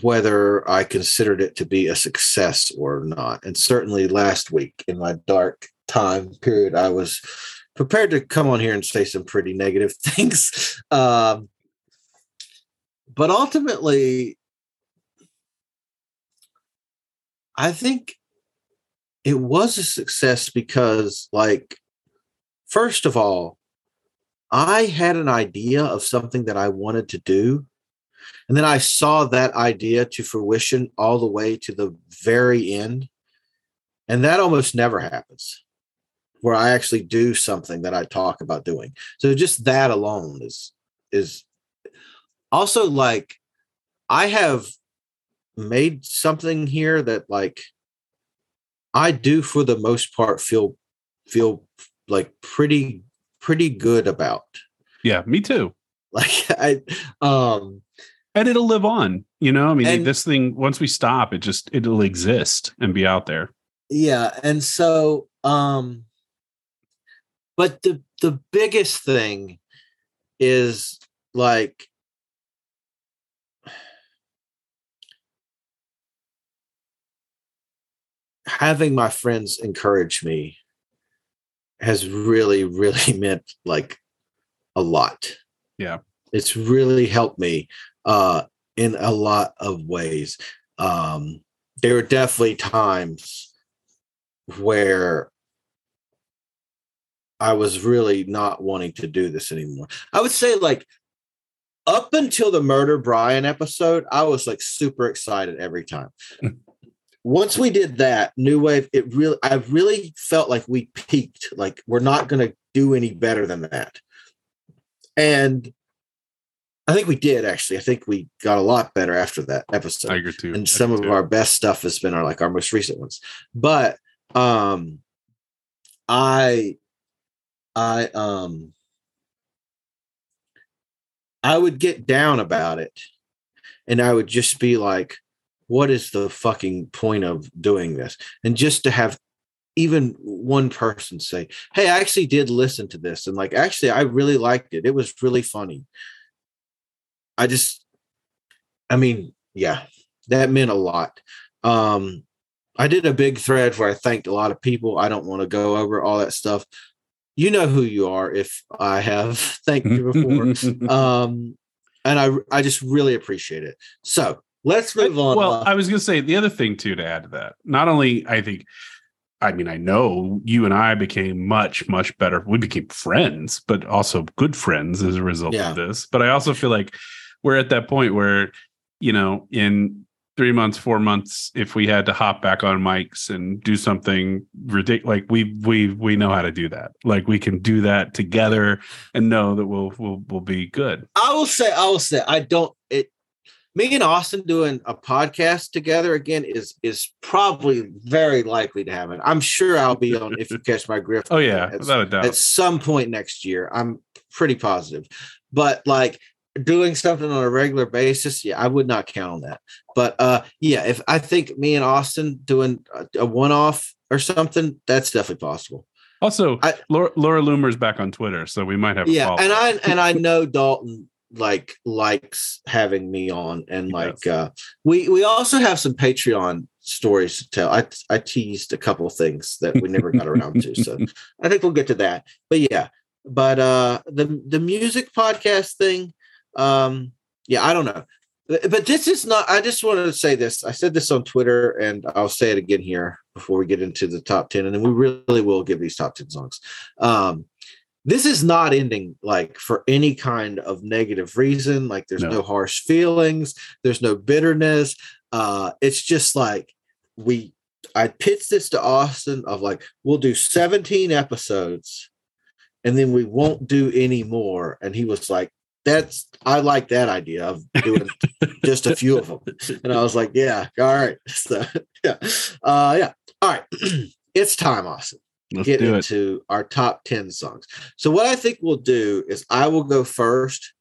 whether I considered it to be a success or not. And certainly last week in my dark time period, I was prepared to come on here and say some pretty negative <laughs> things. Um, but ultimately, I think it was a success because, like, first of all, I had an idea of something that I wanted to do and then I saw that idea to fruition all the way to the very end. And that almost never happens where I actually do something that I talk about doing. So just that alone is is also like I have made something here that like I do for the most part feel feel like pretty pretty good about. Yeah, me too. <laughs> Like I um and it'll live on you know i mean And- this thing once we stop it just it'll exist and be out there yeah and so um but the the biggest thing is like having my friends encourage me has really really <laughs> meant like a lot. Yeah. It's really helped me uh in a lot of ways. Um there were definitely times where i was really not wanting to do this anymore. I would say like up until the murder brian episode i was like super excited every time once we did that new wave it really i really felt like we peaked like we're not going to do any better than that and I think we did actually. I think we got a lot better after that episode. I agree too. And some of our best stuff has been our like our most recent ones. But um I I um I would get down about it and I would just be like, what is the fucking point of doing this? And just to have even one person say, Hey, I actually did listen to this. And like, actually, I really liked it. It was really funny. I just, I mean, yeah, that meant a lot. Um, I did a big thread where I thanked a lot of people. I don't want to go over all that stuff. You know who you are if I have <laughs> thanked you before. <laughs> um, and I, I just really appreciate it. So let's move on. well i was gonna say the other thing too to add to that not only i think i mean i know you and i became much much better we became friends but also good friends as a result Yeah. of this but i also feel like we're at that point where you know in three months four months if we had to hop back on mics and do something ridiculous like we we we know how to do that like we can do that together and know that we'll we'll, we'll be good I will say, I will say, I don't. It, me and Austin doing a podcast together again is is probably very likely to happen. I'm sure I'll be on if you <laughs> catch my grift. oh yeah at, without a doubt at some point next year. I'm pretty positive, but like doing something on a regular basis, yeah, I would not count on that. But uh, yeah, if I think me and Austin doing a, a one off or something, that's definitely possible. Also, Laura, Laura Loomer's back on Twitter, so we might have. A yeah and i and i know dalton like likes having me on and like uh we we also have some patreon stories to tell i i teased a couple of things that we never got around to so <laughs> i think we'll get to that but yeah but uh the the music podcast thing um yeah i don't know But this is not. I just wanted to say this. I said this on Twitter, and I'll say it again here before we get into the top ten, and then we really will give these top ten songs. Um, this is not ending like for any kind of negative reason. Like there's No. no, harsh feelings. There's no bitterness. Uh, it's just like we. I pitched this to Austin of like we'll do 17 episodes, and then we won't do any more. And he was like, "That's I like that idea of doing <laughs> just a few of them." And I was like, "Yeah, all right." <laughs> So yeah, uh, yeah, all right. <clears throat> it's time, Austin Let's get it. into our top 10 songs. So what I think we'll do is I will go first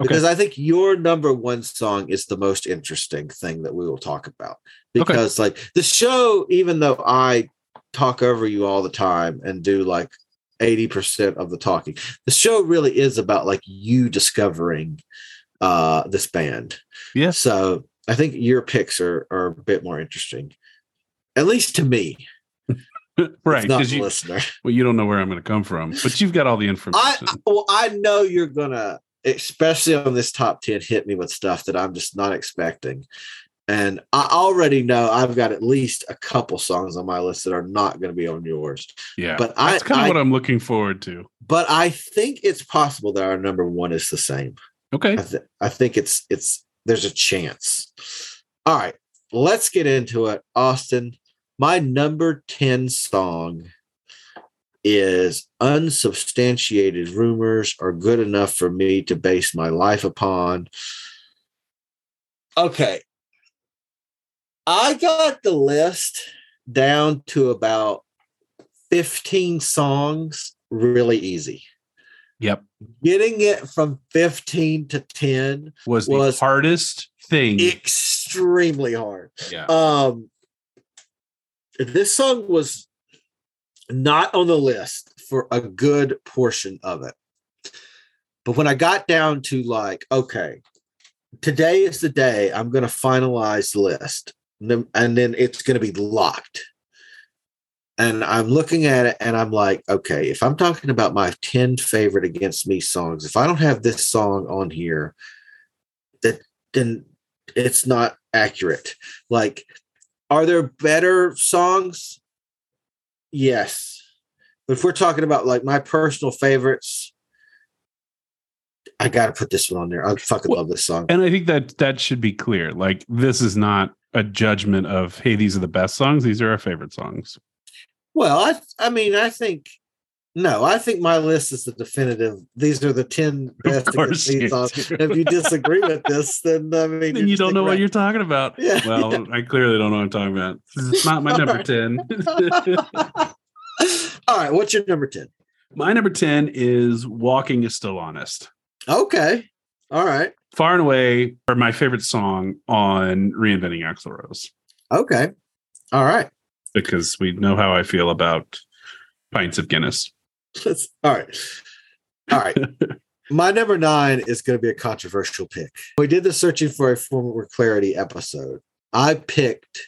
Okay. because I think your number one song is the most interesting thing that we will talk about. Because like the show, even though I talk over you all the time and do like 80% of the talking, the show really is about like you discovering uh this band. Yeah. So I think your picks are, are a bit more interesting. At least to me. <laughs> right. Not Because you, listener. <laughs> well, you don't know where I'm going to come from, but you've got all the I information. well, I know you're gonna, especially on this top ten, hit me with stuff that I'm just not expecting, and I already know I've got at least a couple songs on my list that are not going to be on yours. yeah. but I- that's kind of I- what I'm looking forward to. But I think it's possible that our number one is the same. Okay. I, th- I think it's it's there's a chance. All right, let's get into it, Austin. My number ten song is unsubstantiated rumors are good enough for me to base my life upon. Okay. I got the list down to about 15 songs really easy. Yep. Getting it from 15 to 10 Was the hardest thing. extremely hard. yeah. Um, this song was not on the list for a good portion of it. But when I got down to like, okay, today is the day I'm going to finalize the list, and then, and then it's going to be locked. And I'm looking at it and I'm like, okay, if I'm talking about my 10 favorite against me songs, if I don't have this song on here, that then it's not accurate. Like, are there better songs? Yes. But if we're talking about like my personal favorites, I gotta put this one on there. I fucking Well, love this song. and I think that that should be clear. Like this is not a judgment of hey, these are the best songs. These are our favorite songs. Well, I I mean, I think no, I think my list is the definitive. These are the 10 best course you. If you disagree with this, then I mean And you don't know what you're talking about. <laughs> Yeah, Well, yeah. I clearly don't know what I'm talking about. It's not my number 10. <laughs> All right, what's your number 10? my number 10 is Walking is Still Honest. Okay. All right. Far and away are my favorite song on Reinventing Axl Rose Okay. All right. because we know how I feel about pints of Guinness. Let's- all right. All right. <laughs> My number nine is going to be a controversial pick. We did the searching for a former clarity episode. I picked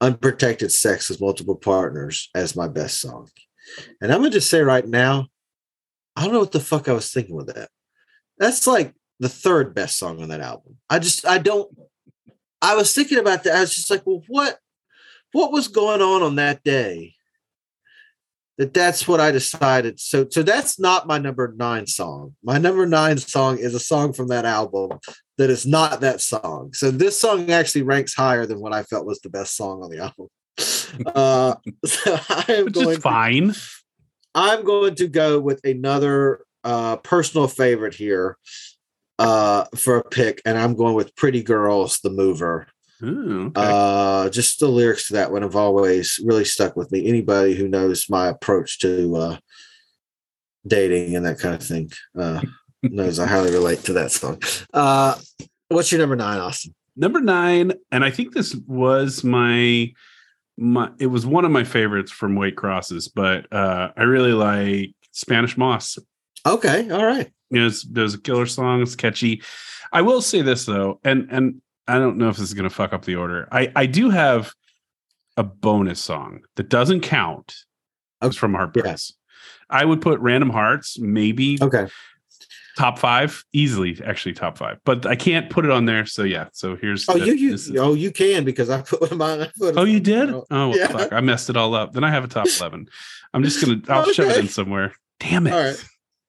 Unprotected Sex with Multiple Partners as my best song. And I'm going to just say right now, I don't know what the fuck I was thinking with that. That's like the third best song on that album. I just, I don't, I was thinking about that. I was just like, well, what, what was going on on that day? That that's what I decided. So so that's not my number nine song. My number nine song is a song from that album that is not that song. So this song actually ranks higher than what I felt was the best song on the album. <laughs> Uh, so I am Which going is fine. I'm going to go with another uh, personal favorite here uh, for a pick, and I'm going with "Pretty Girls," the mover. Ooh, okay. Uh, just the lyrics to that one have always really stuck with me. Anybody who knows my approach to uh, dating and that kind of thing uh, knows I highly relate to that song. Uh, what's your number nine, Austin? number nine, and I think this was my my it was one of my favorites from White Crosses, but uh I really like Spanish Moss. Okay, all right. You know, there's a killer song, it's catchy. I will say this though, and and I don't know if this is gonna fuck up the order. I I do have a bonus song that doesn't count. It's from Heartbreaks. I would put Random Hearts, maybe Okay. top five, easily actually top five. But I can't put it on there. So yeah. So here's Oh, the- you you is- oh you can because I put mine. I put Oh, you did? Oh, well, Yeah. fuck. I messed it all up. Then I have a top 11. I'm just going <laughs> to, I'll shove it in somewhere. Damn it. All right.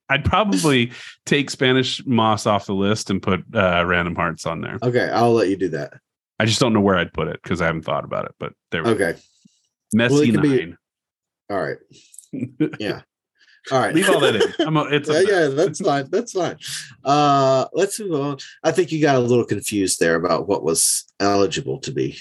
I'd probably take Spanish Moss off the list and put uh, Random Hearts on there. Okay, I'll let you do that. I just don't know where I'd put it because I haven't thought about it. But there we go. Okay. Messy Well, could be- Nine. All right. <laughs> Yeah. All right. Leave all that in. <laughs> I'm a, it's a yeah, yeah, that's fine. That's fine. Uh let's move on. I think you got a little confused there about what was eligible to be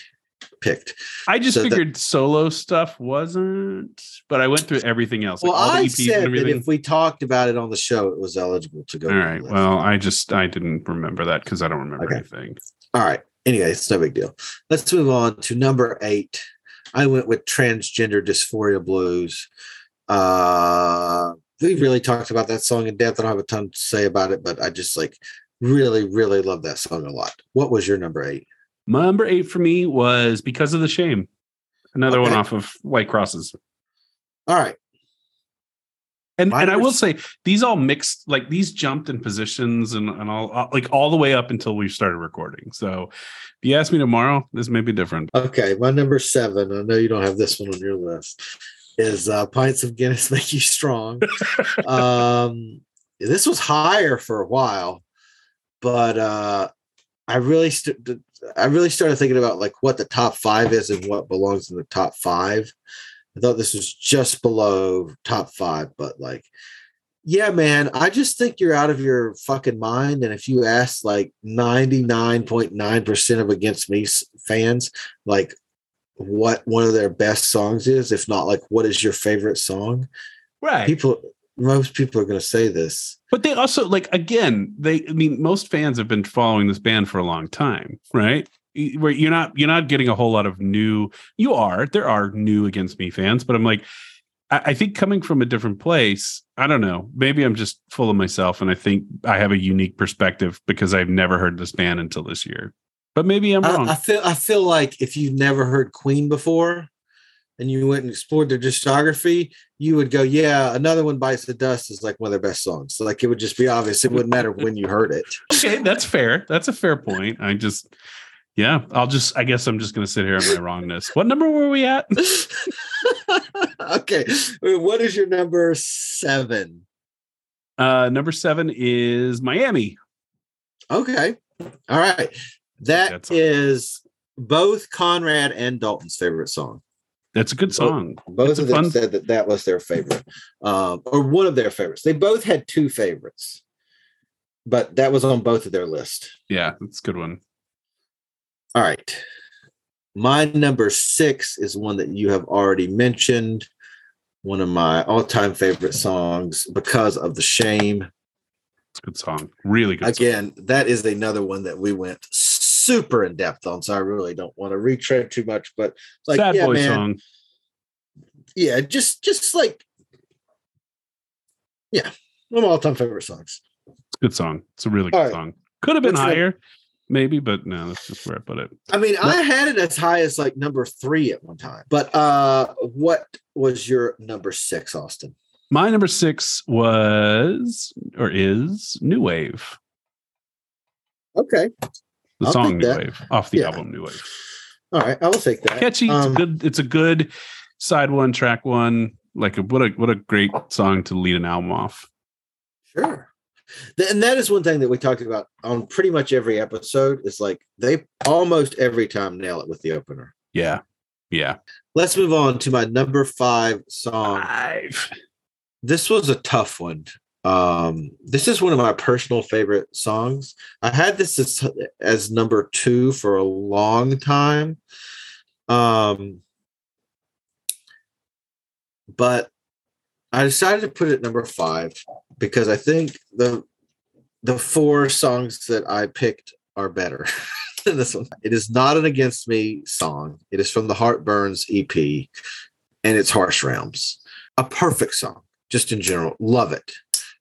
picked. I just So that- figured solo stuff wasn't, but I went through everything else. Well, like I said that if we talked about it on the show, it was eligible to go. all right. Well, I just, I didn't remember that because I don't remember Okay. anything. All right. Anyway, it's no big deal. Let's move on to number eight. I went with transgender dysphoria blues. Uh we really talked about that song in depth. I don't have a ton to say about it, but I just like really, really love that song a lot. What was your number eight? My number eight for me was because of the shame. Another one off of White Crosses. All right. And My and I will say these all mixed like these jumped in positions and, and all uh, like all the way up until we started recording. So if you ask me tomorrow, this may be different. Okay, my number seven. I know you don't have this one on your list. Is uh, pints of Guinness <laughs> make you strong? um, this was higher for a while, but uh, I really, st- I really started thinking about like what the top five is and what belongs in the top five. I thought this was just below top five, but like, yeah, man, I just think you're out of your fucking mind. And if you ask like 99.9% of Against Me fans, like what one of their best songs is, if not like what is your favorite song, Right. people, most people are going to say this. But they also like again, they I mean, most fans have been following this band for a long time, right? Where you're not you're not getting a whole lot of new. You are there are new against me fans, but I'm like, I, I think coming from a different place, I don't know. Maybe I'm just full of myself, and I think I have a unique perspective because I've never heard this band until this year. But maybe I'm wrong. I, I feel I feel like if you've never heard Queen before and you went and explored their discography, you would go, Yeah, another one bites the dust is like one of their best songs. So like it would just be obvious. It wouldn't matter when you heard it. <laughs> okay, that's fair. That's a fair point. I just, yeah, I'll just. I guess I'm just gonna sit here on my wrongness. What number were we at? <laughs> okay. What is your number seven? Uh, number seven is Miami. Okay. All right. That is both Conrad and Dalton's favorite song. That's a good song. Both of them fun- said that that was their favorite, um, or one of their favorites. They both had two favorites, but that was on both of their list. Yeah, that's a good one. All right. My number six is one that you have already mentioned. One of my all-time favorite songs, because of the shame. It's a good song. Really good. song. Again, that is another one that we went super in depth on. So I really don't want to retread too much, but like, Sad yeah, boy man, song. yeah, just just like, yeah, one of my all-time favorite songs. It's a good song. It's a really good right. song. Could have been What's higher, maybe, but no, that's just where I put it. I mean, I had it as high as like number three at one time. But uh what was your number six, Austin? My number six was or is New Wave. Okay. The I'll song New. Wave off the Yeah. album New Wave. All right, I will take that. Catchy. It's Um, a good. It's a good side one, track one. Like a, what a what a great song to lead an album off. Sure. And that is one thing that we talked about on pretty much every episode. Is like they almost every time nail it with the opener. Yeah, yeah. Let's move on to my number five song. Five. This was a tough one. Um, this is one of my personal favorite songs. I had this as, as number two for a long time. Um, but I decided to put it number five because I think the the four songs that I picked are better <laughs> than this one. It is not an Against Me song. It is from the Heartburns EP, and it's Harsh Realms. A perfect song, just in general. Love it.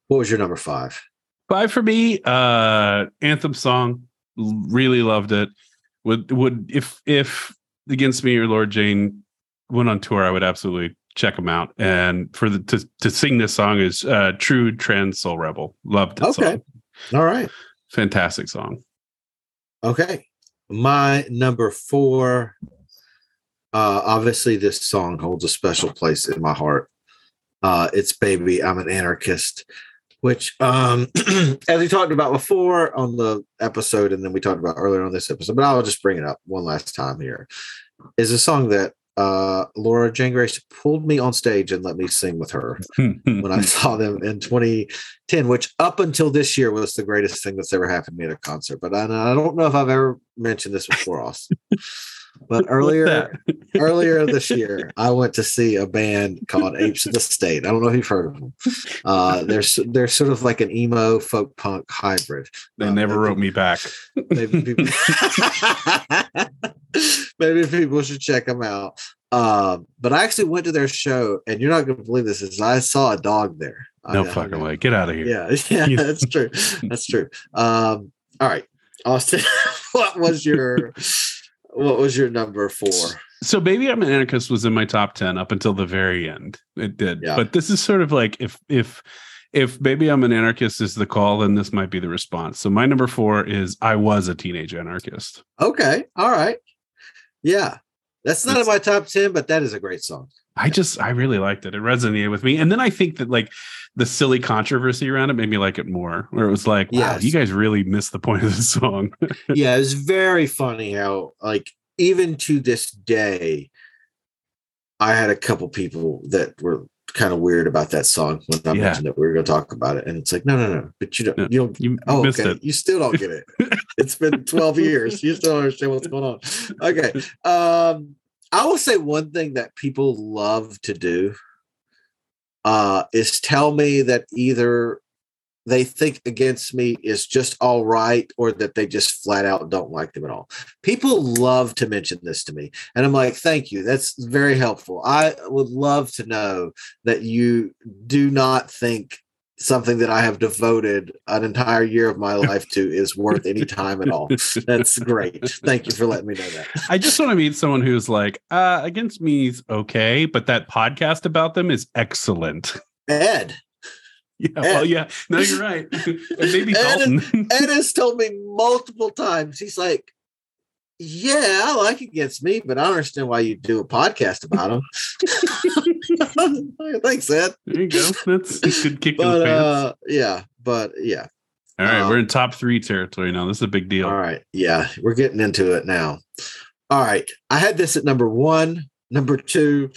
What was your number five? Five for me. Uh, anthem song. Really loved it. Would would if if Against Me or Laura Jane went on tour, I would absolutely check them out. And for the to to sing this song is uh, True Trans Soul Rebel. Loved it. Okay. All right. Fantastic song. Okay. My number four. Uh, obviously, this song holds a special place in my heart. Uh, it's Baby, I'm an Anarchist, which, um, <clears throat> as we talked about before on the episode, and then we talked about earlier on this episode, but I'll just bring it up one last time here, is a song that uh, Laura Jane Grace pulled me on stage and let me sing with her <laughs> when I saw them in 2010, which up until this year was the greatest thing that's ever happened to me at a concert. But I, I don't know if I've ever mentioned this before, Austin. <laughs> But <laughs> earlier, <laughs> earlier this year, I went to see a band called Apes of the State. I don't know if you've heard of them. Uh, they're they're sort of like an emo folk punk hybrid. They Uh, never wrote me back. maybe people, <laughs> maybe people should check them out. Um, but I actually went to their show, and you're not going to believe this. Is I saw a dog there. No fucking way. Get out of here. Yeah, yeah, that's true. That's true. Um, all right, Austin, what was your what was your number four? So Baby I'm an Anarchist was in my top 10 up until the very end. It did. Yeah. But this is sort of like if if if Baby I'm an Anarchist is the call, then this might be the response. So my number four is I was a teenage anarchist. Okay, all right, yeah, that's not in my top ten, but that is a great song. I just I really liked it. It resonated with me. And then I think that like the silly controversy around it made me like it more. Where it was like, wow, Yes. you guys really missed the point of the song. <laughs> yeah, it's very funny how like even to this day, I had a couple people that were kind of weird about that song when I Yeah. mentioned that we were going to talk about it, and it's like, no, no, no, but you don't, No, you don't, you oh, missed okay, it. you still don't get it. it's been twelve years, you still don't understand what's going on. Okay, <laughs> um, I will say one thing that people love to do uh, is tell me that either they think against me is just all right or that they just flat out don't like them at all. People love to mention this to me. And I'm like, thank you. That's very helpful. I would love to know that you do not think something that I have devoted an entire year of my <laughs> life to is worth any time at all. That's great. Thank you for letting me know that. I just want to meet someone who's like, uh, against me is okay, but that podcast about them is excellent. Ed. Yeah, well, yeah. No, you're right. <laughs> maybe Ed, Dalton. <laughs> Ed has told me multiple times. He's like, "Yeah, I like it against me, but I don't understand why you do a podcast about him." <laughs> Thanks, Ed. There you go. That's a good kick in the pants. uh, yeah, but yeah. All right, um, we're in top three territory now. This is a big deal. All right, yeah, we're getting into it now. All right, I had this at number one, number two,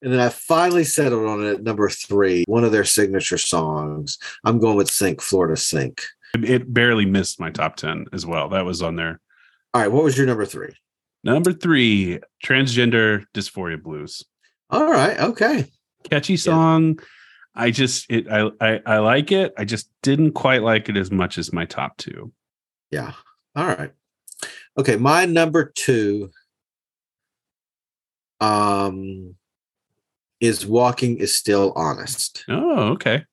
and then I finally settled on it at number three. One of their signature songs. I'm going with "Sink Florida Sink." It, it barely missed my top 10 as well. That was on there. All right, what was your number three? Number three, Transgender Dysphoria Blues. All right, okay. Catchy song. I just it I, I I like it. I just didn't quite like it as much as my top two. Yeah. All right. Okay, my number two um is walking is still honest. Oh, okay.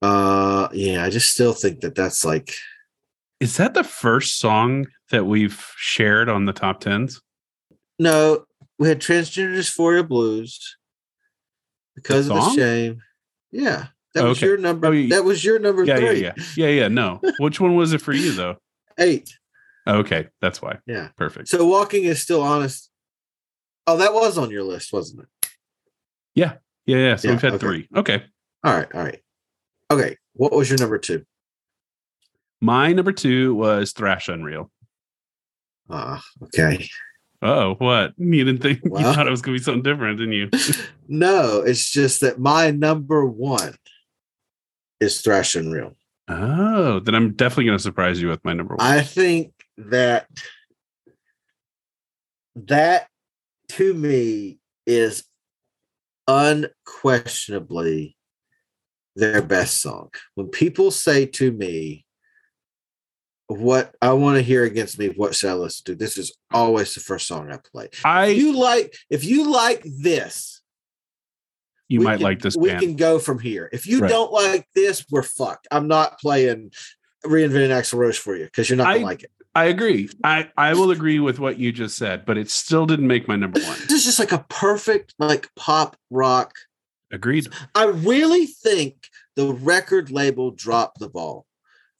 Uh yeah, I just still think that that's like Is that the first song that we've shared on the top tens? no, we had transgender dysphoria blues because of the shame. Yeah. That was your oh, number. Oh, you- that was your number Yeah, yeah, yeah, yeah, yeah. No, which one was it for you though? <laughs> Eight. Okay, that's why. Yeah. Perfect. So walking is still honest. Oh, that was on your list, wasn't it? Yeah, yeah, yeah. So Yeah, we've had okay. three. Okay. All right, all right. Okay. What was your number two? My number two was Thrash Unreal. Ah, okay. Oh, what? You didn't think you thought it was gonna be something different, didn't you? <laughs> No, it's just that my number one is Thrash Unreal. Oh, then I'm definitely gonna surprise you with my number one. I think that that to me is unquestionably their best song. When people say to me, what I want to hear against me, what should I listen to? This is always the first song I play. I if you like if you like this, you might can- like this We band. can go from here. If you Right. don't like this, we're fucked. I'm not playing reinventing Axl Rose for you because you're not gonna I- like it. I agree. I I will agree with what you just said, but it still didn't make my number one. This is just like a perfect like pop rock. Agreed. I really think the record label dropped the ball.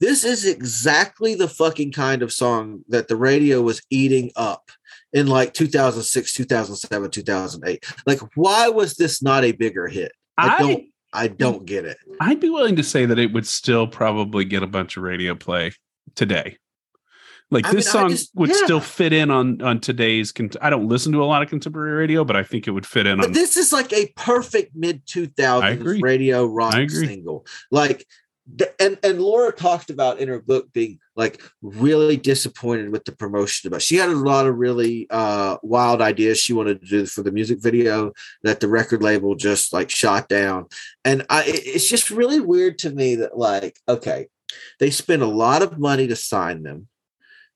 This is exactly the fucking kind of song that the radio was eating up in like 2006, 2007, 2008. Like, why was this not a bigger hit? I, I- don't. I don't get it. I'd be willing to say that it would still probably get a bunch of radio play today. Like I this mean, song just- would yeah. still fit in on on today's. Cont- I don't listen to a lot of contemporary radio, but I think it would fit in But on. this is like a perfect mid I 2000s radio rock single. Like, and and Laura talked about in her book being like really disappointed with the promotion about. She had a lot of really uh wild ideas she wanted to do for the music video that the record label just like shot down. And I it's just really weird to me that like okay, they spent a lot of money to sign them.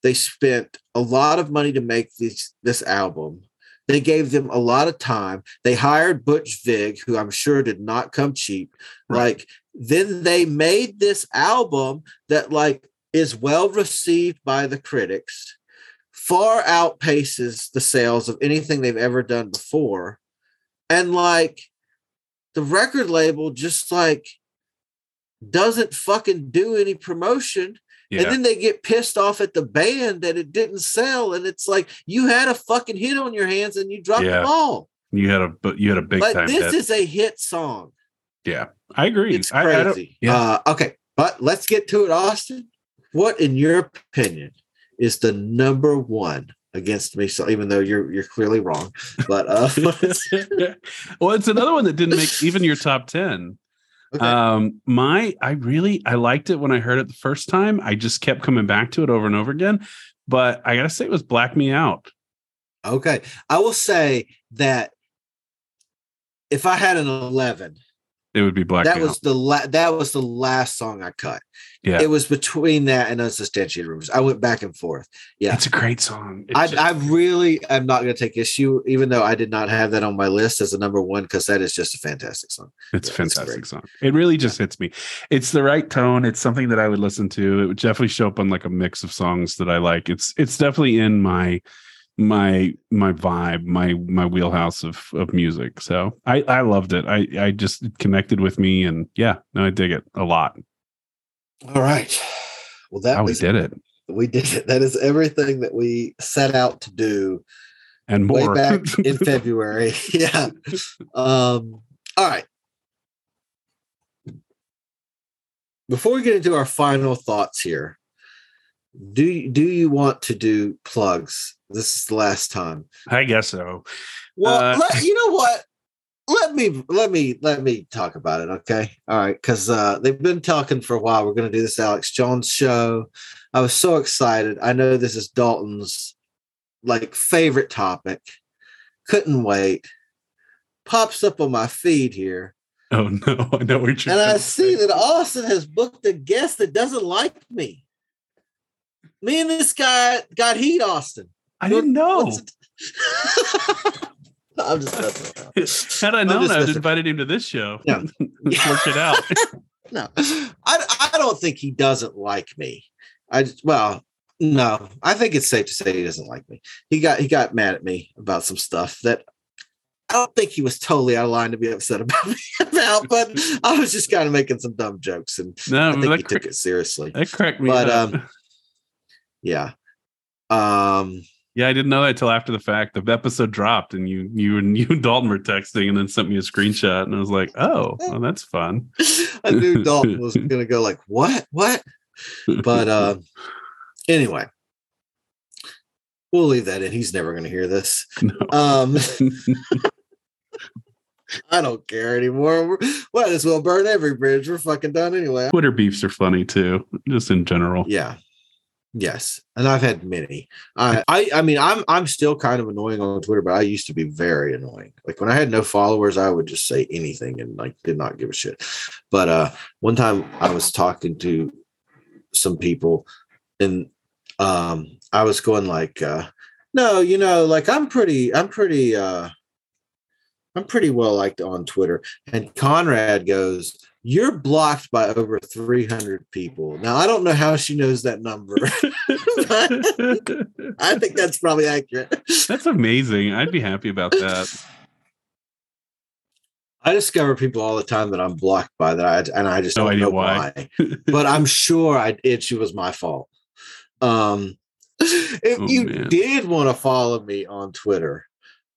They spent a lot of money to make this this album. They gave them a lot of time. They hired Butch Vig, who I'm sure did not come cheap. Like then they made this album that like is well received by the critics, far outpaces the sales of anything they've ever done before. And like the record label just like doesn't fucking do any promotion Yeah. and then they get pissed off at the band that it didn't sell. And it's like you had a fucking hit on your hands and you dropped Yeah. the ball. you had a but you had a big Like time this hit. is a hit song. yeah, I agree. It's I- I crazy. yeah, Uh, okay, but let's get to it, Austin. What, in your opinion, is the number one against me? So even though you're you're clearly wrong, but uh, <laughs> <laughs> well, it's another one that didn't make even your top ten. Um, my I really I liked it when I heard it the first time. I just kept coming back to it over and over again. But I gotta say, it was Black Me Out. okay, I will say that if I had an eleven, It would be Black that was the la- that was the last song I cut. Yeah. It was between that and Unsubstantiated Rumors. I went back and forth. Yeah. It's a great song. It's I, just- I really am not going to take issue, even though I did not have that on my list as a number one, because that is just a fantastic song. It's a fantastic song. It really just hits me. It's the right tone. It's something that I would listen to. It would definitely show up on like a mix of songs that I like. It's it's definitely in my my my vibe, my my wheelhouse of of music. So I I loved it. I I just connected with me and yeah, no, I dig it a lot. All right. Well, that Wow, we did it. We did it. That is everything that we set out to do And way more. back <laughs> in February. <laughs> yeah. Um, all right. Before we get into our final thoughts here, do you, do you want to do plugs? This is the last time. I guess so. Well, Uh, let, you <laughs> know what? Let me let me let me talk about it, okay? All right, because uh, they've been talking for a while. We're going to do this Alex Jones show. I was so excited. I know this is Dalton's like favorite topic. Couldn't wait. Pops up on my feed here, Oh no, <laughs> I know what you're and I see that Austin has booked a guest that doesn't like me. Me and this guy got heat, Austin. I didn't know. <laughs> I'm just messing. Had <laughs> I known, I would have invited him to this show. Yeah. <laughs> Work it out. no, I, I don't think he doesn't like me. I just, well, no, I think it's safe to say he doesn't like me. He got he got mad at me about some stuff that I don't think he was totally out of line to be upset about me about, but I was just kind of making some dumb jokes, and No, I think he took it seriously. That cracked me But up. um, yeah, um, Yeah, I didn't know that until after the fact. The episode dropped, and you you and <laughs> you and Dalton were texting, and then sent me a screenshot, and I was like, "Oh, well, that's fun." <laughs> I knew Dalton <laughs> was going to go like, "What? What?" But uh, anyway, we'll leave that in. He's never going to hear this. Um, I don't care anymore. We're, might as well burn every bridge. We're fucking done anyway. Twitter beefs are funny too, just in general. Yeah. Yes, and I've had many. I, I, I mean, I'm, I'm still kind of annoying on Twitter, but I used to be very annoying. Like when I had no followers, I would just say anything and like did not give a shit. But uh, one time I was talking to some people, and um, I was going like, uh, no, you know, like I'm pretty, I'm pretty, uh, I'm pretty well liked on Twitter. And Conrad goes, You're blocked by over 300 people. Now, I don't know how she knows that number. <laughs> I think that's probably accurate. That's amazing. I'd be happy about that. I discover people all the time that I'm blocked by that, I, and I just No don't know why. why. <laughs> but I'm sure I it was my fault. Um, <laughs> if Oh, you man. did want to follow me on Twitter,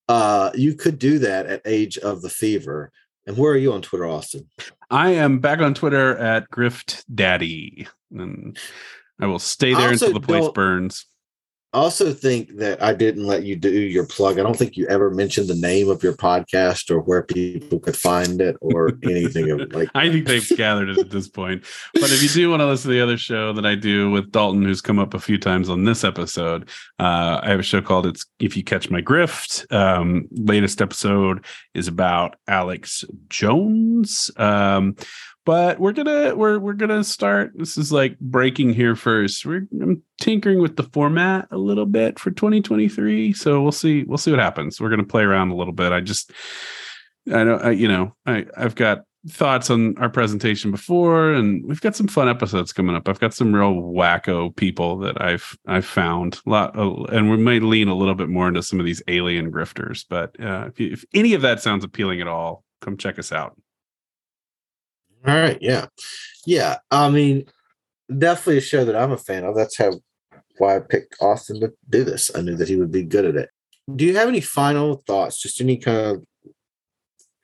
uh, you could do that at Age of the Fever. And where are you on Twitter, Austin? I am back on Twitter at Grift Daddy, and I will stay there until the place burns. Also think that I didn't let you do your plug. I don't think you ever mentioned the name of your podcast or where people could find it or <laughs> anything of like. I think they've gathered it at this point. But if you do want to listen to the other show that I do with Dalton, who's come up a few times on this episode, uh, I have a show called "It's If You Catch My Grift." Um, latest episode is about Alex Jones. Um, but we're gonna we're we're gonna start. This is like breaking here first. We're I'm tinkering with the format a little bit for 2023, so we'll see we'll see what happens. We're gonna play around a little bit. I just I don't I, you know I I've got thoughts on our presentation before, and we've got some fun episodes coming up. I've got some real wacko people that I've I've found a lot, uh, and we may lean a little bit more into some of these alien grifters. But uh, if, you, if any of that sounds appealing at all, come check us out. All right, yeah, yeah. I mean, definitely a show that I'm a fan of. That's how why I picked Austin to do this. I knew that he would be good at it. Do you have any final thoughts? Just any kind of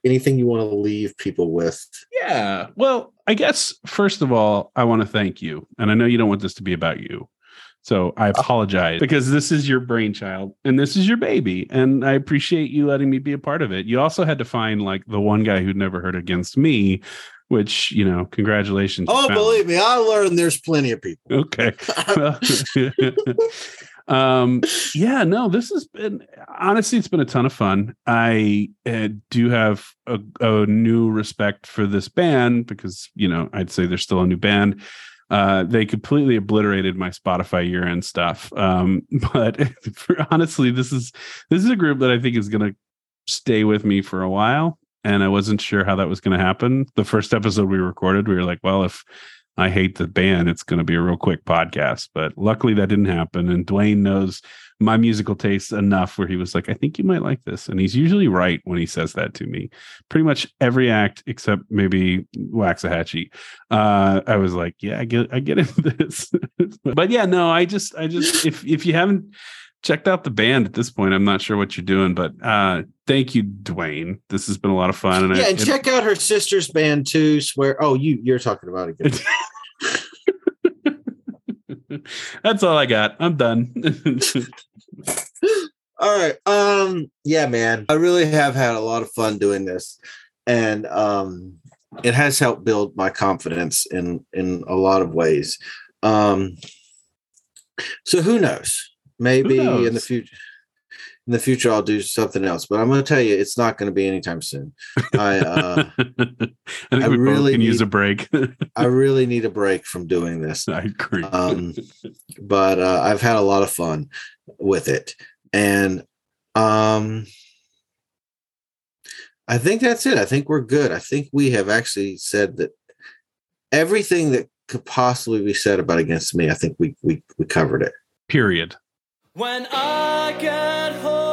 anything you want to leave people with? Yeah. Well, I guess first of all, I want to thank you. And I know you don't want this to be about you. So I oh. apologize because this is your brainchild and this is your baby. And I appreciate you letting me be a part of it. You also had to find like the one guy who'd never heard against me, which, you know, congratulations. Oh, believe me, I learned there's plenty of people. Okay. <laughs> <laughs> um yeah no this has been honestly it's been a ton of fun i uh, do have a, a new respect for this band because you know i'd say they're still a new band uh they completely obliterated my spotify year end stuff um <laughs> but for, honestly this is this is a group that i think is going to stay with me for a while and i wasn't sure how that was going to happen the first episode we recorded we were like well if I hate the band. It's going to be a real quick podcast. But luckily that didn't happen. And Duane knows my musical taste enough where he was like, I think you might like this. And he's usually right when he says that to me. Pretty much every act except maybe Waxahatchee. Uh, I was like, yeah, I get I get into <laughs> this. but yeah, no, I just I just if if you haven't checked out the band at this point, I'm not sure what you're doing, but uh thank you, Duane. This has been a lot of fun. And yeah, I, and check out her sister's band too. Swear. Oh, you you're talking about it again. <laughs> That's all I got. I'm done. <laughs> All right. Um, yeah, man. I really have had a lot of fun doing this. And um it has helped build my confidence in in a lot of ways. Um so who knows? Maybe in the future in the future I'll do something else, but I'm going to tell you it's not going to be anytime soon. I uh <laughs> I I really can use a break. <laughs> I really need a break from doing this. <laughs> I agree. Um, but uh, I've had a lot of fun with it, and um, I think that's it. I think we're good. I think we have actually said that everything that could possibly be said about against me. I think we we we covered it. Period. When I get home,